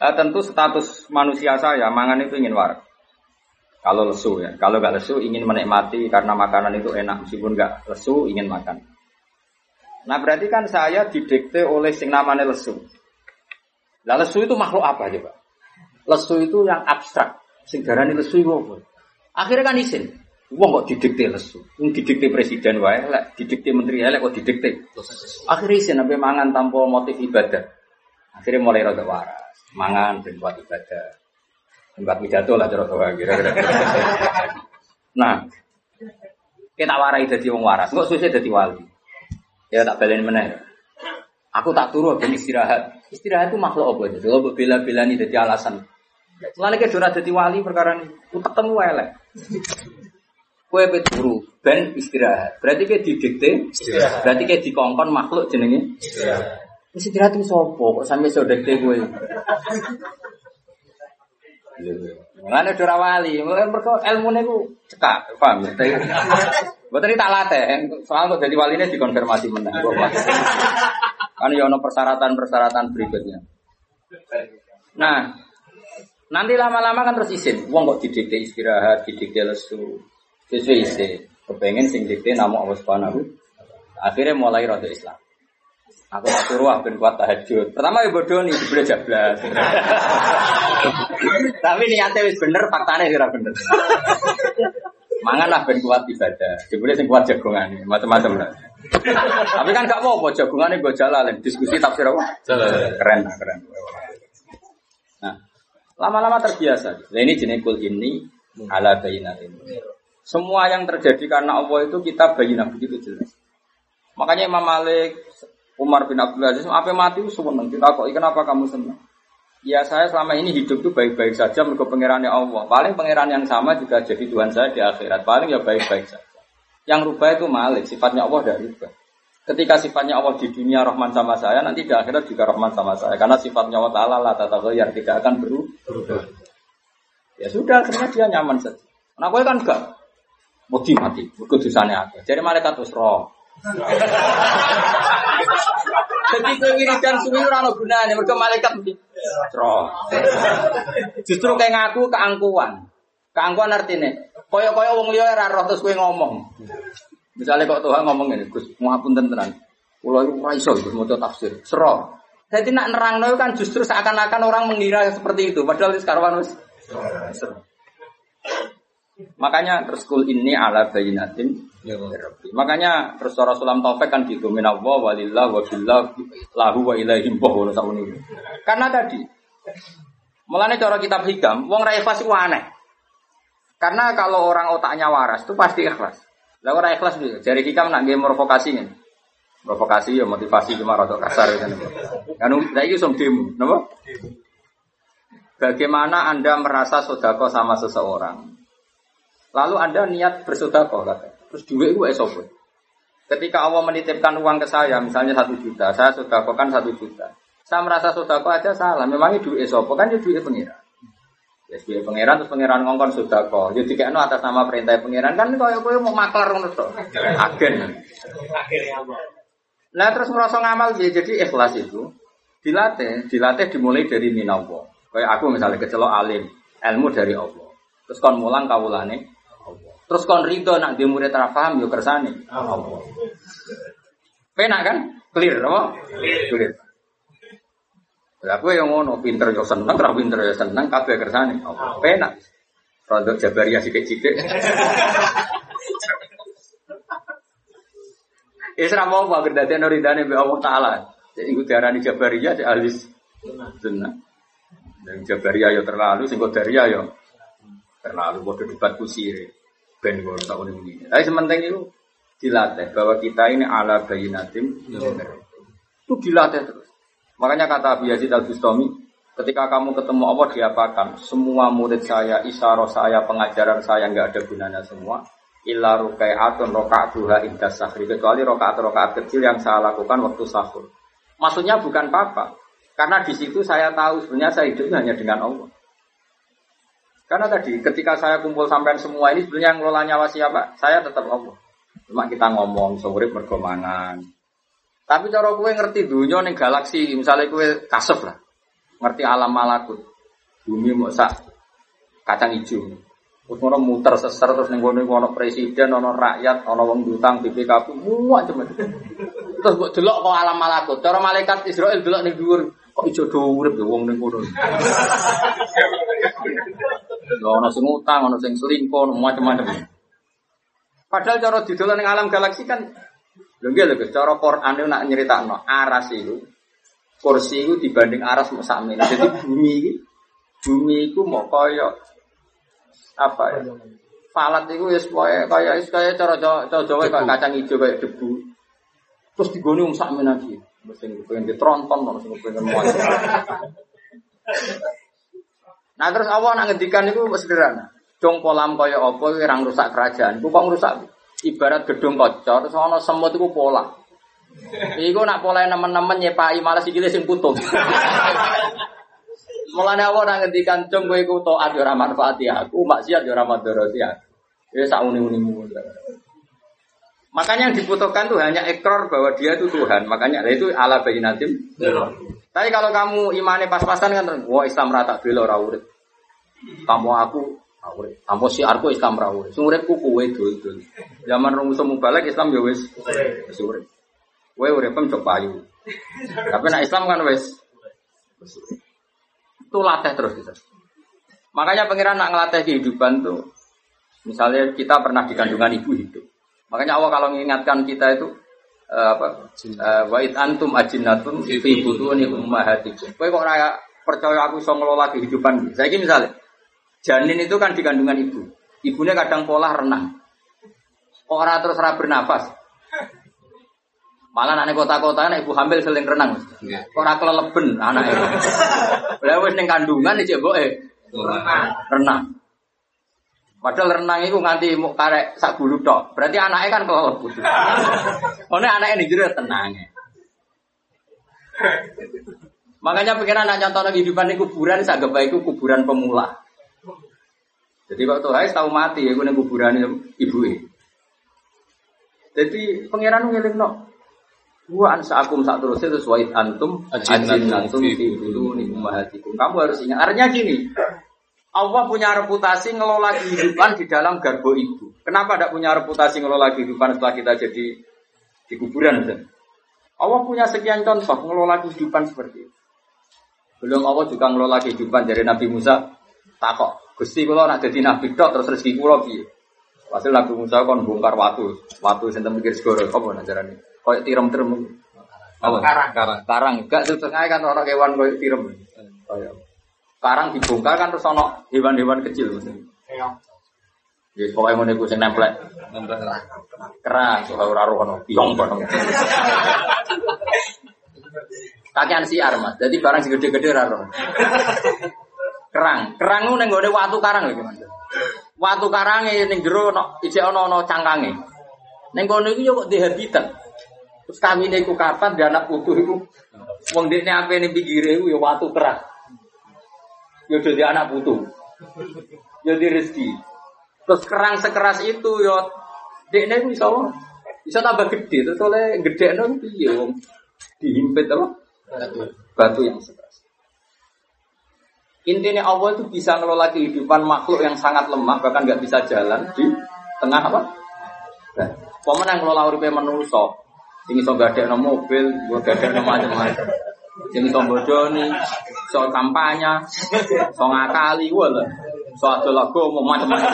Eh, tentu status manusia saya mangan itu ingin warak. Kalau lesu ya, kalau nggak lesu ingin menikmati karena makanan itu enak meskipun nggak lesu ingin makan. Nah berarti kan saya didikte oleh sing namanya lesu. Lah lesu itu makhluk apa coba? Lesu itu yang abstrak. Sing darani lesu itu apa? Akhirnya kan isin. Wong kok didikte lesu. Wong didikte presiden wae, lek didikte menteri lek kok didikte. Akhirnya isin sampai mangan tanpa motif ibadah. Akhirnya mulai rada waras. Mangan ben buat ibadah. Tempat pidato lah cara tua kira-kira. Nah, kita warai jadi wong waras, nggak susah jadi wali. Ya tak belain meneh. Aku tak turu ben istirahat. Istirahat itu makhluk apa jadi? Kalau bela-bela ini jadi alasan. Lalu ke dora jadi wali perkara ini, utak temu elek. Kue turu ben istirahat. Berarti kayak didikte, berarti kayak dikongkon makhluk jenenge. Istirahat. Istirahat itu sopo kok sampai sodekte gue. Mulane ora wali, mulane mergo ilmune ku cekak, paham ya? Mboten tak latih, soal kok jadi waline dikonfirmasi menang. Kan ya ono persyaratan-persyaratan berikutnya. Nah, nanti lama-lama kan terus izin. Wong kok didikte istirahat, didikte lesu. Sesuai isi. Kepengen sing dikte nama Allah Subhanahu. Akhirnya mulai rada Islam. Aku tak suruh ben kuat tahajud. Pertama ya bodoh nih dibeli jablas. Tapi niatnya wis bener, faktanya kira bener. Mangan lah ben kuat ibadah. Dibeli sing kuat jagongan macam-macam lah. Tapi kan gak mau apa jagongannya gue jalan diskusi tafsir apa? Keren, keren. Lama-lama terbiasa. Nah, ini jenis kul ini ala bayinat ini. Semua yang terjadi karena Allah itu kita bayinah begitu jelas. Makanya Imam Malik Umar bin Abdul Aziz, apa mati itu seneng. Kita kok kenapa kamu senang? Ya saya selama ini hidup tuh baik-baik saja menurut pangerannya Allah. Paling pangeran yang sama juga jadi Tuhan saya di akhirat. Paling ya baik-baik saja. Yang rubah itu malik, sifatnya Allah dari rubah. Ketika sifatnya Allah di dunia Rahman sama saya, nanti di akhirat juga Rahman sama saya. Karena sifatnya Allah Ta'ala lah tata yang tidak akan berubah. Ya sudah, akhirnya dia nyaman saja. Nah, gue kan enggak. Mati mati, kedusannya apa? Jadi malaikat terus roh. Jadi kowe wiridan suwi ora ono gunane, mergo malaikat mesti roh. Justru kayak ngaku keangkuhan. Keangkuhan artinya kaya-kaya wong liya ora roh terus kowe ngomong. Misalnya kok Tuhan ngomong ini, Gus, ngapunten tenan. Kula iku ora Gus maca tafsir. Sero. Jadi nak nerangno kan justru seakan-akan orang mengira seperti itu, padahal sekarang wis Makanya terus kul ini ala bayinatin ya, Makanya terus Rasulullah Taufik kan gitu minallah walillah wa billah lahu wa ilaihim boh Karena tadi Mulanya cara kitab hikam, wong ra itu aneh. Karena kalau orang otaknya waras itu pasti ikhlas. Lah orang ikhlas juga. Jadi hikam nak game provokasi ini. Provokasi ya motivasi cuma rada kasar kan. Kan saiki som demo, napa? Bagaimana Anda merasa sodako sama seseorang? Lalu Anda niat bersodako, kata. Terus duit itu esopo. Ketika Allah menitipkan uang ke saya, misalnya satu juta, saya sodako kan satu juta. Saya merasa sodako aja salah. Memangnya duit esopo kan ya duit pengiran. Ya duit pengiran terus pengiran ngongkon sodako. Jadi kayak atas nama perintah pengiran kan kau kau mau maklar ngono to. Agen. Nah terus merasa ngamal ya jadi ikhlas itu dilatih, dilatih dimulai dari minawo. Kayak aku misalnya kecelok alim, ilmu dari Allah. Terus kon mulang kawulane Allah. Terus kon ridho nak di murid ra paham yo kersane Allah. Penak kan? Clear apa? Clear. Lah aku yang ngono, pinter yo seneng, ra pinter yo seneng, kabeh kersane Allah. Penak. Rodok Jabariyah sithik-sithik. Isra mau apa gerdate ridane be Allah taala. Jadi iku diarani Jabariyah di alis sunnah. Dan Jabariyah yo terlalu, sing Qadariyah yo terlalu bodoh debat kusir. Ben ngono tak ini. Tapi sementing itu dilatih bahwa kita ini ala bayinatim itu dilatih terus. Makanya kata Abu Yazid Al Bustami, ketika kamu ketemu Allah diapakan? Semua murid saya, isyarah saya, pengajaran saya nggak ada gunanya semua. Illa rukai'atun roka'atuha indas sahri. Kecuali rokaat-rokaat kecil yang saya lakukan waktu sahur. Maksudnya bukan apa-apa. Karena di situ saya tahu sebenarnya saya hidupnya hanya dengan Allah. Karena tadi ketika saya kumpul sampai semua ini sebenarnya yang ngelola nyawa siapa? Saya tetap Allah. Cuma kita ngomong sore bergomangan. Tapi cara kue ngerti dunia nih galaksi, misalnya kue kasef lah, ngerti alam malakut, bumi mau sak kacang hijau. Terus ngono muter seser terus ning kono ono presiden, ono rakyat, ono wong dutang BPKP, semua cuma. Terus mbok delok kok alam malakut. Cara malaikat Israel delok ning dhuwur, kok ijo do urip ya wong ning kono. Lho ono sing utang, ono sing selingkuh, macam-macam. Padahal cara didolan ning alam galaksi kan lho nggih lho cara Quran itu nak nyeritakno aras itu kursi itu dibanding aras mau sami. Jadi bumi ini bumi itu mau kaya apa ya? Falat itu ya supaya kaya kaya cara cara Jawa kayak kacang hijau kayak debu. Terus digoni wong sak lagi. Mesti pengen ditronton, mesti pengen muat. Nah terus Allah nak ngendikan itu sederhana. Dong polam kaya apa orang rusak kerajaan. Ku kok rusak ibarat gedung kocor ana semut iku pola. Iku nak pola nemen-nemen nyepai malah sikile sing putus. Mulane Allah nak ngendikan dong kowe iku taat yo ora manfaati aku, maksiat yo ora madharati aku. Ya sak uni-unimu. Makanya yang dibutuhkan tuh hanya ekor bahwa dia itu Tuhan. Makanya itu ala bayinatim. Tapi kalau kamu imannya pas-pasan kan, wah Islam rata bela ora urip. Kamu aku urip. Kamu si aku Islam ora urip. Kuku itu itu. Zaman rong musuh balik Islam ya wis wis urip. Kowe urip payu. Tapi nak Islam kan wis itu latih terus kita. Makanya pangeran nak ngelatih kehidupan tuh, misalnya kita pernah di kandungan ibu hidup. Makanya Allah kalau mengingatkan kita itu uh, apa? Uh, wa it antum ajinnatun fi butuni ummahatikum. Kowe kok ora percaya aku iso ngelola kehidupan. Saya misalnya janin itu kan di kandungan ibu. Ibunya kadang pola renang. Orang terus ora bernafas. Malah anak kota-kota anak ibu hamil sering renang. Ora keleleben anak itu. Lah wis ning kandungan iki mboke renang. Padahal renang itu nganti mau karek sak bulu tok. Berarti anaknya kan kelelep. Ono anaknya ning jero tenang. Makanya pikiran anak contoh kehidupan di kuburan, saya itu kuburan pemula. Jadi waktu hai tahu mati ya, gue kuburan ibu ini. Jadi pangeran ngiling no. Gua ansa akum saat terus itu sesuai antum, ajin antum di dulu nih umahatikum. Kamu harus ingat. Artinya gini, Allah punya reputasi ngelola kehidupan di dalam garbo ibu. Kenapa tidak punya reputasi ngelola kehidupan setelah kita jadi di kuburan? Allah punya sekian contoh ngelola kehidupan seperti itu. Belum Allah juga ngelola kehidupan dari Nabi Musa. Takok, Gusti kula nak jadi nabi tok terus rezeki kula piye? Hasil Nabi Musa kon bongkar watu, watu sing mikir segoro apa najarane? Koyo tirem-tirem. Apa? Karang. Karang. Karang. Gak setengah kan orang hewan koyo tirem. Koyo. Karang dibongkar kan terus ono hewan-hewan kecil maksudnya. Ya pokoknya ngono iku sing nemplek soal ora ora ono piong kono. Kakean siar Mas. Jadi barang sing gede-gede ora ora. Kerang, kerang ku ning gone watu karang lho Mas. Watu karange ning jero ono ijek ono ono cangkange. Kono iku yo kok di. Terus kami iku kapan dia anak putu iku wong dekne ape ning pinggire iku yo watu kerang. Yo dadi anak putu. Yo di rezeki. Terus kerang sekeras itu yo dekne iku iso bisa tambah gede terus oleh gede no piye dihimpit apa batu yang sekeras. Intinya Allah itu bisa ngelola kehidupan makhluk yang sangat lemah bahkan nggak bisa jalan di tengah apa? Pemenang ngelola uripe manusa. Sing iso gadekno mobil, gadekno macam-macam. Sing iso bodoni, iso kampanye, iso ngakali wala. Iso adol agama macam-macam.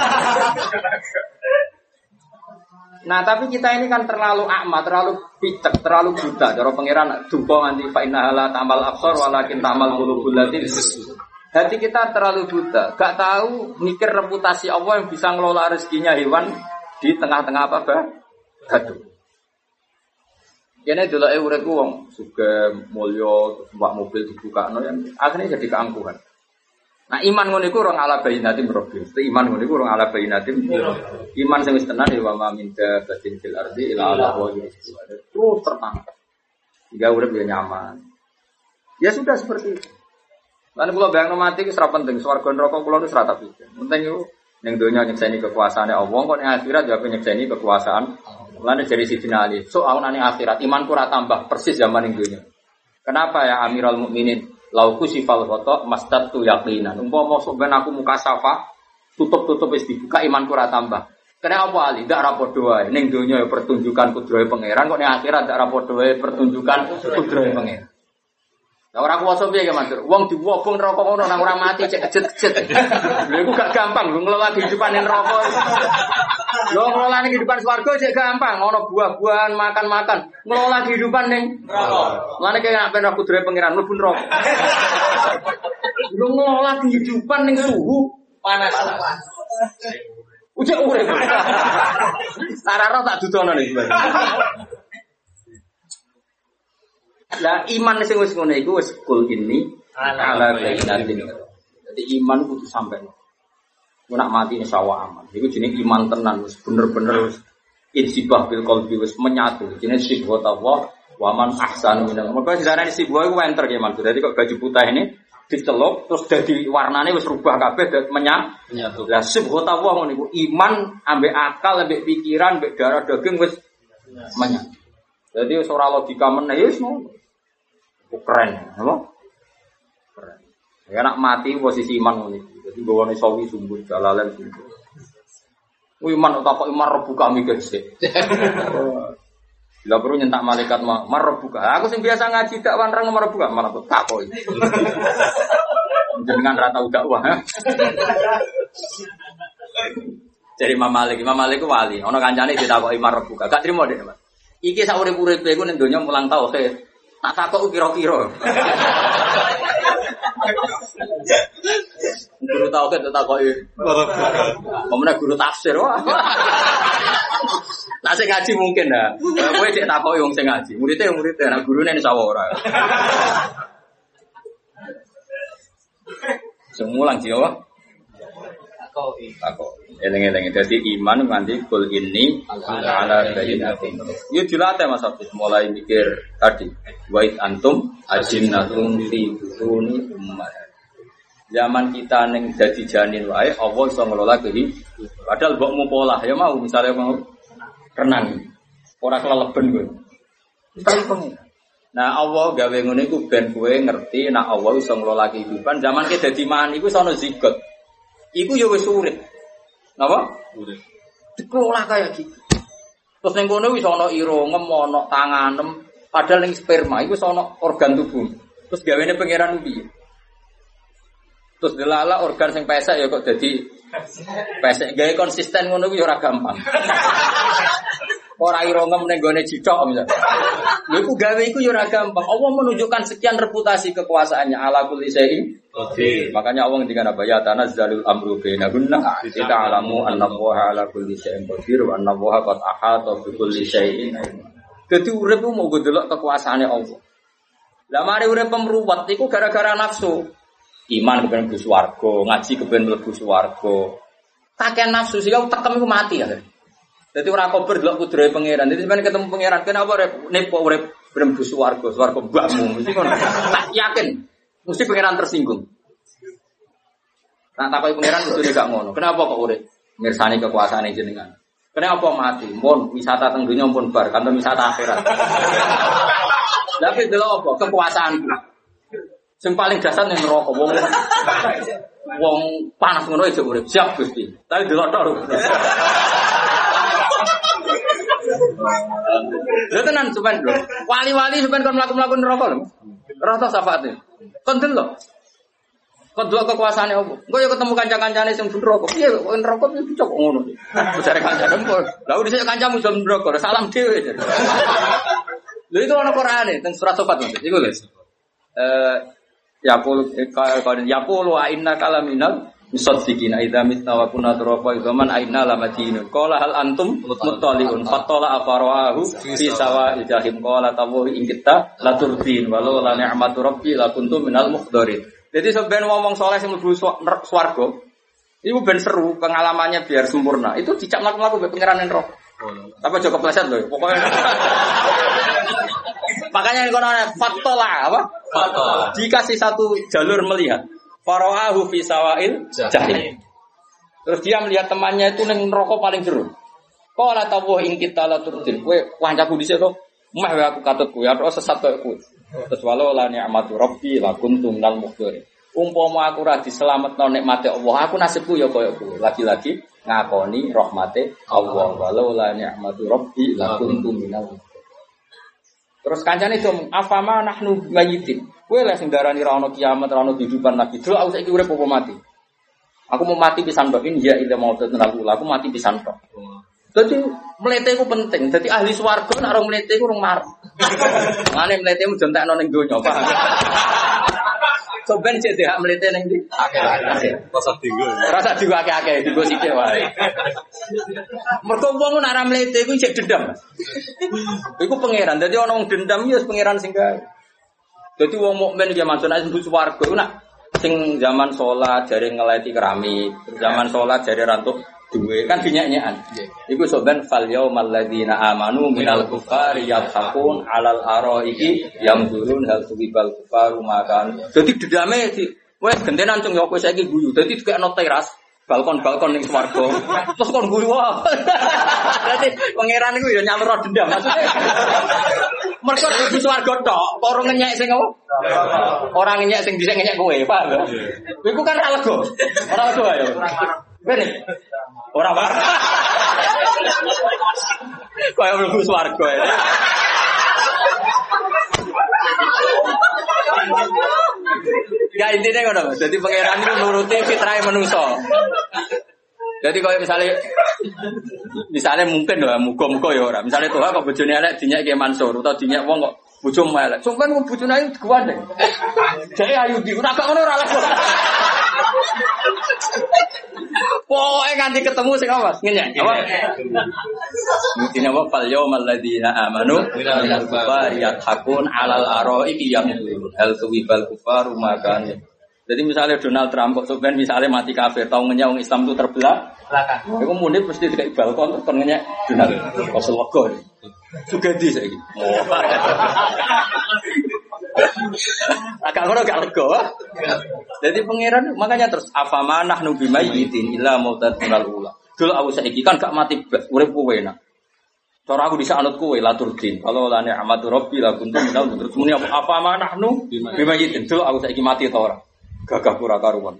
Nah, tapi kita ini kan terlalu akma, terlalu picek, terlalu buta. Cara pangeran dupa nganti fa inna tamal absar walakin tamal qulubul lati Hati kita terlalu buta, gak tahu mikir reputasi Allah yang bisa ngelola rezekinya hewan di tengah-tengah apa bah? Gaduh. Kene delok e uripku wong suka mulya mbak mobil dibuka no yang akhirnya jadi keangkuhan. Nah iman ngono iku orang ala bayinatim rabbi. Mesti iman ngono iku orang ala bayinatim. Iman sing wis tenan ya wa ma min dabatin fil ardi ila ala wa rizquha. Terus tertangkap. Sehingga urip ya nyaman. Ya sudah seperti itu. Lan kula bayangno mati ora penting, swarga neraka kula wis ora tak pikir. Penting iku ning donya nyekseni kekuasaane Allah, kok ning akhirat ya nyekseni kekuasaan. Lan dari Sidina Ali, so aun ning akhirat imanku ora tambah persis zaman ning donya. Kenapa ya Amirul Mukminin? Lauku sifal foto mastatu yaqinan. Umpama sok ben aku muka safa, tutup-tutup wis dibuka imanku ora tambah. Kena apa ali? Ndak rapor doa. Ning donya ya pertunjukan kudrohe pangeran, kok ning akhirat ndak rapor doa pertunjukan kudrohe pangeran. Lah ora kuwasa piye ya Matur? Wong diwobong neraka ngono nang ora mati cek kejet-kejet. Lha iku gak gampang lho ngelola kehidupan neraka. Lho ngelola kehidupan swarga cek gampang, ono buah-buahan, makan-makan. Ngelola kehidupan ning neraka. Mulane kaya nek ben aku dhewe pangeran mlebu neraka. Lho ngelola kehidupan ning suhu panas. Ujek urip. Sarara tak dudono nih. Lah iman sing wis ngono iku wis kul ini ala bainatin. Jadi iman kudu sampai. Ku nak mati insyaallah aman. Iku jenenge iman tenan wis bener-bener wis insibah bil qalbi wis menyatu. Jenenge sibhat Allah wa man ahsanu minal. Maka sejarah sibah iku enter ya man. Jadi kok baju putih ini diceluk terus jadi warnane wis rubah kabeh dadi menyatu. Nyatu. Lah sibhat Allah ngono iku iman ambek akal ambek pikiran ambek darah daging wis menyatu. Jadi ora logika meneh ya wis ngono. Oh, keren, apa? Keren. Ya nak mati posisi iman iki. Jadi gawane sawi sumbut jalalan sumbut. Wih iman tak kok iman rebu kami gede. Bila perlu nyentak malaikat mah marbuka. Aku sing biasa ngaji tak wanrang marbuka mana tuh tak kok. Jenengan rata udah wah. Jadi Imam Malik, Imam Malik ku wali. Ono kancane ditakoki marbuka. Gak trimo deh, Mas. Iki sak urip-uripe iku ning donya mulang tauhid. Tak takok kira-kira. Guru tauhid tak takoki. Pemenang guru tafsir wah. Sing ngaji mungkin dah. Kowe cek takoki wong sing ngaji. Muridnya muridnya, nah gurune sawah ora. Semulang jiwa. Takok. Eleng-eleng dadi iman nganti kul ini ala bayyinatin. Yo dilatih Mas Hafiz mulai mikir tadi. Wait antum ajinnatum fi butuni ummat. Zaman kita neng jadi janin wae Allah iso ngelola kehidupan. Padahal mbok mau pola ya mau misalnya mau renang. Ora keleleben kowe. Tapi pengen. Nah Allah gawe ngono iku ben kowe ngerti nek Allah iso ngelola kehidupan. Zaman kita dadi man iku sono zigot. Iku ya wis urip. Napa? Urip. Dikelola kayak gitu. Terus ning kono wis ana irungem, ana tanganem, padahal ning sperma iku ana organ tubuh. Terus gawene pangeran piye? Terus delala organ sing pesek ya kok dadi pesek gawe konsisten ngono ku ya ora gampang. Ora irungem ning gone cicok misalnya. Lha iku gawe iku ya ora gampang. Allah menunjukkan sekian reputasi kekuasaannya ala kulli syai'in Oke. Makanya Allah ngendikan apa ya tanazzalul amru bainahunna kita alamu anna Allah ala kulli syai'in qadir wa anna Allah qad ahata bi kulli syai'in. Dadi urip mau delok kekuasaane Allah. Lah mari urip pemruwat iku gara-gara nafsu. Iman kepen mlebu ngaji kepen mlebu swarga. Kakean nafsu kau tekem iku mati ya. Jadi ora kober delok kudrohe pangeran. Jadi sampeyan ketemu pangeran, kenapa urip nepo urip mlebu swarga, swarga mbahmu. Mesti ngono. Tak yakin mesti pangeran tersinggung. Nah, takoki pangeran mesti gak ngono. Kenapa kok urip? Mirsani kekuasaan jenengan. Kenapa mati? Mun wisata teng pun bar, kantor wisata akhirat. Tapi delok apa? Kekuasaanku. Sing paling dasar ning neraka wong wong panas ngono aja urip. Siap Gusti. Tapi delok tok. Lho. Lho tenan sampean lho. Wali-wali sampean kon mlaku-mlaku neraka lho. Rata syafaate. Kon delok. Kon delok kekuasaane apa? Engko ya ketemu kanca-kancane sing neraka. Piye kok neraka piye kok ngono. Jare kancane kok. Lah dhisik kancamu jam neraka, salam dhewe. Lha itu ana Qur'ane teng surat Sofat Mas. Iku lho. Eh ya qul ya qul wa inna kalaminal musaddiqina idza mitna wa kunna turafa idzaman aina lamadinun qala hal antum muttaliun? Fatala afarahu fi sawa'il jahim qala tawu in kita walau la ni'matu rabbi la kuntum minal mukhdarin. Jadi sebenarnya ngomong soleh sing mlebu swarga itu ben seru pengalamannya biar sempurna. Itu dicak mlaku-mlaku be pangeran roh. Apa joko pleset loh pokoknya. Makanya ini kono fatola apa? Fatola. dikasih satu jalur melihat Faro'ahu fi sawail jahim. Terus dia melihat temannya itu neng rokok paling jeru. Qala tawu ing kita la turdin. Kowe kancaku dhisik to. Meh wae aku katut kowe ora sesat kowe. Terus walau la ni'matu rabbi la kuntum minal mukhdirin. Umpama aku ora diselametno nikmate Allah, aku nasibku ya kaya kowe. Lagi-lagi ngakoni rahmate Allah. Walau la ni'matu rabbi la kuntum minal. Terus kancane itu afama nahnu mayitin. Kowe lek sing darani ra ono kiamat, ra ono kehidupan lagi. Delok aku saiki urip apa mati. Aku mau mati pisan tok ini ya ila mau aku aku mati pisan tok. Jadi melete itu penting. Jadi ahli swarga nak orang melete itu orang marah. Mana melete mu jontak nong donya, paham? Soben cek dia melete neng di. Rasa tinggal. Rasa juga akeh-akeh di gosip wae. Mergo wong nak ra mlete iku cek dendam. Iku pangeran. Dadi ana wong dendam ya pangeran sing gawe. Dadi wong mukmin ya masuk nek mlebu swarga iku nak sing zaman sholat jare ngeleti keramik, zaman sholat jare rantuk duwe kan dinyanyian. Iku soben fal yaumal ladzina amanu minal kufari yadhakun alal araiki yamdurun hal tuwibal kufaru makan. Dadi dedame wes gentenan cung yo kowe saiki guyu. Dadi dikekno teras balkon-balkon ning swarga. Terus kon guyu wae. Dadi pangeran iku yo nyalur dendam maksudnya. Mergo di swarga tok, kok ora ngenyek sing apa? Ora ngenyek sing dhisik ngenyek kowe, paham? Iku kan ra lega. Ora lega ya. Bene. Ora marah. Kaya mlebu swarga ya. Ya intinya ngono. Jadi pangeran itu nuruti fitrah manusia. Jadi kalau misalnya misalnya mungkin loh, muga-muga ya orang. Misalnya tuh kok bojone elek dinyak kayak Mansur atau dinyak wong kok bojomu elek. Sumpah kok bojone ayu digandeng. Jadi ayu di ora gak ngono ora lah. Pokoknya nganti ketemu sing apa? Ngenyek. Apa? Mungkin apa fal yaumal ladzina amanu minal kufari yathakun alal araiki yamdurun hal tuwibal kufaru makan. Jadi misalnya Donald Trump kok sebenarnya misalnya mati kafir, tahu ngenyek orang Islam itu terbelah, belakang. Iku munib mesti dikai balkon terus kon ngenyek Donald. Rasul wego. Juga di saiki. Agak ngono gak lega. Jadi pangeran makanya terus apa manah nu bimayitin illa mautat minal ula. Dulu aku saiki kan gak mati blas, urip kowe enak. Cara aku bisa anut kowe laturdin. Kalau la ni'matu rabbi la kuntum minal terus muni apa manah nu bimayitin. Dulu aku saiki mati ta ora? Gagah pura karuan.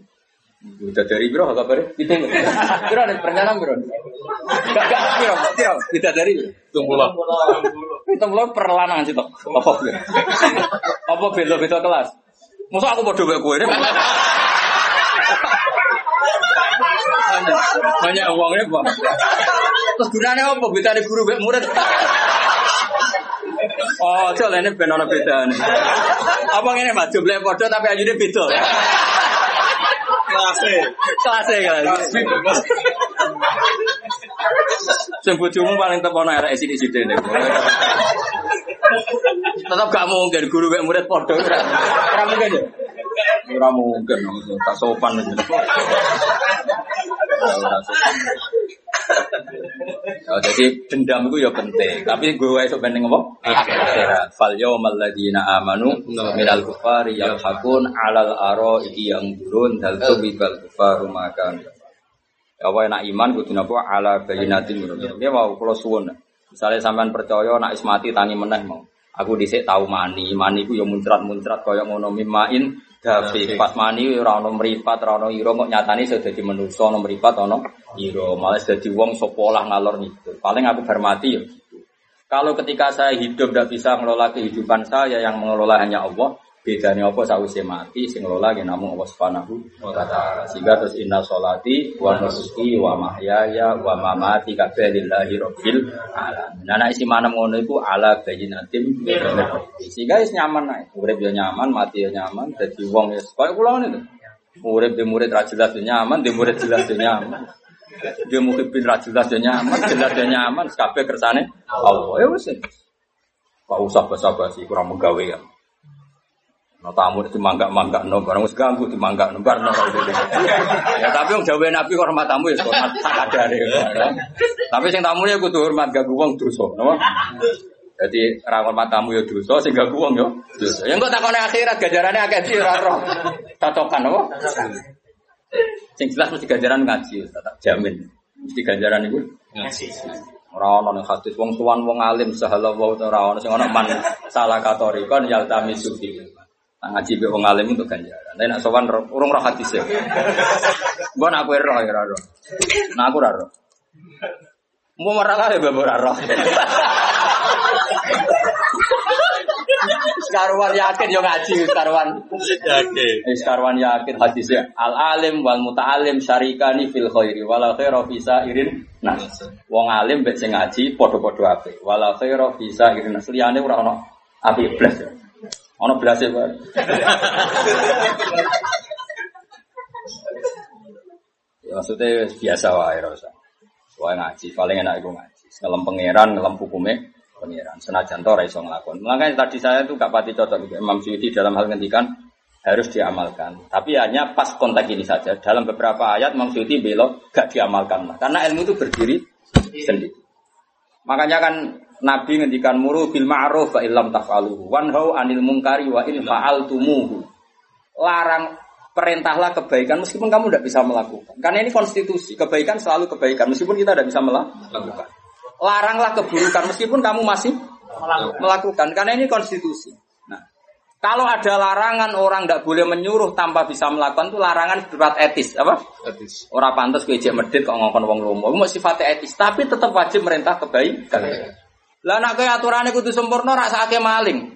Udah dari biro agak bare. Kita biro ada perencanaan biro. Gagah biro, biro. Kita dari biro. Tunggu lah. Perlanan sih toh. Apa biro? Apa beda beda kelas? Masa aku bodoh kayak gue? Banyak uangnya pak. Terus gunanya apa? Beda di guru baik murid. Oh, coba ini benar beda nih. Apa ini mah jumlahnya bodoh tapi aja beda. Kelasnya. kelas kelas. Sing bojomu paling tepono arek sithik-sithik nek. Tetap gak mungkin guru mek murid padha ora. Mungkin ya. Ora mungkin tak sopan. Oh, jadi dendam itu ya penting, tapi gue esok penting? Akhirat. Fal yawmal ladzina amanu minal kufari yalhaqun alal ara'i yang durun dal tubibal kufaru makan. Ya apa enak iman kudu napa ala bayinatin menurut. Dia mau kula suwun. Misalnya sampean percaya nak ismati tani meneh mau. Aku dhisik tahu mani, mani ku ya muncrat-muncrat kaya ngono mimain Dafi pas mani ora ono mripat, ora ono ira kok nyatane iso dadi manusa ono mripat ono ira, malah dadi wong sapa lah ngalor ngidul. Paling aku bermati ya gitu. Kalau ketika saya hidup tidak bisa mengelola kehidupan saya yang mengelola hanya Allah, bedanya apa sausé mati sing ngelola ya namung Allah Subhanahu wa taala. Sehingga terus inna sholati wa nusuki wa mahyaya wa mamati kabeh lillahi alamin. Nah isi manem ngono iku ala bayyinatim Sehingga wis nyaman ae. Urip ya nyaman, mati ya nyaman, dadi wong ya koyo kula ngene to. Murid di murid ra jelas ya nyaman, di murid jelas ya nyaman. Dia muhibin ra jelas ya nyaman, jelas ya nyaman, kabeh kersane Allah. Ya wis. Kok usah basa-basi kurang menggawe ya. No tamu itu mangga mangga no barang wis ganggu di mangga no barang no Ya tapi yang jawab nabi hormat tamu ya hormat sadare. Tapi sing tamu ya kudu hormat ganggu wong dosa, napa? Jadi ra hormat tamu ya dosa, sing ganggu wong ya dosa. Ya engko takone akhirat gajarane akeh di ora roh. Tatokan napa? Sing jelas mesti ganjaran ngaji, tak jamin. Mesti ganjaran iku Ngaji. Ora ono ning hadis wong tuan wong alim sahala wa ora ono sing ono man salah katori kon yaltami sufi. Nah, ngaji be wong alim untuk ganjaran. Tapi nek sowan urung roh hadis ya. Mbok nak kowe roh ya roh. Nah aku roh. Mau marah ya bapak ora roh. Sekaruan yakin yo ngaji sekaruan. Yakin. Sekarwan yakin hadisnya al alim wal muta'alim syarikani fil khairi wala khaira fi sa'irin nas. Wong alim mbek sing ngaji padha-padha apik. Wala khaira fi sa'irin nas. Liyane ora ono apik blas. Ono blas e, Pak. Ya maksudnya biasa wae ora usah. Wae ngaji, paling enak iku ngaji. Ngelem pangeran, ngelem hukume pangeran. Senajan to ora iso nglakon. Makanya tadi saya tuh gak pati cocok gitu. Imam Suyuti dalam hal ngendikan harus diamalkan. Tapi hanya pas konteks ini saja. Dalam beberapa ayat Imam Suyuti belok gak diamalkan. Karena ilmu itu berdiri sendiri. Makanya kan Nabi ngendikan muru bil ma'ruf fa illam taf'aluhu wanhau anil munkari wa in fa'altumuhu. Larang perintahlah kebaikan meskipun kamu tidak bisa melakukan. Karena ini konstitusi, kebaikan selalu kebaikan meskipun kita tidak bisa melakukan. Laranglah keburukan meskipun kamu masih melakukan. Karena ini konstitusi. Nah, kalau ada larangan orang tidak boleh menyuruh tanpa bisa melakukan itu larangan berat etis, apa? Hadis. Orang pantas gue medit kok ngongkon wong lomo. Mau sifatnya etis, tapi tetap wajib merintah kebaikan. Lah nak kaya aturannya kudu sempurna rasake maling.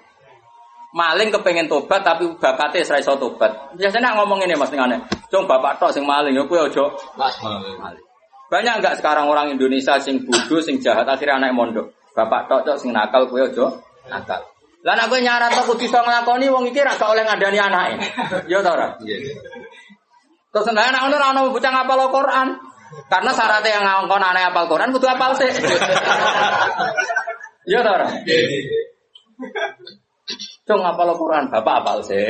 Maling kepengen tobat tapi bakatnya serai iso tobat. Biasanya nak ngomong ini Mas ngene. Cung bapak tok sing maling ya kowe aja maling. Banyak enggak sekarang orang Indonesia sing bodoh, sing jahat akhirnya anak mondok. Bapak tok tok sing nakal kowe aja nakal. Lah nek kowe nyaran tok kudu iso nglakoni wong iki ra oleh ngandani anake. Ya ta ora? Terus enggak anak ngono ora ono bocah ngapal Quran. Karena syaratnya yang ngongkon anak apal Quran kudu apal sih. Iya ta ora? Cung apal Quran, bapak apal sih.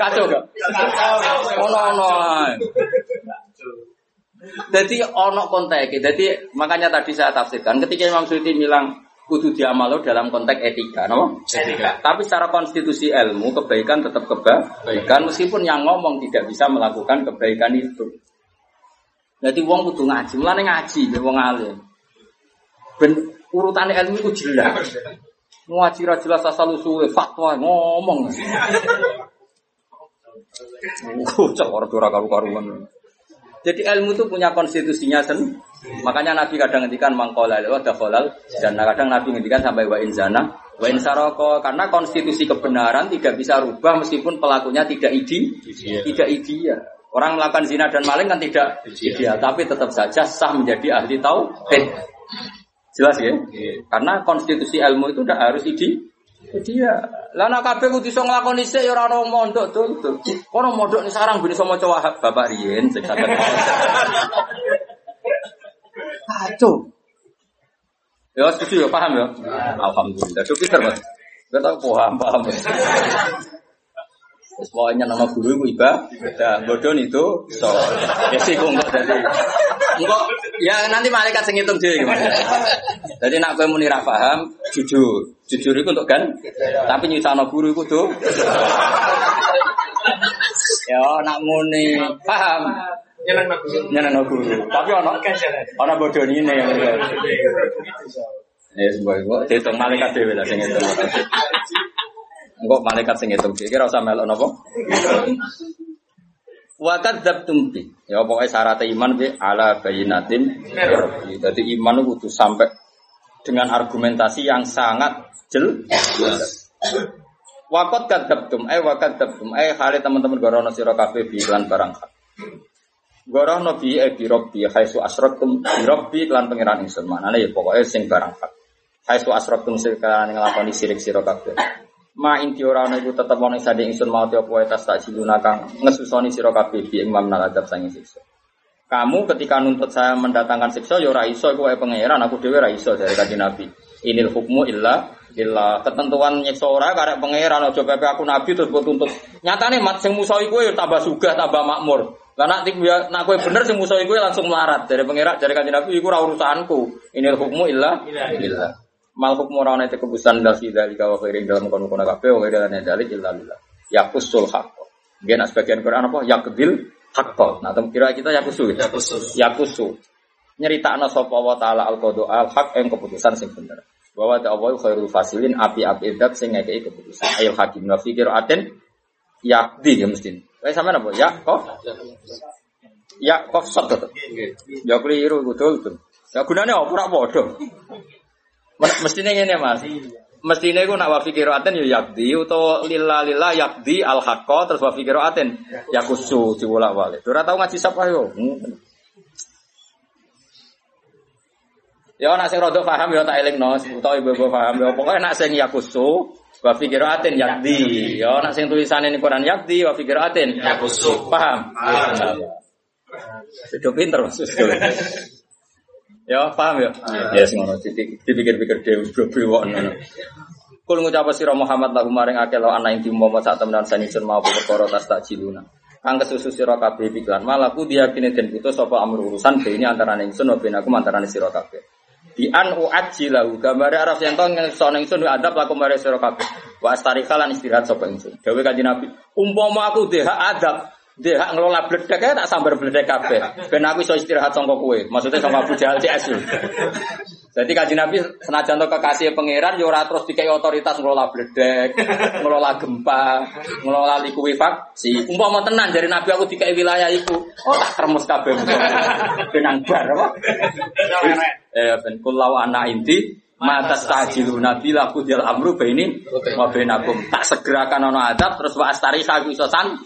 Kacau gak? Ono ono. Jadi ono konteks. Jadi makanya tadi saya tafsirkan ketika Imam Suyuti bilang kudu diamalo dalam konteks etika, no? Etika. Tapi secara konstitusi ilmu kebaikan tetap kebaikan meskipun yang ngomong tidak bisa melakukan kebaikan itu. Jadi wong kudu ngaji, mulane ngaji ya wong alim. Ben urutan ilmu itu jelas. Ngaji ra jelas asal usule fatwa ngomong. Orang ora karu-karuan. Jadi ilmu itu punya konstitusinya sendiri. Makanya Nabi kadang ngendikan mangkola wa dakhalal dan kadang Nabi ngendikan sampai wa inzana wa insaroko karena konstitusi kebenaran tidak bisa rubah meskipun pelakunya tidak idi, Ideal. tidak ideal. Orang melakukan zina dan maling kan tidak Ideal. ideal, tapi tetap saja sah menjadi ahli tauhid. Jelas ya? Karena konstitusi ilmu itu tidak harus ide dia. Lah nak kabeh kudu iso nglakoni sik ya ora ono mondok tuh. Kono mondok nih sarang ben iso maca wahab Bapak riyen sing saged. Kacau. Ya setuju ya paham ya? Alhamdulillah. Itu pinter Mas. Gak tau paham paham. Terus pokoknya nama guru ibu iba, dan bodoh itu so. Ya sih kok enggak jadi. Enggak, ya nanti malaikat sing ngitung dhewe gimana. Jadi nak kowe muni ra paham, jujur. Jujur itu untuk kan, tapi nyusahno guru itu tuh. Ya nak muni paham, nyeneng guru. Tapi ono ono bodoh ini yang Ya sebuah itu, dihitung malaikat dhewe lah sing ngitung. Enggak malaikat sing ngitung iki ora usah melok napa? Wa kadzabtum bi. Ya pokoknya syarat iman bi ala bayinatin. Jadi iman kudu sampai dengan argumentasi yang sangat jelas. Wakot kadzabtum eh wa kadzabtum eh hale teman-teman gorono sira kabeh bi iklan barang. Gorono bi eh bi robbi khaisu asratum bi robbi lan pangeran ingsun. Manane ya pokoknya sing barang hak. Khaisu asratum sing kan nglakoni sirik sira kabeh. Ma inti ora ana iku tetep ana sande ingsun mau apa wae tas tak siluna kang ngesusoni sira kabeh bi ing mamnal adab sang siksa. Kamu ketika nuntut saya mendatangkan siksa ya ora iso iku wae pangeran aku dhewe ora iso dari kanjeng Nabi. Inil hukmu illa illa ketentuan nyiksa ora karek pangeran aja pepe aku nabi terus mbok tuntut. Nyatane mat sing musuh iku ya tambah sugih tambah makmur. Lah nak tik nak kowe bener sing musuh iku langsung melarat dari pangeran dari kanjeng Nabi iku ora urusanku. Inil hukmu illa illa mal hukmu ora ana kebusan dal fi dalika wa khairin dalam kono-kono kabeh wa khairin dalik illa billah. Yaqusul haqq. Dia nak sebagian Quran apa? Yaqdil haqq. Nah, tem kira kita yaqusu. Yaqusu. Yaqusu. Nyeritakno sapa wa taala al qada al haq yang keputusan sing bener. Bahwa ta Allah khairul fasilin api-api zat sing ngekeki keputusan. Ayo hakim wa fikir aten yakdi ya mesti. Kayak sampean apa? Ya kok? Ya kok sot. Ya keliru betul betul. Ya gunane apa ora padha. Mestinya ngene Mas. Mestinya iku nak wa fi qiraatin ya yakdi utawa lillah lillah yakdi al haqqa terus wa fi qiraatin yakusu diwolak-walik. Ora tau ngaji sapa yo. Ya nak sing rada paham ya tak elingno utawa ibu-ibu paham ya pokoke nak sing yakusu wa fi qiraatin yakdi. Ya nak sing tulisane ning Quran yakdi wa fi qiraatin yakusu. Paham? Sudah pinter Mas. Ya, paham ya? Ya sing ngono dipikir-pikir dhewe bro-bro ngono. Kul ngucap sira Muhammad lagu maring akeh lawan ana ing dimomo sak temenan sanisen mau perkara tas tak ciluna. Kang kesusu sira kabeh piklan malaku diyakini den putus sapa amur urusan be ini antara ingsun wa ben aku antara sira kabeh. Di an uajilahu gambar araf yang tong ingsun ingsun adab laku mare sira kabeh. Wa astarikalan istirahat sapa ingsun. Dewe kanjeng Nabi, umpama aku deh adab dia hak ngelola bledek ya tak sambar bledek kabeh. Ben aku iso istirahat sangka kowe. Maksudnya sama Abu Jahal CS. Jadi kaji Nabi senajan to kekasih pangeran yo ora terus dikai otoritas ngelola bledek, ngelola gempa, ngelola likuifaksi. Umpama tenan dari Nabi aku dikai wilayah iku, oh tak kremes kabeh. Benang bar apa? Eh ben kulau anak inti Mata stajilu nabi laku dial amru ini wa bainakum. Tak segerakan ono adab terus wa astari sagu iso san.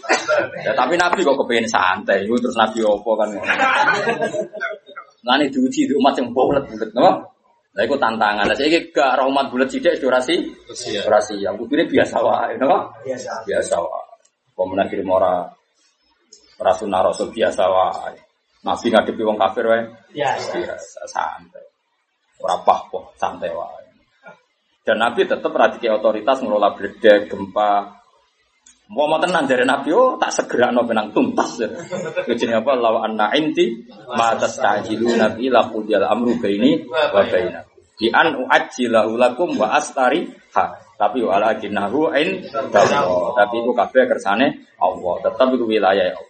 Ya, tapi nabi kok kepengen santai. Itu terus nabi opo kan. Ngene diuji di umat yang bulet-bulet, napa? Lah iku tantangan. Lah saiki gak rahmat bulet sithik durasi. Durasi. Yang kudune biasa wae, napa? Biasa. Biasa wae. Pemenang kirim ora rasul rasul biasa wae. Nabi ngadepi wong kafir wae. Biasa. Biasa santai. Ora kok santai wae. Dan Nabi tetap radiki otoritas ngelola bledek, gempa. Mau mau tenan dari Nabi, oh tak segera no benang tuntas. Kejini apa? Lawa anna inti, ma tastajilu Nabi laku dial amru baini wa baina. Di an uajilahu lakum wa astari ha. Tapi wala jinahu in Tapi itu kabeh kersane Allah. Tetap itu wilayah Allah.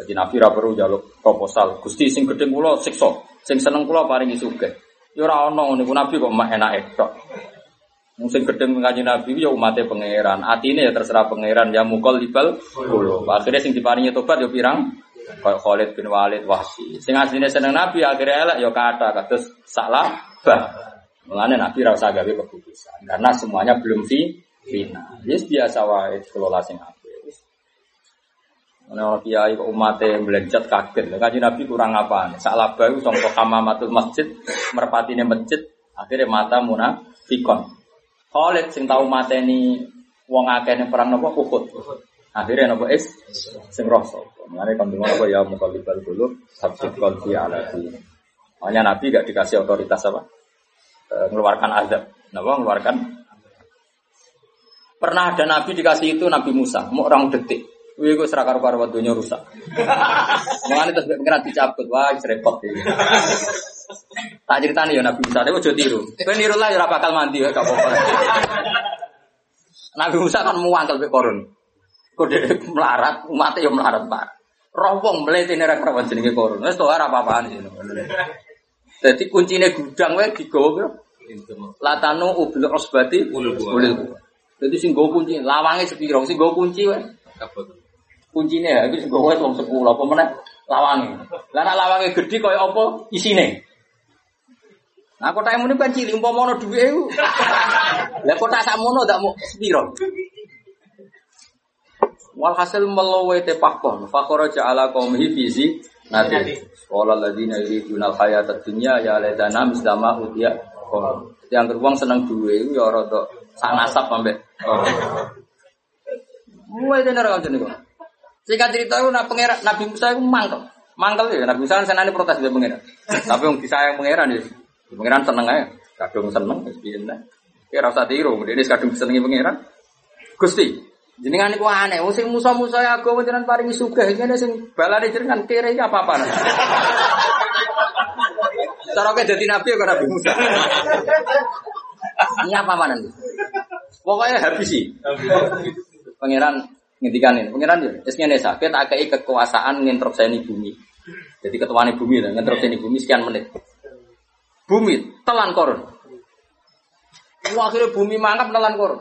Jadi Nabi ra perlu jaluk proposal. Gusti sing gedhe kula siksa, sing seneng kula paringi sugih. Ya ora ono niku Nabi kok mak enak tok. Musim gedeng ngaji Nabi ya umatnya pangeran. Atine ya terserah pangeran ya mukol libal kulo. Akhirnya sing diparingi tobat ya pirang kayak Khalid bin Walid wahsi. Sing asline seneng Nabi akhirnya elek ya kata kados salah bah. Mulane Nabi ra usah gawe keputusan karena semuanya belum fi final. Yes biasa wae kelola sing Ana kiai umate melencet kaget. Lah kanjeng Nabi kurang apa? Sak laba iku sangka hamamatul masjid, merpatine masjid Akhirnya mata munafikon. Khalid sing tahu mateni wong akeh ning perang napa Uhud. Akhirnya napa is sing rasa. Mengenai kandung apa ya mukallibal dulu sabjid qalbi ala. Makanya Nabi gak dikasih otoritas apa? E, mengeluarkan azab. Napa mengeluarkan Pernah ada Nabi dikasih itu Nabi Musa, mau orang detik. Wih, gue serakar karo dunia rusak. Mengenai terus pengiran dicabut, wah repot ya. Tak ceritanya ya Nabi Musa, dia mau tiru. Kau niru lah ya bakal mandi ya, apa-apa. Nabi Musa kan muangkel be korun. Kode melarat, umatnya ya melarat pak. Rompong melete nih rakyat jenenge korun. Wes tuh apa apaan sih. Jadi kuncinya gudang wae digawa Latanu ubil osbati ulil Jadi sing go kunci, lawange sepiro, sing go kunci wae. Kuncine ya itu go wae wong 10 apa meneh lawange. Lah nek lawange gedhe kaya apa isine. Nah kota yang ini kan cilik, umpama ana dhuwit iku. Lah kota sakmono ndak mau sepiro. Walhasil melowe te pakon, fakoroja ala qaumihi fizi nanti. Qala alladziina yuriduna al-hayata dunya ya laitana mislama utiya. Yang gerbang seneng duwe iku ya rada sak nasab ambek. Mulai tenar kan jenenge. Singkat cerita itu nak pangeran Nabi Musa itu mangkel. Mangkel ya Nabi Musa senane protes dia pangeran. Tapi wong disayang pangeran ya. Pangeran seneng aja. Kadung seneng wis piye Kira rasa tiru, ini kadung senengi pangeran. Gusti, jenengan niku aneh, wong sing musa-musa ya agama jenengan paringi sugih, ngene sing balane jenengan kere iki apa-apa. Cara kowe dadi nabi kok Nabi Musa. Ini apa nanti? Pokoknya habis sih. Pangeran ngendikan ini, pangeran ya, esnya nesa, kita akai kekuasaan nginterupsi bumi. Jadi ketuaan bumi lah, nginterupsi bumi sekian menit. Bumi telan korun. Wah, akhirnya bumi mangap telan korun.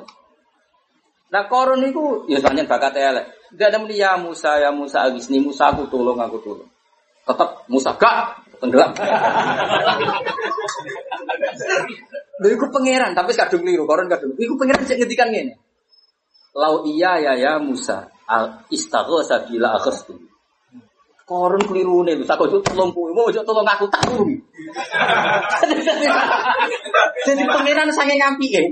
Nah korun itu ya soalnya bakat elek. Tidak ada ya Musa ya Musa agisni Musa aku tolong aku tolong. Tetap Musa gak tenggelam. Lha iku pangeran, tapi kadung keliru, koron kadung. Iku pangeran sing ngendikan ngene. Lau iya ya ya Musa, al istaghosa bila akhastu. Koron keliru nih, bisa kau tolong kuwi, mau tolong aku tak urung. Jadi pangeran sange ngampi eh.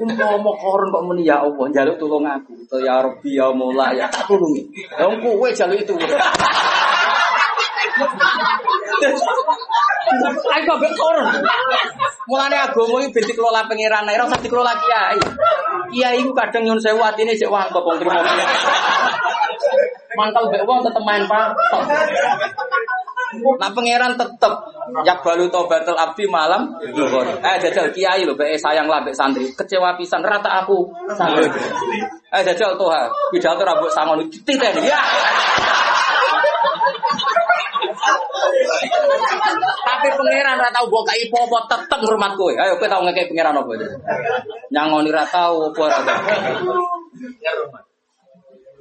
Umpama koron kok muni ya Allah, jaluk tolong aku. Ya Rabbi ya Mola ya tak urung. Lah kowe jaluk itu. Aku ambek koron. Mulane agama iki ben dikelola pangeran, ora usah dikelola kiai. Kiai iku kadang nyun sewu atine sik wangkop wong trimo. Mangkal mbek wong tetep main pak. Nah pangeran tetep yak balu tobatul abdi malam. Eh jajal kiai lho mbek sayang lah mbek santri. Kecewa pisan rata aku. Eh jajal toha pidato rambut sangon dititeni. Ya. Tapi pangeran ora tau mbok tetep ngurmat kowe. Ayo kowe tau ngekek pangeran apa itu? Nyangoni ora tau apa ora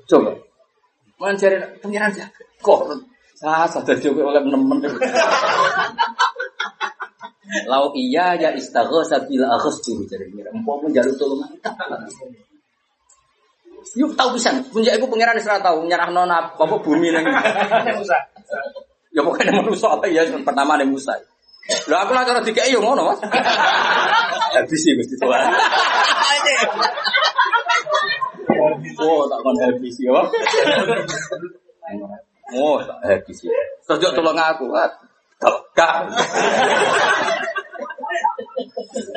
Coba. Mencari pangeran ya. Kok saya sadar juga oleh nemen. Lau iya ya istaghosa bila akhstu jadi pangeran. Empok menjaluk tolongan. Yuk tahu pisan, punya ibu pangeran Isra tahu nyerah nona apa bumi lagi. Ya pokoknya manusia apa ya pertama ada Musa. Lah aku lah cara tiga yo ngono mas. Habis sih mesti tua. Oh tak kon habis yo. Oh tak habis sih. Terus tolong aku. Gak.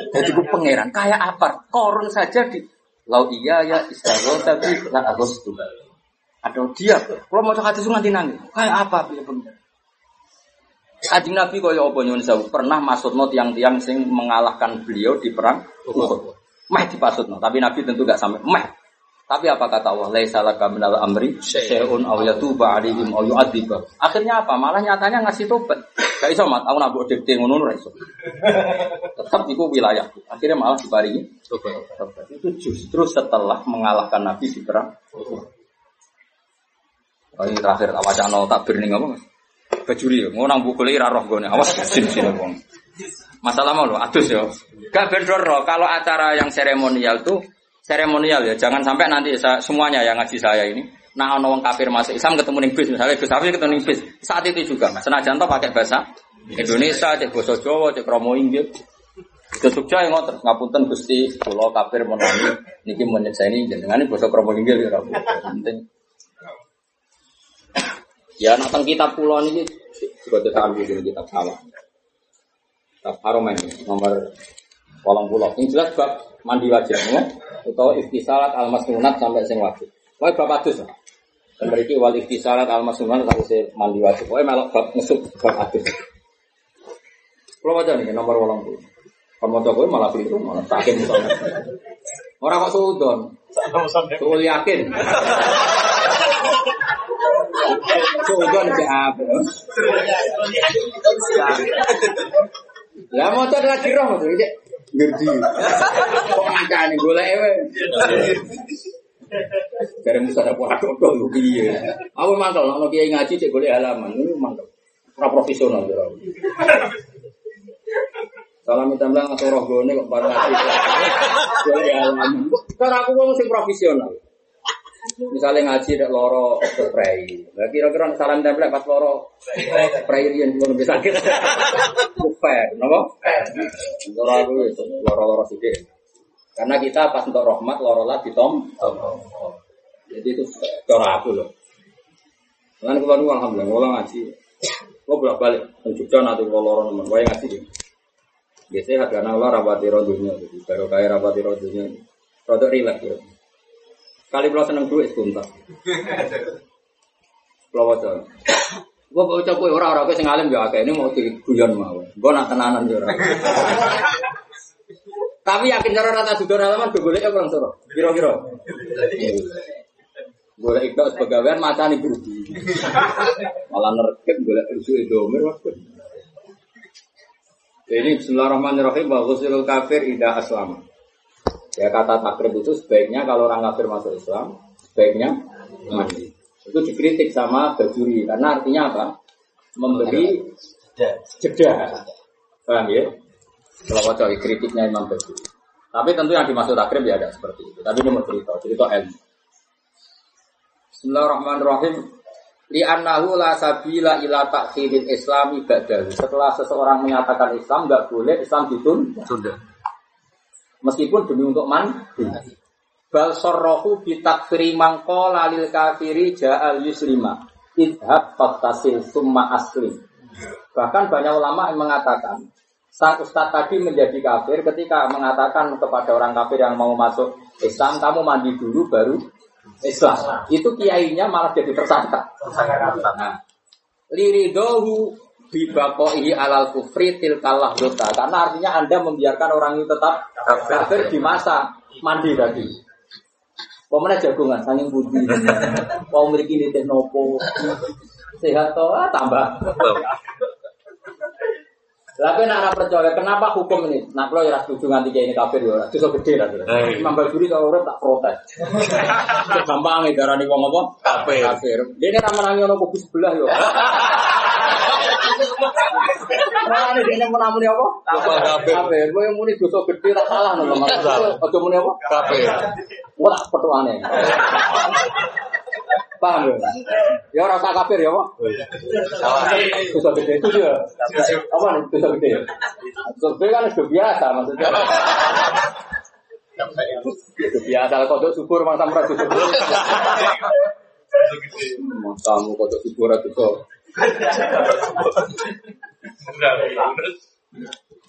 Jadi gue pangeran kayak apa? Korun saja di Lau iya ya istighfar tapi lah agos tuh. Ada dia. Kalau mau cakap itu nganti nangis. Kayak apa? Bila pangeran. Ajing Nabi kaya apa nyuwun sewu pernah maksudno tiang-tiang sing mengalahkan beliau di perang Uhud. Meh dipasutno, tapi Nabi tentu gak sampai meh. Tapi apa kata Allah? Laisa laka minal amri syai'un aw yatuba alaihim aw yu'adziba. Akhirnya apa? Malah nyatanya ngasih tobat. Gak iso mat, aku nabuk dikte ngono ora iso. Tetap itu wilayah. Akhirnya malah diparingi tobat. Itu justru setelah mengalahkan Nabi di perang Uhud. Oh, ini terakhir tak wacana tak berning apa mas? Bajuri ya, mau nang buku ira roh gue awas sini sini wong. Masalah mau lo, atus ya. Gak berdor roh, kalau acara yang seremonial tuh seremonial ya, jangan sampai nanti saya, semuanya yang ngaji saya ini. Nah, ono wong kafir masuk Islam ketemu ning bis, misalnya Gus Hafiz ketemu ning bis, saat itu juga. Senajan toh pakai bahasa Indonesia, cek basa Jawa, cek kromo inggil. Ke Jogja yang ngotot ngapunten Gusti kula kafir menani niki menyekseni jenengan basa kromo inggil ya Rabu. Penting. Ya nak teng kitab kula niki juga tekan di kitab sama. Kitab Haromen nomor kolong pulau. Yang jelas bab mandi wajib ya. Atau ikhtisalat al-masnunat sampai sing wajib. Wah bab adus. Dan berarti wal ikhtisalat al-masnunat sampai mandi wajib. Wah melok bab ngesuk bab adus. Kalau aja nih nomor walang tuh. Kamu coba malah beli malah sakit misalnya. Orang kok suudon. Suul yakin. Suudon si apa? Lah mau cek lagi roh tuh, cek. Ngerti. Kok ngangkani golek ewe. Dari musa ada pola dodol lu piye. Aku mangkel nek kiai ngaji cek golek halaman, ini mangkel. Ora profesional ya. Salam temblang atau roh gone kok bareng ngaji. Golek halaman. Cara aku wong sing profesional. Misalnya ngaji dek loro spray. Lah kira-kira salam template pas loro spray riyen belum bisa sakit. Fair, napa? Loro aku itu loro-loro sithik. Karena kita pas untuk rahmat loro lah ditom. Jadi itu cara aku loh. Lan kula nu alhamdulillah kula ngaji. Kula bolak-balik nang Jogja nanti kula loro nemen wae ngaji. Biasanya harga Allah rapati jadi baru kaya rapati rodunya, rodok rileks ya. Kali kalau seneng duit sebentar. Kalau wajar. Gue baca kue orang orang sing alim ya ini mau di guyon mau. Gue nak tenanan ya orang. Tapi yakin cara rata sudah halaman gue boleh ya kurang soro. Kira-kira. Boleh ikut pegawaian mata nih berhenti. Malah nerket boleh rusuh edomir waktu. Ini Bismillahirrahmanirrahim. Bagusilul kafir ida aslam. Ya kata takrib itu sebaiknya kalau orang kafir masuk Islam, sebaiknya mandi. Itu dikritik sama Bajuri karena artinya apa? Memberi jeda. Paham ya? Kalau wajah kritiknya Imam Bajuri. Tapi tentu yang dimaksud takrib ya ada seperti itu. Tapi ini mau cerita, cerita ilmu. Bismillahirrahmanirrahim. Li annahu la sabila ila takhiril islami ba'dahu. Setelah seseorang menyatakan Islam nggak boleh Islam ditunda. Sudah. Meskipun demi untuk man. Bal sorrohu bitakfiri mangko lalil kafiri ja'al yuslima. Idhab faktasil summa aslim. Bahkan banyak ulama yang mengatakan Sang ustadz tadi menjadi kafir ketika mengatakan kepada orang kafir yang mau masuk Islam, kamu mandi dulu baru Islam. Itu kiainya malah jadi tersangka. Nah, liridohu bibakoi alal kufri tilkalah dota. Karena artinya Anda membiarkan orang itu tetap kafir di masa mandi tadi. Pemenang jagungan, sanging budi. Mau memiliki ini nopo. Sehat toh, ah, tambah. Tapi nak ora percaya, kenapa hukum ini? Nah, kalau ya setuju nganti kayak ini kafir ya, itu so gede lah. Imam Bajuri kalau orang tak protes. Gampang ya, darah wong apa? Kafir. Kafir. Dia ini nangis ono kubu sebelah yo. Nah, ini dia menamuni apa? Kafir. Gue yang muni dosa gede tak salah nih, Mas. Ojo muni apa? Kafir. Wah, petuane. Paham ya? Ya rasa kafir ya, Pak. Salah. Dosa gede itu dia. Apa nih dosa gede? ya? Dosa gede kan sudah biasa maksudnya. Itu biasa kalau kodok subur masa merah gede. Kamu kodok subur itu kok.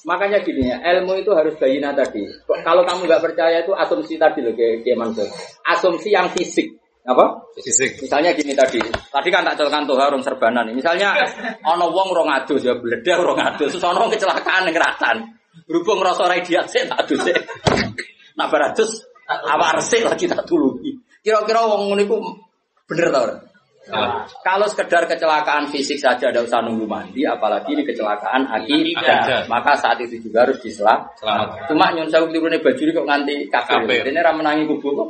Makanya gini ya, ilmu itu harus bayina tadi. Kalau kamu nggak percaya itu asumsi tadi loh, kayak Mansur. Asumsi yang fisik. Apa? Fisik. Misalnya gini tadi, tadi kan tak colkan tuh harus serbanan nih. Misalnya ono wong rong adus ya bledah rong adus, terus ono kecelakaan yang keratan. Berhubung ngerasa radiasi tak adus. Nah beratus awak resik lagi tak tulungi. Kira-kira wong ngono iku bener tau ora? Kalau sekedar kecelakaan fisik saja ada usah nunggu mandi, apalagi ini kecelakaan akidah. Akidah. Maka saat itu juga harus diselam. Selamat. Cuma nyun sewu tirune baju ini kok nganti kafir. Ini ra menangi kubu kok.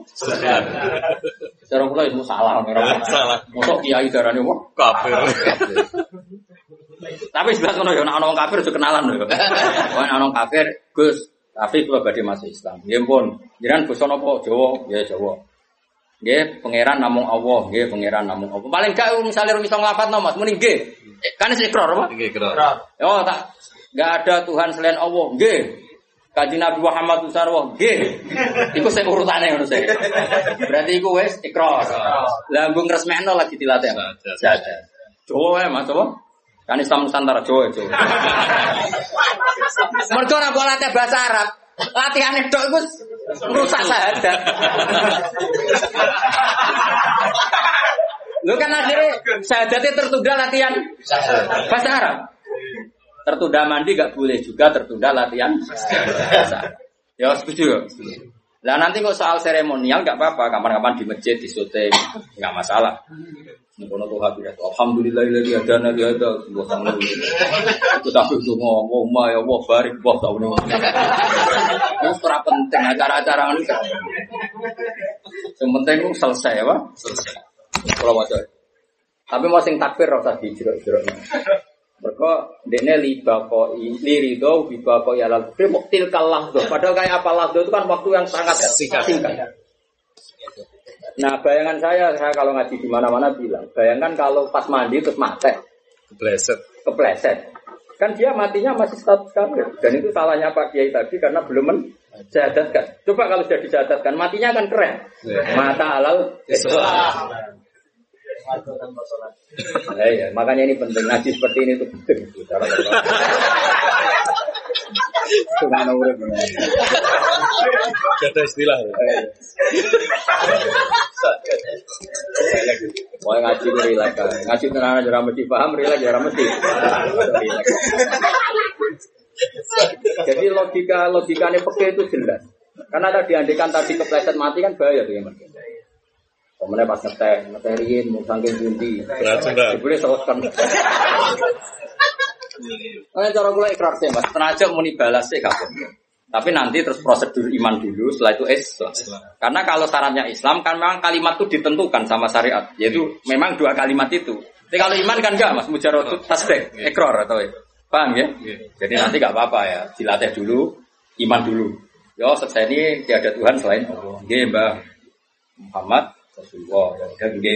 Cara kula itu salah. Salah. Mosok kiai darane wong Kafir. Tapi sebelah kono ya ana wong kafir aja kenalan lho. Wong ana wong kafir, Gus, tapi kula badhe masuk Islam. Nggih pun. Jenengan basa napa? Jawa, ya Jawa. Nggih, pangeran namung Allah, nggih pangeran namung Allah. Paling gak misalnya rumi song lafadzno Mas, muni nggih. Eh, Kan sik ikrar apa? Nggih, kira. Oh, tak nggak ada Tuhan selain Allah. Nggih. Kaji Nabi Muhammad Sarwo, nggih. Iku sing urutane ngono sih. Berarti iku wis ikrar. Lah nggo ngresmekno lagi dilatih. Jajan. Jawa ya Mas, apa? Kan Islam Nusantara Jawa, Jawa. Mergo ora bahasa Arab. Latihane tok iku rusak sahadat. Lu kan akhirnya sahadatnya tertunda latihan bahasa Arab. Tertunda mandi gak boleh juga tertunda latihan Arab. Ya setuju ya? Lah nanti kok soal seremonial gak apa-apa, kapan-kapan di masjid, di syuting, gak masalah. Mengkono tuh habis Alhamdulillah lagi ada nabi ada sebuah sama Itu tapi itu ngomong, ma ya Allah barik wah tahu nih. Itu serap penting acara-acara ini. Yang penting selesai apa? Selesai. Kalau mau Tapi mau sing takbir rasa dijerok-jerok. Mereka dene liba kok lirido liba kok ya lalu muktil kalah tuh. Padahal kayak apa lah itu kan waktu yang sangat Singkat. singkat. Nah bayangan saya, saya kalau ngaji di mana-mana bilang, bayangkan kalau pas mandi terus mati, Kepleset. kepleset. Kan dia matinya masih status kafir. Dan itu salahnya Pak Kiai tadi karena belum menjadatkan. Coba kalau sudah dijadatkan, matinya kan keren. Ya. Mata halal Islam. Nah, iya, makanya ini penting ngaji seperti ini tuh penting. Subhanallah, urip. Gak ada istilah. Mau ngaji ku relax kan. Ngaji tenan ora mesti paham, relax ya ora mesti. Jadi logika logikanya peke itu jelas. Karena tadi andikan tadi kepleset mati kan bahaya tuh ya mas. Kemudian pas ngeteh, ngetehin, mau saking bundi. Berat-berat. Boleh selesaikan. Nah, cara gue ikrar sih mas. Tenaga mau balas sih gak apa-apa. Tapi nanti terus prosedur iman dulu, setelah itu Islam. Karena kalau syaratnya Islam kan memang kalimat itu ditentukan sama syariat, yaitu memang dua kalimat itu. Tapi kalau iman kan enggak mas, mujarot tasbih, ekor atau paham ya? Jadi nanti nggak apa-apa ya, dilatih dulu, iman dulu. Yo, selesai ini tiada Tuhan selain Allah. Dia mbah Muhammad Rasulullah. Ya udah gede.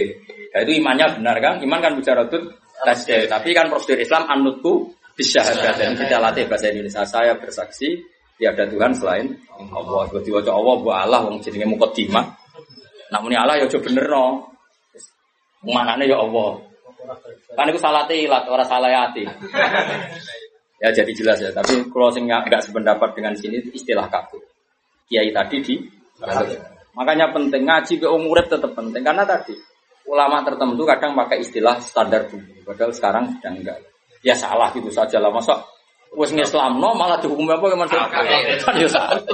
Nah, itu imannya benar kan? Iman kan mujaratut tasbih. Tapi kan prosedur Islam anutku bisa dan kita latih bahasa Indonesia. Saya bersaksi tiada Tuhan selain Allah. Seperti wajah Allah, bu Allah, wong jenenge mukadimah. Namun Allah ya coba bener no. Manane ya Allah. Kan itu salah tilat, orang salah hati. ya jadi jelas ya. Tapi kalau sing nggak sependapat dengan sini istilah kaku. Kiai tadi di Makanya penting ngaji ke umurnya tetap penting karena tadi ulama tertentu kadang pakai istilah standar dulu, padahal sekarang sedang enggak ya salah gitu saja lah. Masa wes ngislamno malah dihukum apa kan ya salah.